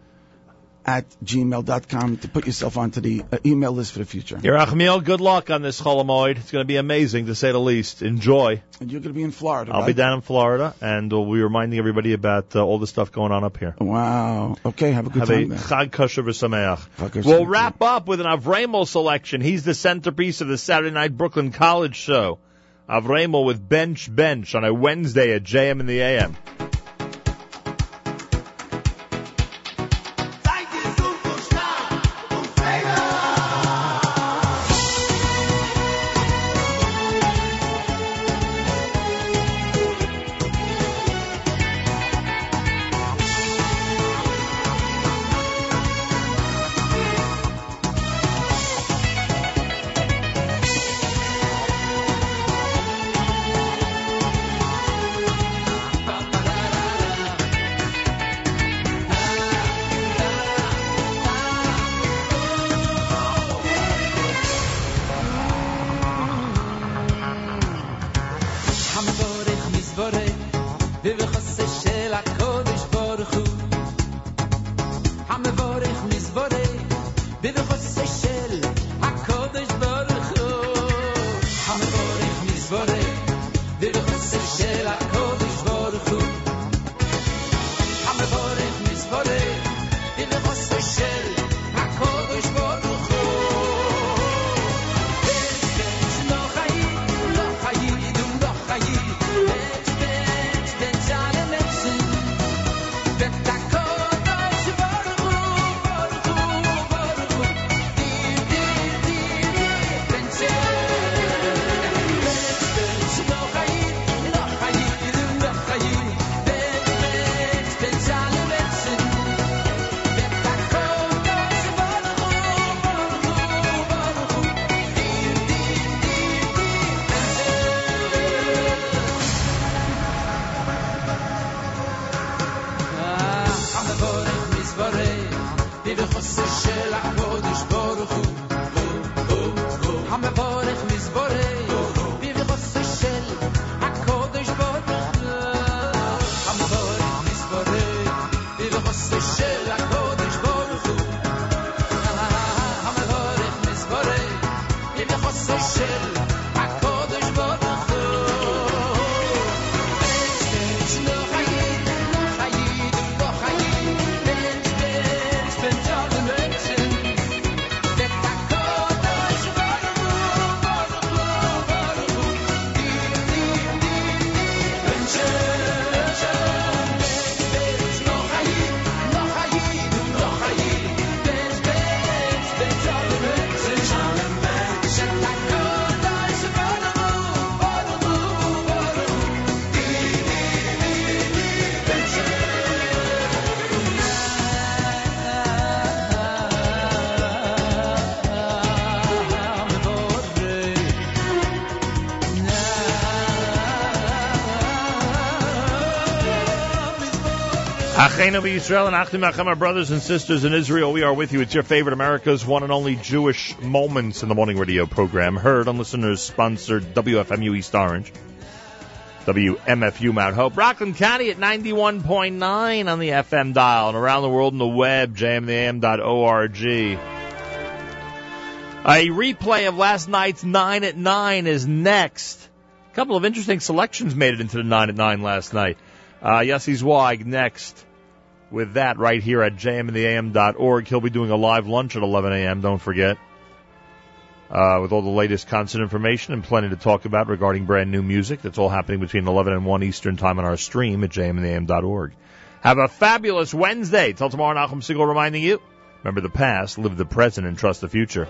Speaker 20: at gmail.com to put yourself onto the uh, email list for the future.
Speaker 22: Yerachmiel, good luck on this Chol Hamoed. It's going to be amazing to say the least. Enjoy.
Speaker 20: And you're going to be in Florida,
Speaker 22: I'll be down in Florida, and we'll be reminding everybody about uh, all the stuff going on up here.
Speaker 20: Wow. Okay, have a good
Speaker 22: Have
Speaker 20: time
Speaker 22: a
Speaker 20: there.
Speaker 22: Chag Kasher V'Sameach. We'll wrap up with an Avremel selection. He's the centerpiece of the Saturday Night Brooklyn College show. Avremel with Bench Bench on a Wednesday at JM in the AM. Achenu Israel and Achim Achem, our brothers and sisters in Israel, we are with you. It's your favorite America's one and only Jewish Moments in the Morning radio program, heard on listeners sponsored WFMU East Orange, WMFU Mount Hope, Rockland County at 91.9 on the FM dial, and around the world on the web, jmintheam.org. A replay of last night's 9 at 9 is next. A couple of interesting selections made it into the 9 at 9 last night. Uh, Yossi Zweig next with that right here at jmintheam.org. He'll be doing a live lunch at 11 a.m., don't forget, uh, with all the latest concert information and plenty to talk about regarding brand new music. That's all happening between 11 and 1 Eastern Time on our stream at jmintheam.org. Have a fabulous Wednesday. Till tomorrow, Nachum Segal reminding you, remember the past, live the present, and trust the future.